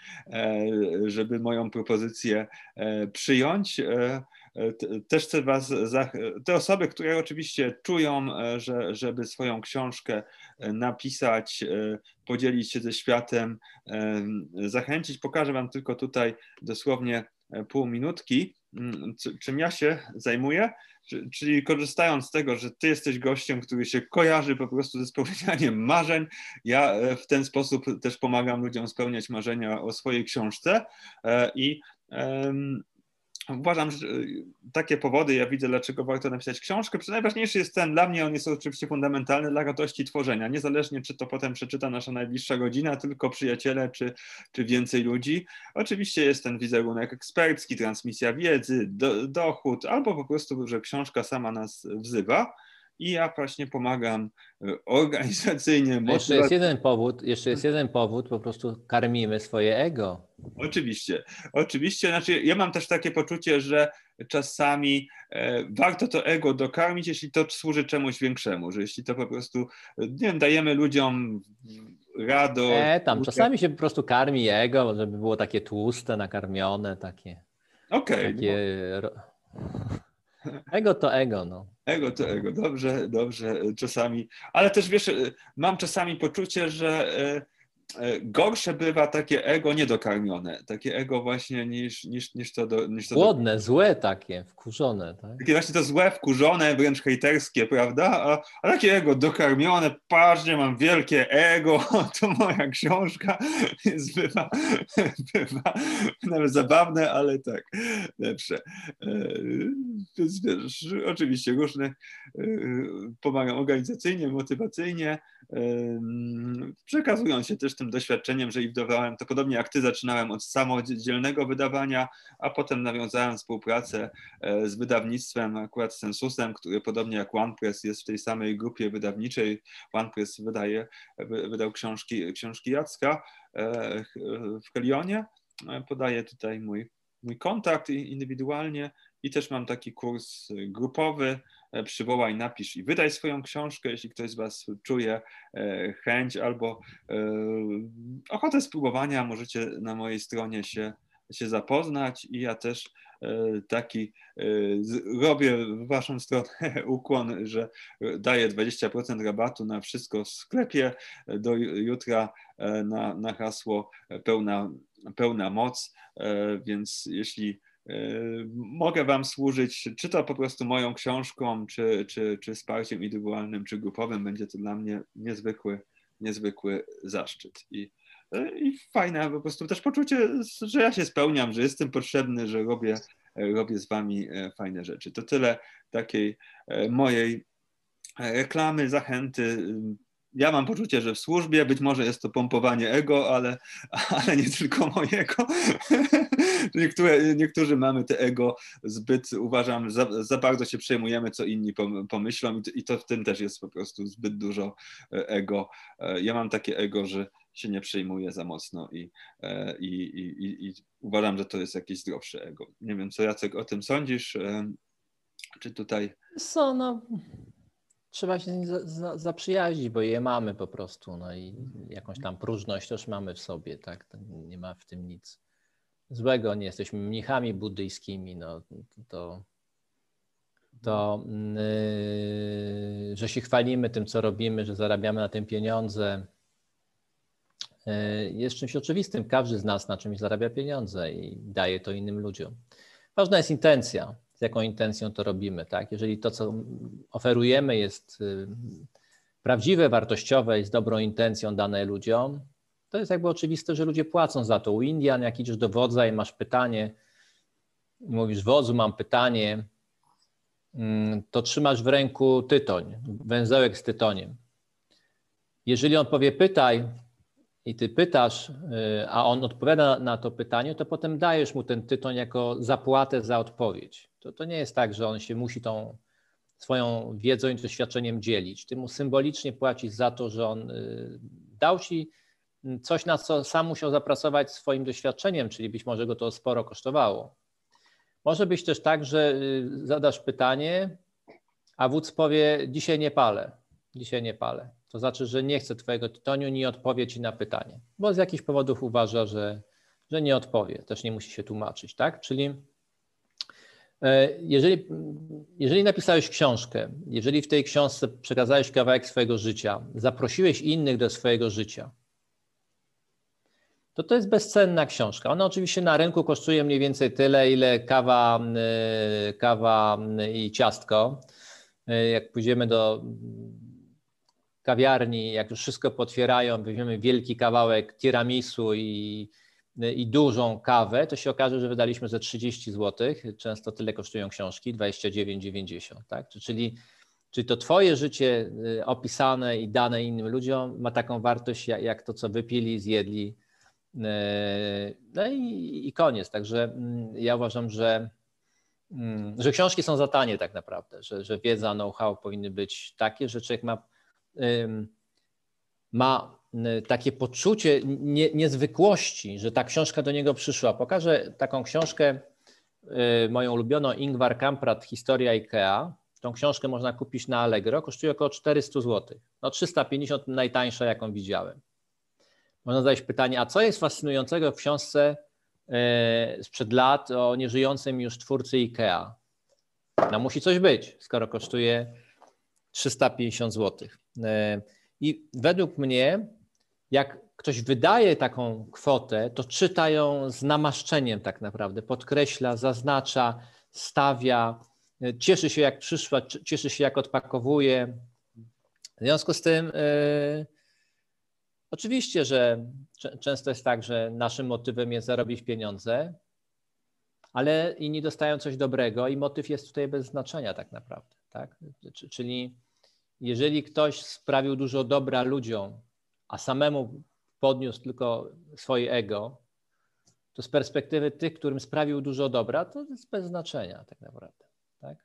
żeby moją propozycję przyjąć. Też chcę Was, te osoby, które oczywiście czują, że, żeby swoją książkę napisać, podzielić się ze światem, zachęcić. Pokażę Wam tylko tutaj dosłownie pół minutki, czym ja się zajmuję, czyli korzystając z tego, że ty jesteś gościem, który się kojarzy po prostu ze spełnianiem marzeń, ja w ten sposób też pomagam ludziom spełniać marzenia o swojej książce i Uważam, że y, takie powody ja widzę, dlaczego warto napisać książkę. Najważniejszy jest ten, dla mnie on jest oczywiście fundamentalny dla radości tworzenia, niezależnie czy to potem przeczyta nasza najbliższa godzina, tylko przyjaciele, czy, czy więcej ludzi. Oczywiście jest ten wizerunek ekspercki, transmisja wiedzy, do, dochód, albo po prostu, że książka sama nas wzywa i ja właśnie pomagam e, organizacyjnie. Jeszcze jest jeden powód, jeszcze jest jeden powód, po prostu karmimy swoje ego. Oczywiście, oczywiście. Znaczy, ja mam też takie poczucie, że czasami e, warto to ego dokarmić, jeśli to służy czemuś większemu, że jeśli to po prostu, nie wiem, dajemy ludziom radość. Nie, tam czasami się po prostu karmi ego, żeby było takie tłuste, nakarmione, takie. Okej. Okay, takie... no. Ego to ego, no. Ego to ego, dobrze, dobrze, czasami. Ale też wiesz, mam czasami poczucie, że e, gorsze bywa takie ego niedokarmione, takie ego właśnie niż, niż, niż to... Do, niż to Głodne, do... złe takie, wkurzone. Tak? Takie właśnie to złe, wkurzone, wręcz hejterskie, prawda? A, a takie ego dokarmione, patrzcie, mam wielkie ego, (laughs) to moja książka (laughs) jest bywa, (laughs) bywa nawet zabawne, ale tak, lepsze. E, więc wiesz, oczywiście różne e, pomagam organizacyjnie, motywacyjnie, przekazują się też tym doświadczeniem, że i wdawałem, to podobnie jak ty zaczynałem od samodzielnego wydawania, a potem nawiązałem współpracę e, z wydawnictwem, akurat Sensusem, który podobnie jak OnePress jest w tej samej grupie wydawniczej. OnePress wydaje, wydał książki, książki Jacka e, w Helionie. E, podaję tutaj mój, mój kontakt indywidualnie i też mam taki kurs grupowy, przywołaj, napisz i wydaj swoją książkę, jeśli ktoś z Was czuje e, chęć albo e, ochotę spróbowania, możecie na mojej stronie się, się zapoznać i ja też taki robię w Waszą stronę (laughs) ukłon, że daję 20% rabatu na wszystko w sklepie do jutra na, na hasło pełna, pełna moc, więc jeśli mogę Wam służyć, czy to po prostu moją książką, czy, czy, czy wsparciem indywidualnym, czy grupowym. Będzie to dla mnie niezwykły, niezwykły zaszczyt. I, i fajne po prostu też poczucie, że ja się spełniam, że jestem potrzebny, że robię, robię z Wami e, fajne rzeczy. To tyle takiej e, mojej e, reklamy, zachęty ja mam poczucie, że w służbie być może jest to pompowanie ego, ale, ale nie tylko mojego. (laughs) Niektóre, niektórzy mamy te ego zbyt, uważam, za, za bardzo się przejmujemy, co inni pomyślą i to w tym też jest po prostu zbyt dużo e, ego. E, ja mam takie ego, że się nie przejmuję za mocno i, e, i, i, i uważam, że to jest jakieś zdrowsze ego. Nie wiem, co Jacek o tym sądzisz? Czy tutaj... Co, no trzeba się zaprzyjaźnić, bo je mamy po prostu. No i jakąś tam próżność też mamy w sobie, tak? Nie ma w tym nic złego. Nie jesteśmy mnichami buddyjskimi, no to, to yy, że się chwalimy tym, co robimy, że zarabiamy na tym pieniądze, yy, jest czymś oczywistym. Każdy z nas na czymś zarabia pieniądze i daje to innym ludziom. Ważna jest intencja z jaką intencją to robimy. Tak? Jeżeli to, co oferujemy, jest y, prawdziwe, wartościowe i z dobrą intencją dane ludziom, to jest jakby oczywiste, że ludzie płacą za to. U Indian, jak idziesz do wodza i masz pytanie, mówisz wodzu, mam pytanie, mm, to trzymasz w ręku tytoń, węzełek z tytoniem. Jeżeli on powie pytaj, i ty pytasz, y, a on odpowiada na to pytanie, to potem dajesz mu ten tytoń jako zapłatę za odpowiedź. To, to nie jest tak, że on się musi tą swoją wiedzą i doświadczeniem dzielić. Ty mu symbolicznie płacisz za to, że on y, dał ci coś, na co sam musiał zapracować swoim doświadczeniem, czyli być może go to sporo kosztowało. Może być też tak, że y, zadasz pytanie, a wódz powie: Dzisiaj nie palę, dzisiaj nie palę. To znaczy, że nie chce Twojego tytoniu, nie odpowie Ci na pytanie, bo z jakichś powodów uważa, że, że nie odpowie, też nie musi się tłumaczyć, tak? Czyli e, jeżeli, jeżeli napisałeś książkę, jeżeli w tej książce przekazałeś kawałek swojego życia, zaprosiłeś innych do swojego życia, to to jest bezcenna książka. Ona oczywiście na rynku kosztuje mniej więcej tyle, ile kawa, y, kawa i ciastko. Y, jak pójdziemy do kawiarni, jak już wszystko potwierają, weźmiemy wielki kawałek tiramisu i, i dużą kawę, to się okaże, że wydaliśmy ze 30 zł. Często tyle kosztują książki, 29,90. Tak? Czyli, czyli to Twoje życie y, opisane i dane innym ludziom ma taką wartość, jak, to, co wypili, zjedli. Y, no i, i koniec. Także mm, ja uważam, że mm, że książki są za tanie tak naprawdę, że, że wiedza, know-how powinny być takie, że człowiek ma ma takie poczucie nie, niezwykłości, że ta książka do niego przyszła. Pokażę taką książkę, y, moją ulubioną Ingvar Kamprad, Historia IKEA. Tą książkę można kupić na Allegro, kosztuje około 400 zł. No 350 najtańsza, jaką widziałem. Można zadać pytanie, a co jest fascynującego w książce y, sprzed lat o nieżyjącym już twórcy IKEA? No musi coś być, skoro kosztuje 350 zł. E, I według mnie, jak ktoś wydaje taką kwotę, to czyta ją z namaszczeniem tak naprawdę, podkreśla, zaznacza, stawia, e, cieszy się jak przyszła, cieszy się jak odpakowuje. W związku z tym, yy, oczywiście, że często jest tak, że naszym motywem jest zarobić pieniądze, ale inni dostają coś dobrego i motyw jest tutaj bez znaczenia tak naprawdę. Tak? Czyli jeżeli ktoś sprawił dużo dobra ludziom, a samemu podniósł tylko swoje ego, to z perspektywy tych, którym sprawił dużo dobra, to jest bez znaczenia tak naprawdę. Tak?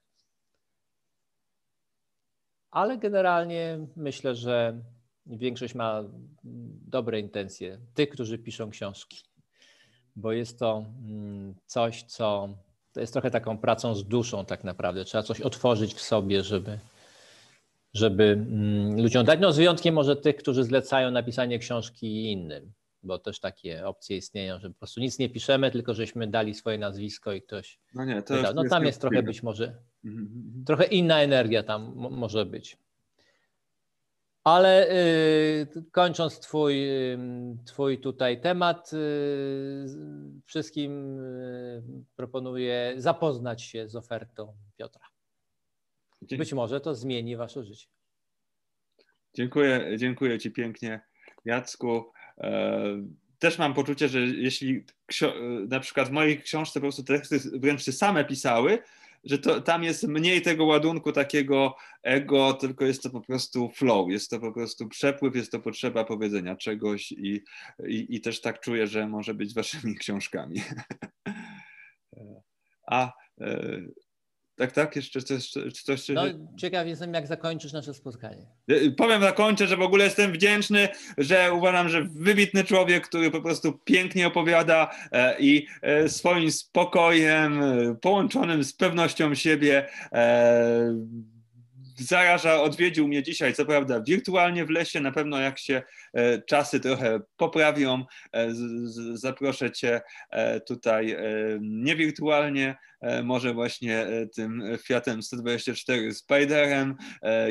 Ale generalnie myślę, że większość ma dobre intencje, tych, którzy piszą książki, bo jest to mm, coś, co to jest trochę taką pracą z duszą tak naprawdę. Trzeba coś otworzyć w sobie, żeby, żeby mm, ludziom dać. No z wyjątkiem może tych, którzy zlecają napisanie książki innym, bo też takie opcje istnieją, że po prostu nic nie piszemy, tylko żeśmy dali swoje nazwisko i ktoś. No nie, to jest, No tam jest trochę być może, mhm, mhm, mhm. trochę inna energia tam może być. Ale y, kończąc twój, twój tutaj temat, y, wszystkim y, proponuję zapoznać się z ofertą Piotra. Być może to zmieni wasze życie. Dziękuję, dziękuję Ci pięknie, Jacku. E, też mam poczucie, że jeśli na przykład w mojej książce po prostu teksty wręcz się same pisały, że to, tam jest mniej tego ładunku takiego ego, tylko jest to po prostu flow, jest to po prostu przepływ, jest to potrzeba powiedzenia czegoś i, i, i też tak czuję, że może być waszymi (laughs) książkami. A e, tak, tak, jeszcze coś. coś no, ciekaw jestem, jak zakończysz nasze spotkanie. E, powiem, zakończę, że w ogóle jestem wdzięczny, że uważam, że wybitny człowiek, który po prostu pięknie opowiada e, i e, swoim spokojem, połączonym z pewnością siebie, zaraża, odwiedził mnie dzisiaj, co prawda wirtualnie w lesie, na pewno jak się e, czasy trochę poprawią, e, zaproszę Cię e, tutaj niewirtualnie, może właśnie tym Fiatem 124 Spiderem.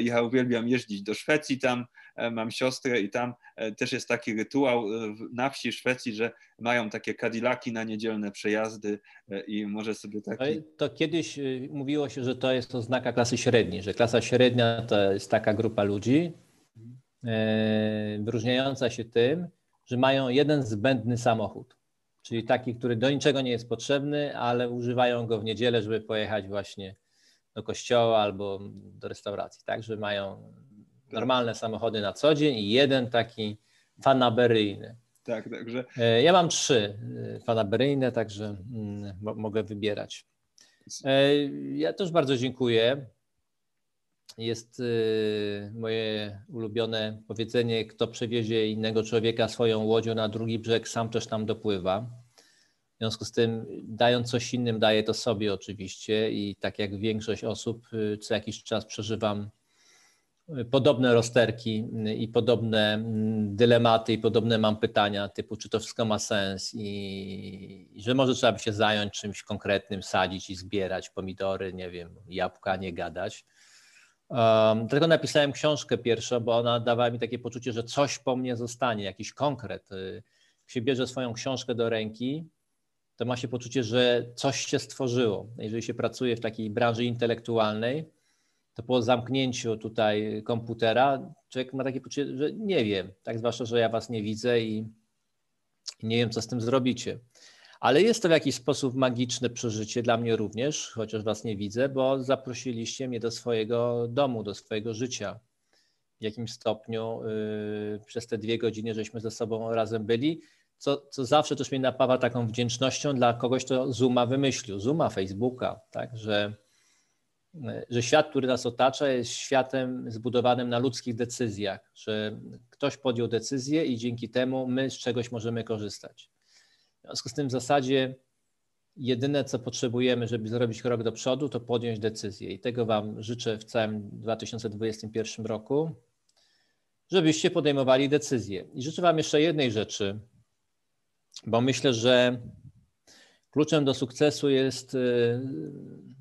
Ja uwielbiam jeździć do Szwecji, tam mam siostrę i tam też jest taki rytuał na wsi Szwecji, że mają takie Cadillaki na niedzielne przejazdy i może sobie taki... To kiedyś mówiło się, że to jest oznaka klasy średniej, że klasa średnia to jest taka grupa ludzi e, wyróżniająca się tym, że mają jeden zbędny samochód, czyli taki, który do niczego nie jest potrzebny, ale używają go w niedzielę, żeby pojechać właśnie do kościoła albo do restauracji, tak, że mają normalne samochody na co dzień i jeden taki fanaberyjny. Tak, także. E, ja mam trzy e, fanaberyjne, także mm, mogę wybierać. E, ja też bardzo dziękuję. Jest moje ulubione powiedzenie: kto przewiezie innego człowieka swoją łodzią na drugi brzeg, sam też tam dopływa. W związku z tym, dając coś innym, daję to sobie oczywiście i tak jak większość osób, co jakiś czas przeżywam podobne rozterki i podobne mm, dylematy i podobne mam pytania typu, czy to wszystko ma sens i, i że może trzeba by się zająć czymś konkretnym, sadzić i zbierać pomidory, nie wiem, jabłka, nie gadać. Um, dlatego napisałem książkę pierwszą, bo ona dawała mi takie poczucie, że coś po mnie zostanie, jakiś konkret. Y, się bierze swoją książkę do ręki, to ma się poczucie, że coś się stworzyło. Jeżeli się pracuje w takiej branży intelektualnej, to po zamknięciu tutaj komputera człowiek ma takie poczucie, że nie wiem, tak zwłaszcza, że ja was nie widzę i nie wiem, co z tym zrobicie. Ale jest to w jakiś sposób magiczne przeżycie dla mnie również, chociaż was nie widzę, bo zaprosiliście mnie do swojego domu, do swojego życia. W jakimś stopniu yy, przez te dwie godziny, żeśmy ze sobą razem byli, co, co zawsze też mnie napawa taką wdzięcznością dla kogoś, kto Zuma wymyślił, Zuma, Facebooka, tak, że, że świat, który nas otacza, jest światem zbudowanym na ludzkich decyzjach, że ktoś podjął decyzję i dzięki temu my z czegoś możemy korzystać. W związku z tym w zasadzie jedyne, co potrzebujemy, żeby zrobić krok do przodu, to podjąć decyzję. I tego Wam życzę w całym 2021 roku, żebyście podejmowali decyzje. I życzę Wam jeszcze jednej rzeczy, bo myślę, że kluczem do sukcesu jest y,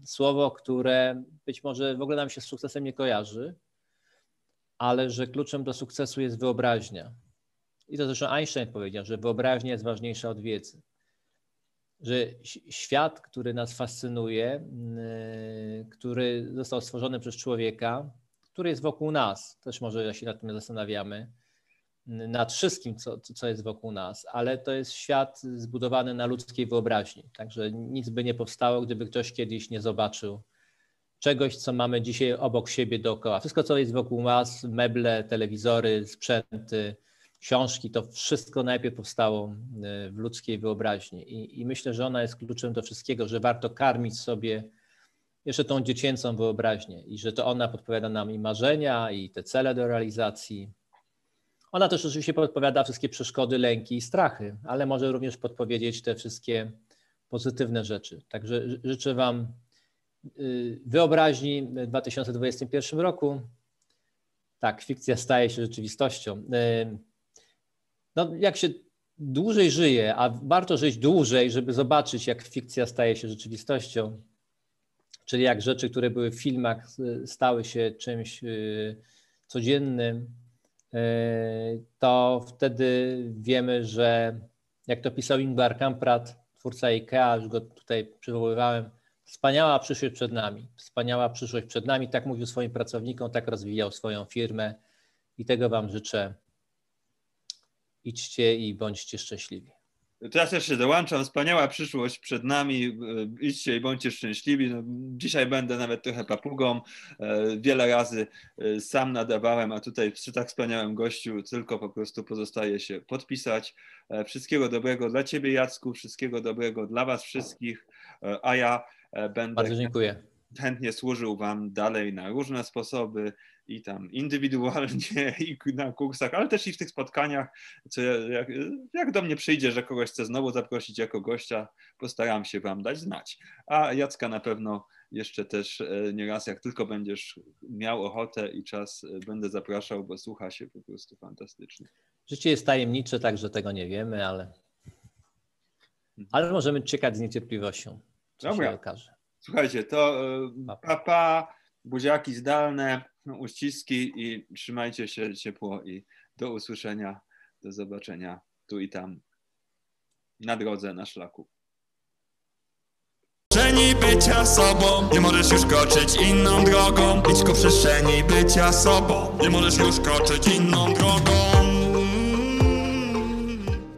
słowo, które być może w ogóle nam się z sukcesem nie kojarzy, ale że kluczem do sukcesu jest wyobraźnia. I to zresztą Einstein powiedział, że wyobraźnia jest ważniejsza od wiedzy. Że świat, który nas fascynuje, y, który został stworzony przez człowieka, który jest wokół nas, też może się nad tym zastanawiamy, nad wszystkim, co, co jest wokół nas, ale to jest świat zbudowany na ludzkiej wyobraźni. Także nic by nie powstało, gdyby ktoś kiedyś nie zobaczył czegoś, co mamy dzisiaj obok siebie dookoła. Wszystko, co jest wokół nas, meble, telewizory, sprzęty, książki, to wszystko najpierw powstało e, w ludzkiej wyobraźni. I, I, myślę, że ona jest kluczem do wszystkiego, że warto karmić sobie jeszcze tą dziecięcą wyobraźnię i że to ona podpowiada nam i marzenia, i te cele do realizacji. Ona też oczywiście podpowiada wszystkie przeszkody, lęki i strachy, ale może również podpowiedzieć te wszystkie pozytywne rzeczy. Także życzę Wam y, wyobraźni w 2021 roku. Tak, fikcja staje się rzeczywistością. Y, no, jak się dłużej żyje, a warto żyć dłużej, żeby zobaczyć, jak fikcja staje się rzeczywistością, czyli jak rzeczy, które były w filmach, y, stały się czymś codziennym, to wtedy wiemy, że jak to pisał Ingvar Kamprad, twórca IKEA, już go tutaj przywoływałem, wspaniała przyszłość przed nami, wspaniała przyszłość przed nami, tak mówił swoim pracownikom, tak rozwijał swoją firmę i tego Wam życzę. Idźcie i bądźcie szczęśliwi. Teraz też się dołączam. Wspaniała przyszłość przed nami. E, idźcie i bądźcie szczęśliwi. No, dzisiaj będę nawet trochę papugą. E, wiele razy e, sam nadawałem, a tutaj przy tak wspaniałym gościu tylko po prostu pozostaje się podpisać. Wszystkiego dobrego dla Ciebie, Jacku. Wszystkiego dobrego dla Was wszystkich. A ja będę. Bardzo dziękuję. Chętnie służył Wam dalej na różne sposoby i tam indywidualnie (laughs) i na kursach, ale też i w tych spotkaniach, co jak, jak do mnie przyjdzie, że kogoś chcę znowu zaprosić jako gościa, postaram się Wam dać znać. A Jacka na pewno jeszcze też e, nieraz, jak tylko będziesz miał ochotę i czas, e, będę zapraszał, bo słucha się po prostu fantastycznie. Życie jest tajemnicze, także tego nie wiemy, ale, mhm. ale możemy czekać z niecierpliwością, co Dobra. okaże. Słuchajcie, to e, papa, buziaki zdalne, uściski i trzymajcie się ciepło i do usłyszenia, do zobaczenia tu i tam na drodze, na szlaku. Przestrzeni bycia sobą, nie możesz już koczyć inną drogą. Idź ku przestrzeni bycia sobą, nie możesz już koczyć inną drogą.